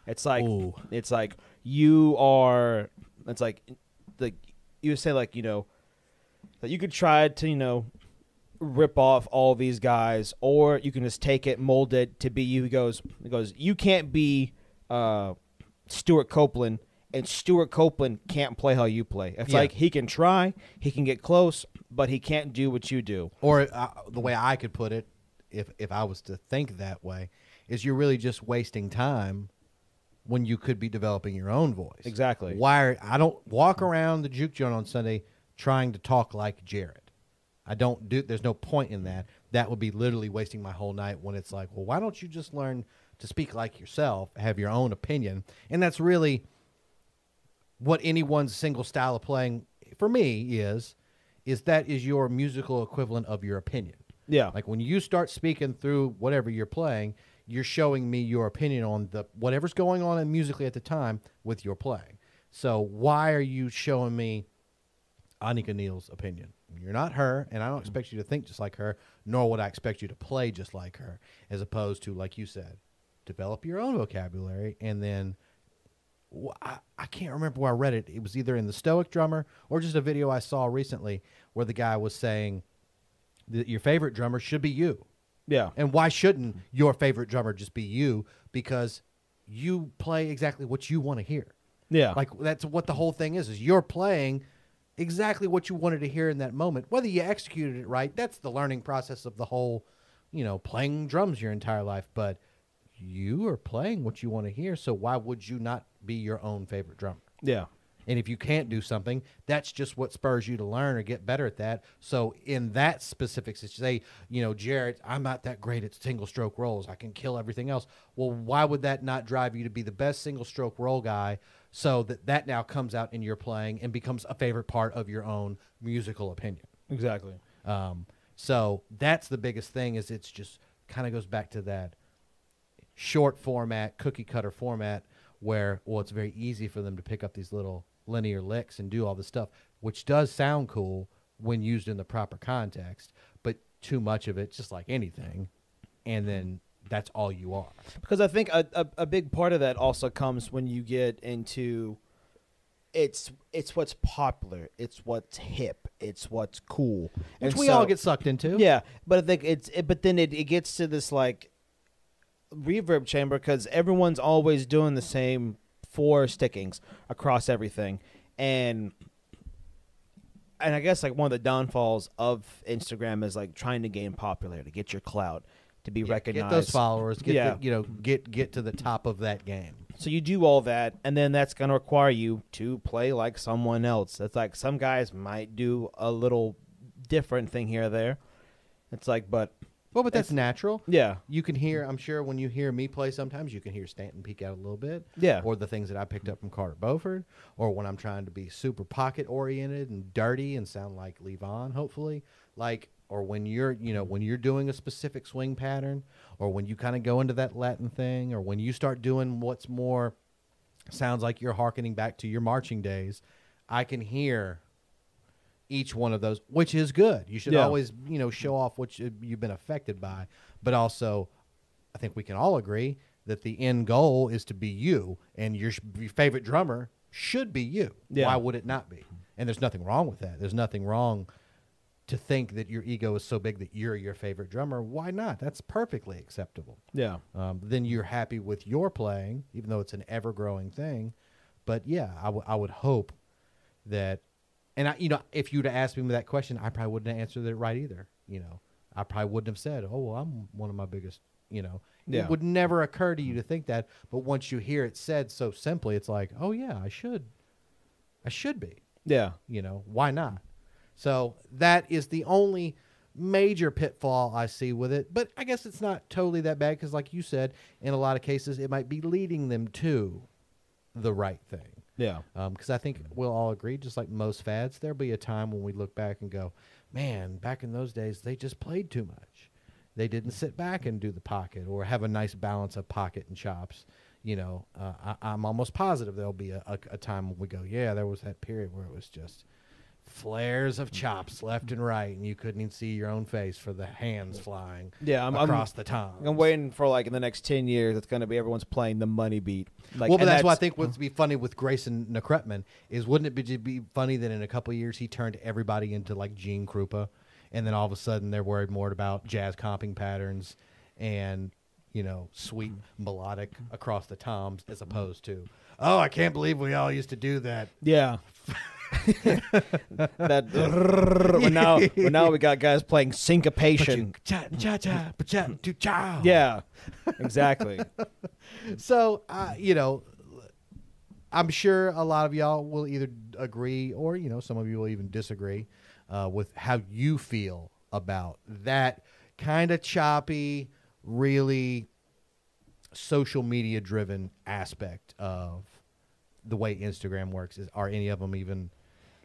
It's like Ooh. it's like you are. It's like like you would say like you know that you could try to you know rip off all these guys, or you can just take it, mold it to be you. He goes, he goes, you can't be uh, Stewart Copeland, and Stewart Copeland can't play how you play. It's Yeah. like he can try, he can get close, but he can't do what you do. Or uh, the way I could put it, if if I was to think that way, is you're really just wasting time when you could be developing your own voice. Exactly. Why are, I don't walk around the juke joint on Sunday trying to talk like Jarrett. I don't do. There's no point in that. That would be literally wasting my whole night. When it's like, well, why don't you just learn to speak like yourself, have your own opinion, and that's really what anyone's single style of playing for me is. Is that is your musical equivalent of your opinion. Yeah. Like when you start speaking through whatever you're playing, you're showing me your opinion on the whatever's going on in musically at the time with your playing. So why are you showing me Anika Nilles' opinion? You're not her, and I don't mm-hmm. expect you to think just like her, nor would I expect you to play just like her, as opposed to, like you said, develop your own vocabulary and then I, I can't remember where I read it. It was either in the Stoic Drummer or just a video I saw recently where the guy was saying that your favorite drummer should be you. yeah. And why shouldn't your favorite drummer just be you? Because you play exactly what you want to hear. Yeah. Like that's what the whole thing is. Is you're playing exactly what you wanted to hear in that moment. Whether you executed it right, that's the learning process of the whole, you know, playing drums your entire life. But you are playing what you want to hear. So why would you not be your own favorite drummer? yeah. And if you can't do something, that's just what spurs you to learn or get better at that. So in that specific situation, say, you know, Jarrett, I'm not that great at single stroke rolls. I can kill everything else. Well, why would that not drive you to be the best single stroke roll guy so that that now comes out in your playing and becomes a favorite part of your own musical opinion? Exactly. Um, so that's the biggest thing is it's just kind of goes back to that short format, cookie cutter format where, well, it's very easy for them to pick up these little linear licks and do all this stuff, which does sound cool when used in the proper context, but too much of it, just like anything, and then that's all you are. because I think a, a a big part of that also comes when you get into it's it's what's popular, it's what's hip, it's what's cool, Which And we so- all get sucked into. Yeah, but I think it's it, but then it, it gets to this like reverb chamber because everyone's always doing the same four stickings across everything, and and I guess like one of the downfalls of Instagram is like trying to gain popularity, get your clout, to be Yeah, recognized. Get those followers. Get Yeah. the, you know get get to the top of that game. So you do all that, and then that's going to require you to play like someone else. It's like some guys might do a little different thing here or there. It's like, but Well, but that's natural. yeah, You can hear. I'm sure when you hear me play, sometimes you can hear Stanton peek out a little bit. yeah, or the things that I picked up from Carter Beauford, or when I'm trying to be super pocket oriented and dirty and sound like Levon, hopefully, like, or when you're, you know, when you're doing a specific swing pattern, or when you kind of go into that Latin thing, or when you start doing what's more sounds like you're harkening back to your marching days, I can hear each one of those, which is good. You should Yeah. always, you know, show off what you, you've been affected by, but also I think we can all agree that the end goal is to be you, and your, your favorite drummer should be you. Yeah. Why would it not be? And there's nothing wrong with that. There's nothing wrong to think that your ego is so big that you're your favorite drummer. Why not? That's perfectly acceptable. yeah, Um, then you're happy with your playing, even though it's an ever growing thing. But yeah, I, w- I would hope that, and I, you know, if you'd have asked me that question, I probably wouldn't have answered it right either. You know, I probably wouldn't have said, "Oh, well, I'm one of my biggest." You know, Yeah. it would never occur to you to think that. But once you hear it said so simply, it's like, "Oh yeah, I should, I should be." yeah, You know, why not? So that is the only major pitfall I see with it. But I guess it's not totally that bad because, like you said, in a lot of cases, it might be leading them to the right thing. yeah, Because I think we'll all agree, just like most fads, there'll be a time when we look back and go, man, back in those days, they just played too much. They didn't sit back and do the pocket or have a nice balance of pocket and chops. You know, uh, I, I'm almost positive there'll be a, a, a time when we go, yeah, there was that period where it was just flares of chops left and right, and you couldn't even see your own face for the hands flying yeah. I'm, I'm across the tom. I'm waiting for like in the next ten years, it's going to be everyone's playing the money beat. Like, well, but and that's, why I think what's be funny with Grayson Nekrutman is wouldn't it be, be funny that in a couple of years he turned everybody into like Gene Krupa, and then all of a sudden they're worried more about jazz comping patterns and you know sweet melodic across the toms as opposed to oh I can't believe we all used to do that. Yeah. that well now well now we got guys playing syncopation. Yeah, exactly. So, uh, you know, I'm sure a lot of y'all will either agree or, you know, some of you will even disagree uh, with how you feel about that kind of choppy, really social media driven aspect of the way Instagram works. Is are any of them even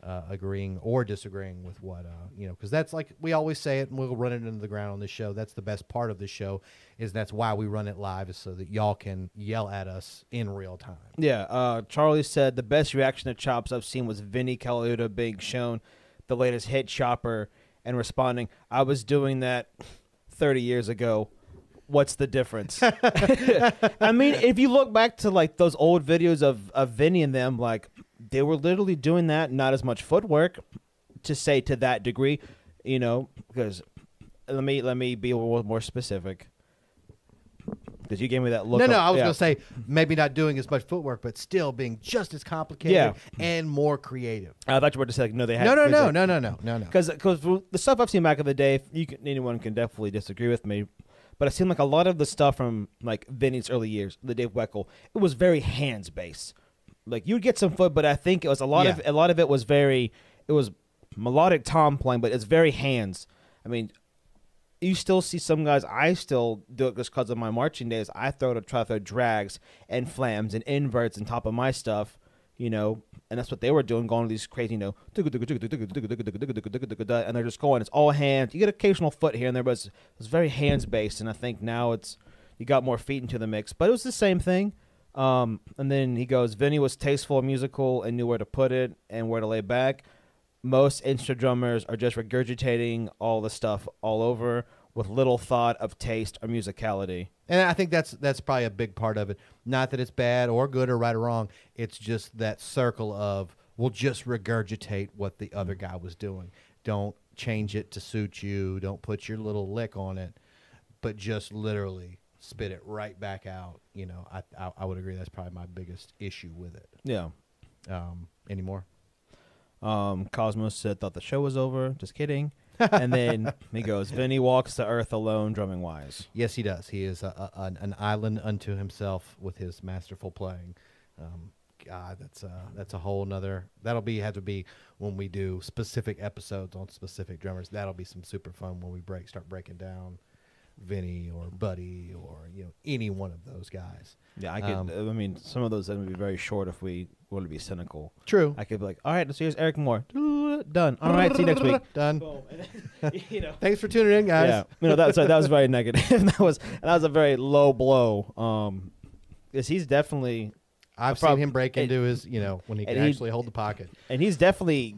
uh, agreeing or disagreeing with what uh, you know? Because that's like we always say it, and we'll run it into the ground on this show. That's the best part of the show, is that's why we run it live, is so that y'all can yell at us in real time. Yeah, uh, Charlie said the best reaction to chops I've seen was Vinny Colaiuta being shown the latest hit chopper and responding, "I was doing that 30 years ago. What's the difference?" I mean, if you look back to like those old videos of of Vinny and them, like they were literally doing that, not as much footwork to say to that degree, you know, because let me let me be a little more specific. Because you gave me that look. no, of- no, I was yeah. gonna say maybe not doing as much footwork, but still being just as complicated Yeah. and more creative. I thought you were to say like, no, they had No, no, no, they- no, no, no, no, no. because because the stuff I've seen back in the day, you can, anyone can definitely disagree with me, but I've seen like a lot of the stuff from like Vinny's early years, the Dave Weckl, it was very hands based. Like you'd get some foot, but I think it was a lot of a lot of it was very it was melodic tom playing, but it's very hands. I mean, you still see some guys. I still do it just because of my marching days. I throw to try to throw drags and flams and inverts on top of my stuff, you know, and that's what they were doing, going to these crazy, you know, and they're just going. It's all hands. You get occasional foot here and there, but it's, it's very hands based. And I think now it's you got more feet into the mix, but it was the same thing. Um, and then he goes, Vinny was tasteful, and musical, and knew where to put it and where to lay back most insta drummers are just regurgitating all the stuff all over with little thought of taste or musicality. And I think that's that's probably a big part of it. Not that it's bad or good or right or wrong. It's just that circle of we'll just regurgitate what the other guy was doing. Don't change it to suit you. Don't put your little lick on it, but just literally spit it right back out. You know, I I, I would agree that's probably my biggest issue with it. Yeah. Um, any more? Um, Cosmos said thought the show was over. Just kidding. And then he goes, Vinny walks to Earth alone, drumming wise. Yes, he does. He is a, a, an, an island unto himself with his masterful playing. Um, God, that's uh, that's a whole nother. That'll be have to be when we do specific episodes on specific drummers. That'll be some super fun when we break start breaking down Vinny or Buddy or you know any one of those guys. Yeah, I could. Um, I mean, some of those would be very short if we want to be cynical. True. I could be like, all right, so here's Eric Moore. Done. All right, see you next week. Done. Boom. And then, you know. Thanks for tuning in, guys. Yeah, you know that. Sorry, that was very negative. that was that was a very low blow. Um, because he's definitely I've prob- seen him break and- into his, you know, when he can he- actually hold the pocket. and he's definitely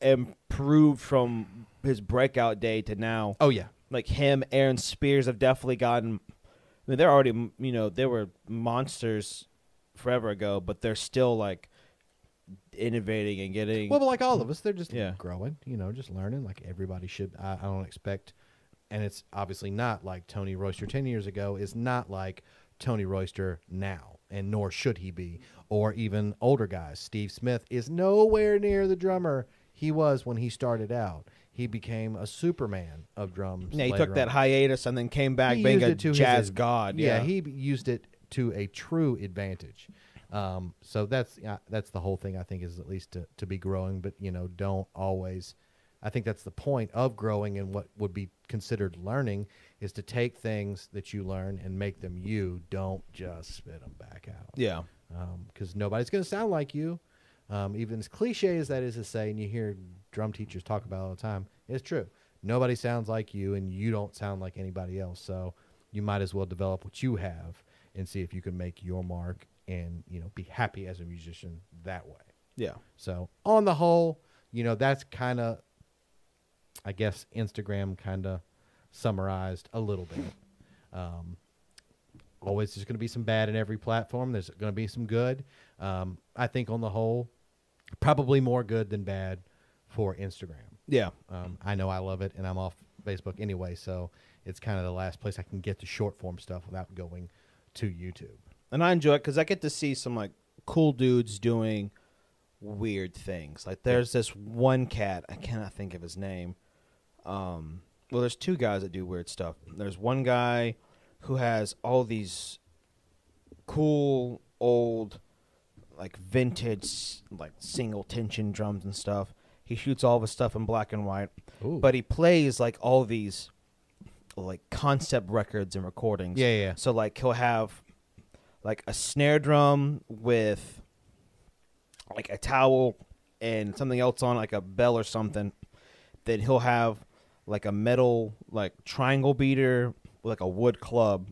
improved from his breakout day to now. Oh yeah, Like him, Aaron Spears have definitely gotten. I mean, they're already you know they were monsters forever ago, but they're still like innovating and getting. Well, but like all of us, they're just Yeah. growing, you know, just learning like everybody should. I, I don't expect, and it's obviously not like Tony Royster 10 years ago is not like Tony Royster now, and nor should he be, or even older guys. Steve Smith is nowhere near the drummer he was when he started out. He became a Superman of drums. yeah, he later took that on. hiatus and then came back He being used a it to his jazz ad- god. Yeah, he b- used it to a true advantage. Um, so that's yeah, that's the whole thing. I think is at least to, to be growing, but you know, don't always. I think that's the point of growing and what would be considered learning is to take things that you learn and make them you. Don't just spit them back out yeah. because nobody's going to sound like you. Um, even as cliche as that is to say, and you hear drum teachers talk about it all the time, it's true. Nobody sounds like you, and you don't sound like anybody else. So you might as well develop what you have and see if you can make your mark and you know be happy as a musician that way. Yeah. So on the whole, you know that's kind of, I guess Instagram kind of summarized a little bit. Um, always there's going to be some bad in every platform. There's going to be some good. Um, I think on the whole, probably more good than bad for Instagram. Yeah. Um, I know I love it, and I'm off Facebook anyway, so it's kind of the last place I can get to short form stuff without going to YouTube. and I enjoy it because I get to see some like cool dudes doing weird things. Like there's this one cat I cannot think of his name. Um, well, there's two guys that do weird stuff. There's one guy who has all these cool old, like vintage, like single tension drums and stuff. He shoots all of his stuff in black and white, Ooh. but he plays like all these like concept records and recordings. Yeah, yeah. So like he'll have like a snare drum with like a towel and something else on like a bell or something. Then he'll have like a metal like triangle beater with like a wood club.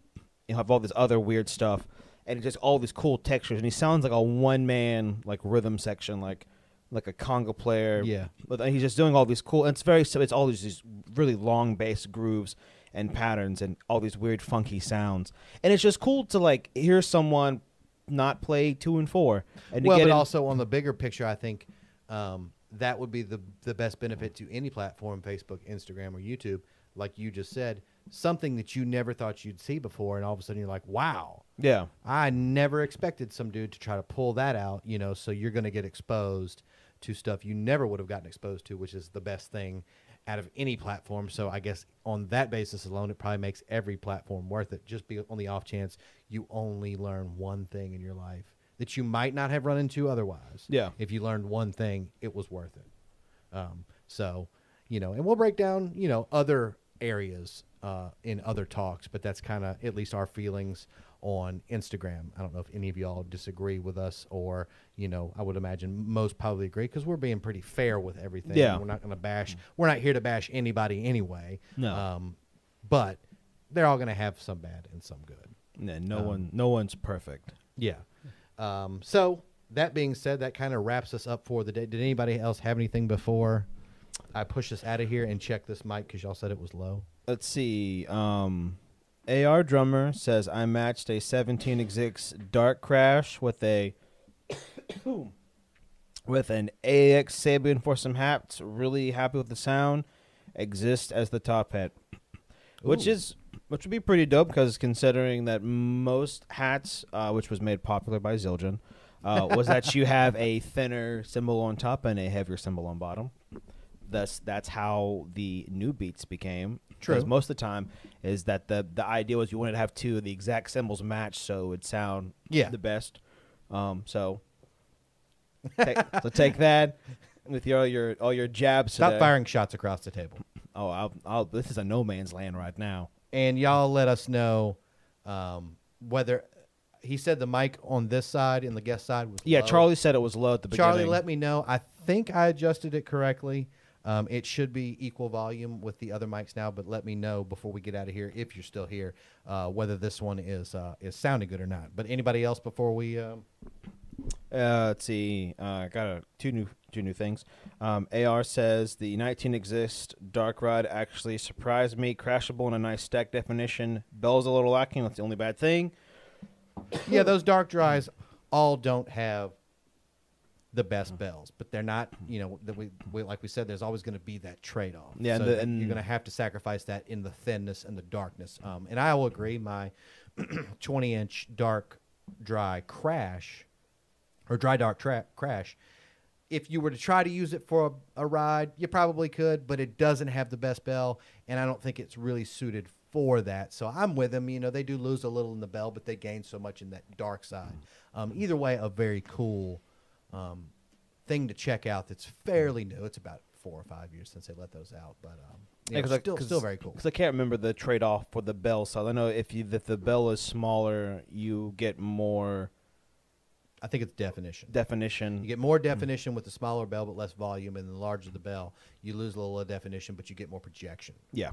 He'll have all this other weird stuff and just all these cool textures and he sounds like a one man like rhythm section like like a conga player Yeah. but uh, he's just doing all these cool. And it's very it's all these, these really long bass grooves and patterns and all these weird funky sounds. And it's just cool to like hear someone not play two and four and to well, get but in- also on the bigger picture, I think um, that would be the the best benefit to any platform, Facebook, Instagram, or YouTube. Like you just said, something that you never thought you'd see before, and all of a sudden you're like, "Wow, yeah I never expected some dude to try to pull that out." You know, so you're going to get exposed to stuff you never would have gotten exposed to, which is the best thing out of any platform. So I guess on that basis alone, it probably makes every platform worth it. Just be on the off chance you only learn one thing in your life that you might not have run into otherwise. Yeah. If you learned one thing, it was worth it. Um, so, you know, and we'll break down, you know, other areas uh, in other talks, but that's kind of at least our feelings on Instagram. I don't know if any of y'all disagree with us or, you know, I would imagine most probably agree because we're being pretty fair with everything. Yeah. We're not going to bash, we're not here to bash anybody anyway. No. Um, but they're all going to have some bad and some good. Yeah, no Um, one no one's perfect. Yeah. Um, so that being said, that kind of wraps us up for the day. Did anybody else have anything before I push us out of here and check this mic because y'all said it was low? Let's see. Um AR drummer says I matched a 17 Xist Dark Crash with a with an AX Sabian for some hats. Really happy with the sound. Exists as the top hat, which Ooh. is which would be pretty dope because considering that most hats, uh, which was made popular by Zildjian, uh, was that you have a thinner cymbal on top and a heavier cymbal on bottom. Thus, that's how the new beats became. Because True. most of the time is that the the idea was you wanted to have two of the exact cymbals match so it would sound Yeah. the best. Um, so take, so take that with your all your all your jabs. Stop today. firing shots across the table. Oh, I'll, I'll, this is a no man's land right now. and y'all let us know um, whether he said the mic on this side and the guest side was Yeah, low. Charlie said it was low at the beginning. Charlie, let me know. I think I adjusted it correctly. Um, it should be equal volume with the other mics now, but let me know before we get out of here if you're still here uh, whether this one is uh, is sounding good or not. But anybody else before we? Um, Uh, let's see. Uh, I got a, two new two new things. Um, AR says the 19 Xist Dark Ride actually surprised me. Crashable in a nice stack definition. Bell's a little lacking. That's the only bad thing. yeah, those dark dries all don't have the best bells, but they're not. You know, that we, we like we said, there's always going to be that trade off. Yeah, and so the- and- you're going to have to sacrifice that in the thinness and the darkness. Um, and I will agree, my 20 inch dark dry crash or dry dark tra- crash. If you were to try to use it for a, a ride, you probably could, but it doesn't have the best bell, and I don't think it's really suited for that. So I'm with them. You know, they do lose a little in the bell, but they gain so much in that dark side. Um, either way, a very cool um, thing to check out. That's fairly new. It's about four or five years since they let those out, but um, you know, still, still very cool. Because I can't remember the trade off for the bell size. I know if you if the bell is smaller, you get more I think it's definition. definition. You get more definition with the smaller bell, but less volume, and the larger the bell, you lose a little of definition, but you get more projection. yeah.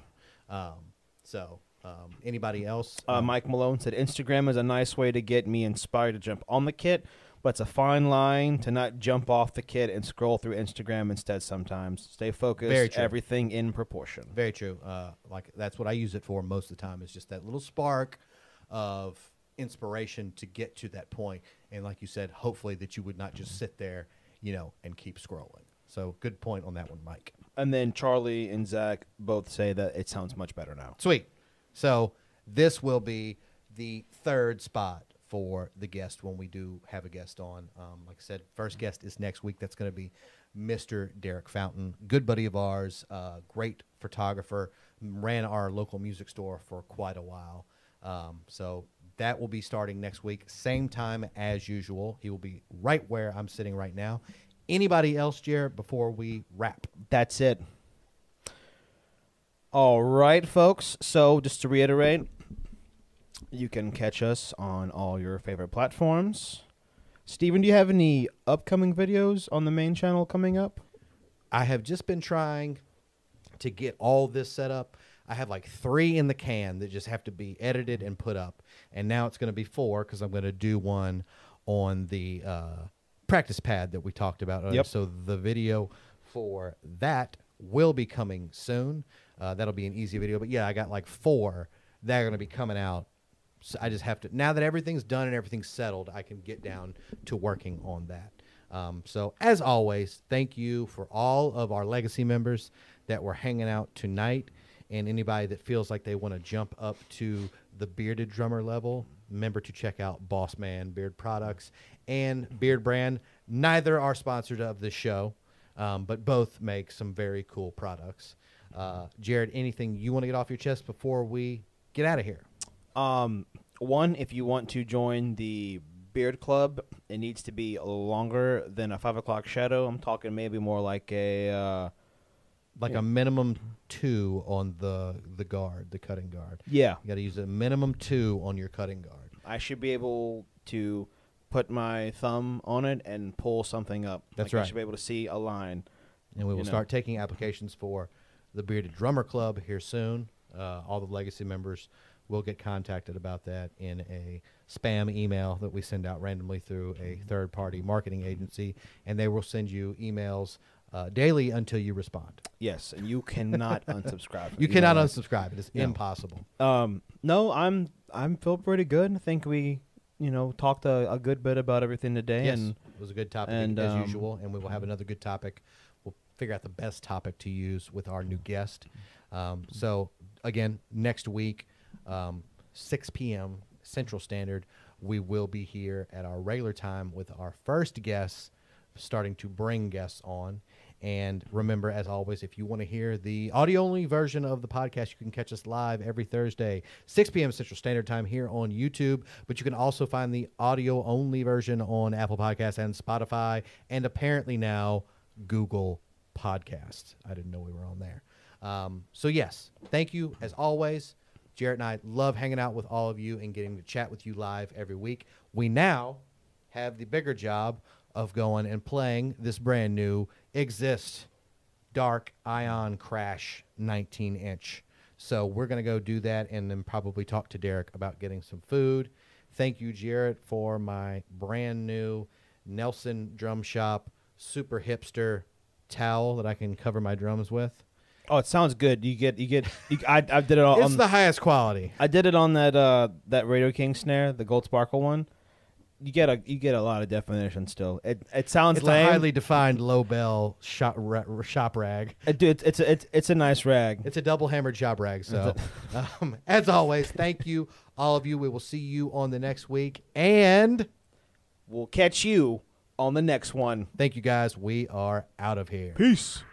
Um, so, um, anybody else? Uh, Mike Malone said Instagram is a nice way to get me inspired to jump on the kit, but it's a fine line to not jump off the kit and scroll through Instagram instead sometimes. Stay focused, Very true. everything in proportion. Very true. Uh, like that's what I use it for most of the time. Is just that little spark of inspiration to get to that point. And like you said, hopefully that you would not just sit there, you know, and keep scrolling. So good point on that one, Mike. And then Charlie and Zach both say that it sounds much better now. Sweet. So this will be the third spot for the guest when we do have a guest on. Um, like I said, first guest is next week. That's going to be Mr. Derek Fountain, good buddy of ours, uh, great photographer, ran our local music store for quite a while. Um, so that will be starting next week, same time as usual. He will be right where I'm sitting right now. Anybody else, Jarrett, before we wrap? That's it. All right, folks. So just to reiterate, you can catch us on all your favorite platforms. Steven, do you have any upcoming videos on the main channel coming up? I have just been trying to get all this set up. I have like three in the can that just have to be edited and put up, and now it's going to be four because I'm going to do one on the uh, practice pad that we talked about. Yep. So the video for that will be coming soon. Uh, that'll be an easy video, but yeah, I got like four that are going to be coming out. So I just have to now that everything's done and everything's settled, I can get down to working on that. Um, so as always, thank you for all of our legacy members that were hanging out tonight, and anybody that feels like they want to jump up to the bearded drummer level. Remember to check out Boss Man Beard Products and Beardbrand. Neither are sponsored of this show, um, but both make some very cool products. Uh, Jarrett, anything you want to get off your chest before we get out of here? Um, one, if you want to join the Beard Club, it needs to be longer than a five o'clock shadow. I'm talking maybe more like a. Uh, Like a minimum two on the the guard, the cutting guard. yeah, You got to use a minimum two on your cutting guard. I should be able to put my thumb on it and pull something up. That's Like, right. I should be able to see a line. And we will know. start taking applications for the Bearded Drummer Club here soon. Uh, all the legacy members will get contacted about that in a spam email that we send out randomly through a third party marketing agency. And they will send you emails uh, daily until you respond. Yes, and you cannot unsubscribe. You cannot know. unsubscribe. It is No. impossible. Um, no, I'm I'm feel pretty good. I think we, you know, talked a, a good bit about everything today, yes, and it was a good topic and, as um, usual, and we will have another good topic. We'll figure out the best topic to use with our new guest. Um, so again, next week, um, 6 p.m. Central Standard, we will be here at our regular time with our first guests, starting to bring guests on. And remember, as always, if you want to hear the audio only version of the podcast, you can catch us live every Thursday, 6 p.m. Central Standard Time here on YouTube. But you can also find the audio only version on Apple Podcasts and Spotify, and apparently now Google Podcasts. I didn't know we were on there. Um, so, yes, thank you as always. Jarrett and I love hanging out with all of you and getting to chat with you live every week. We now have the bigger job of going and playing this brand new Xist Dark Ion Crash 19 inch. So we're going to go do that and then probably talk to Derek about getting some food. Thank you, Jarrett, for my brand new Nelson Drum Shop super hipster towel that I can cover my drums with. Oh, it sounds good. You get you get. You, I I did it all. It's on, the highest quality. I did it on that uh that Radio King snare, the gold sparkle one. You get a you get a lot of definition still. It it sounds It's lame. a highly defined low bell shop, ra- shop rag. Uh, dude, it's it's a, it's, it's a nice rag. It's a double hammered job rag. So, um, as always, thank you, all of you. We will see you on the next week. And We'll catch you on the next one. thank you guys. We are out of here. Peace.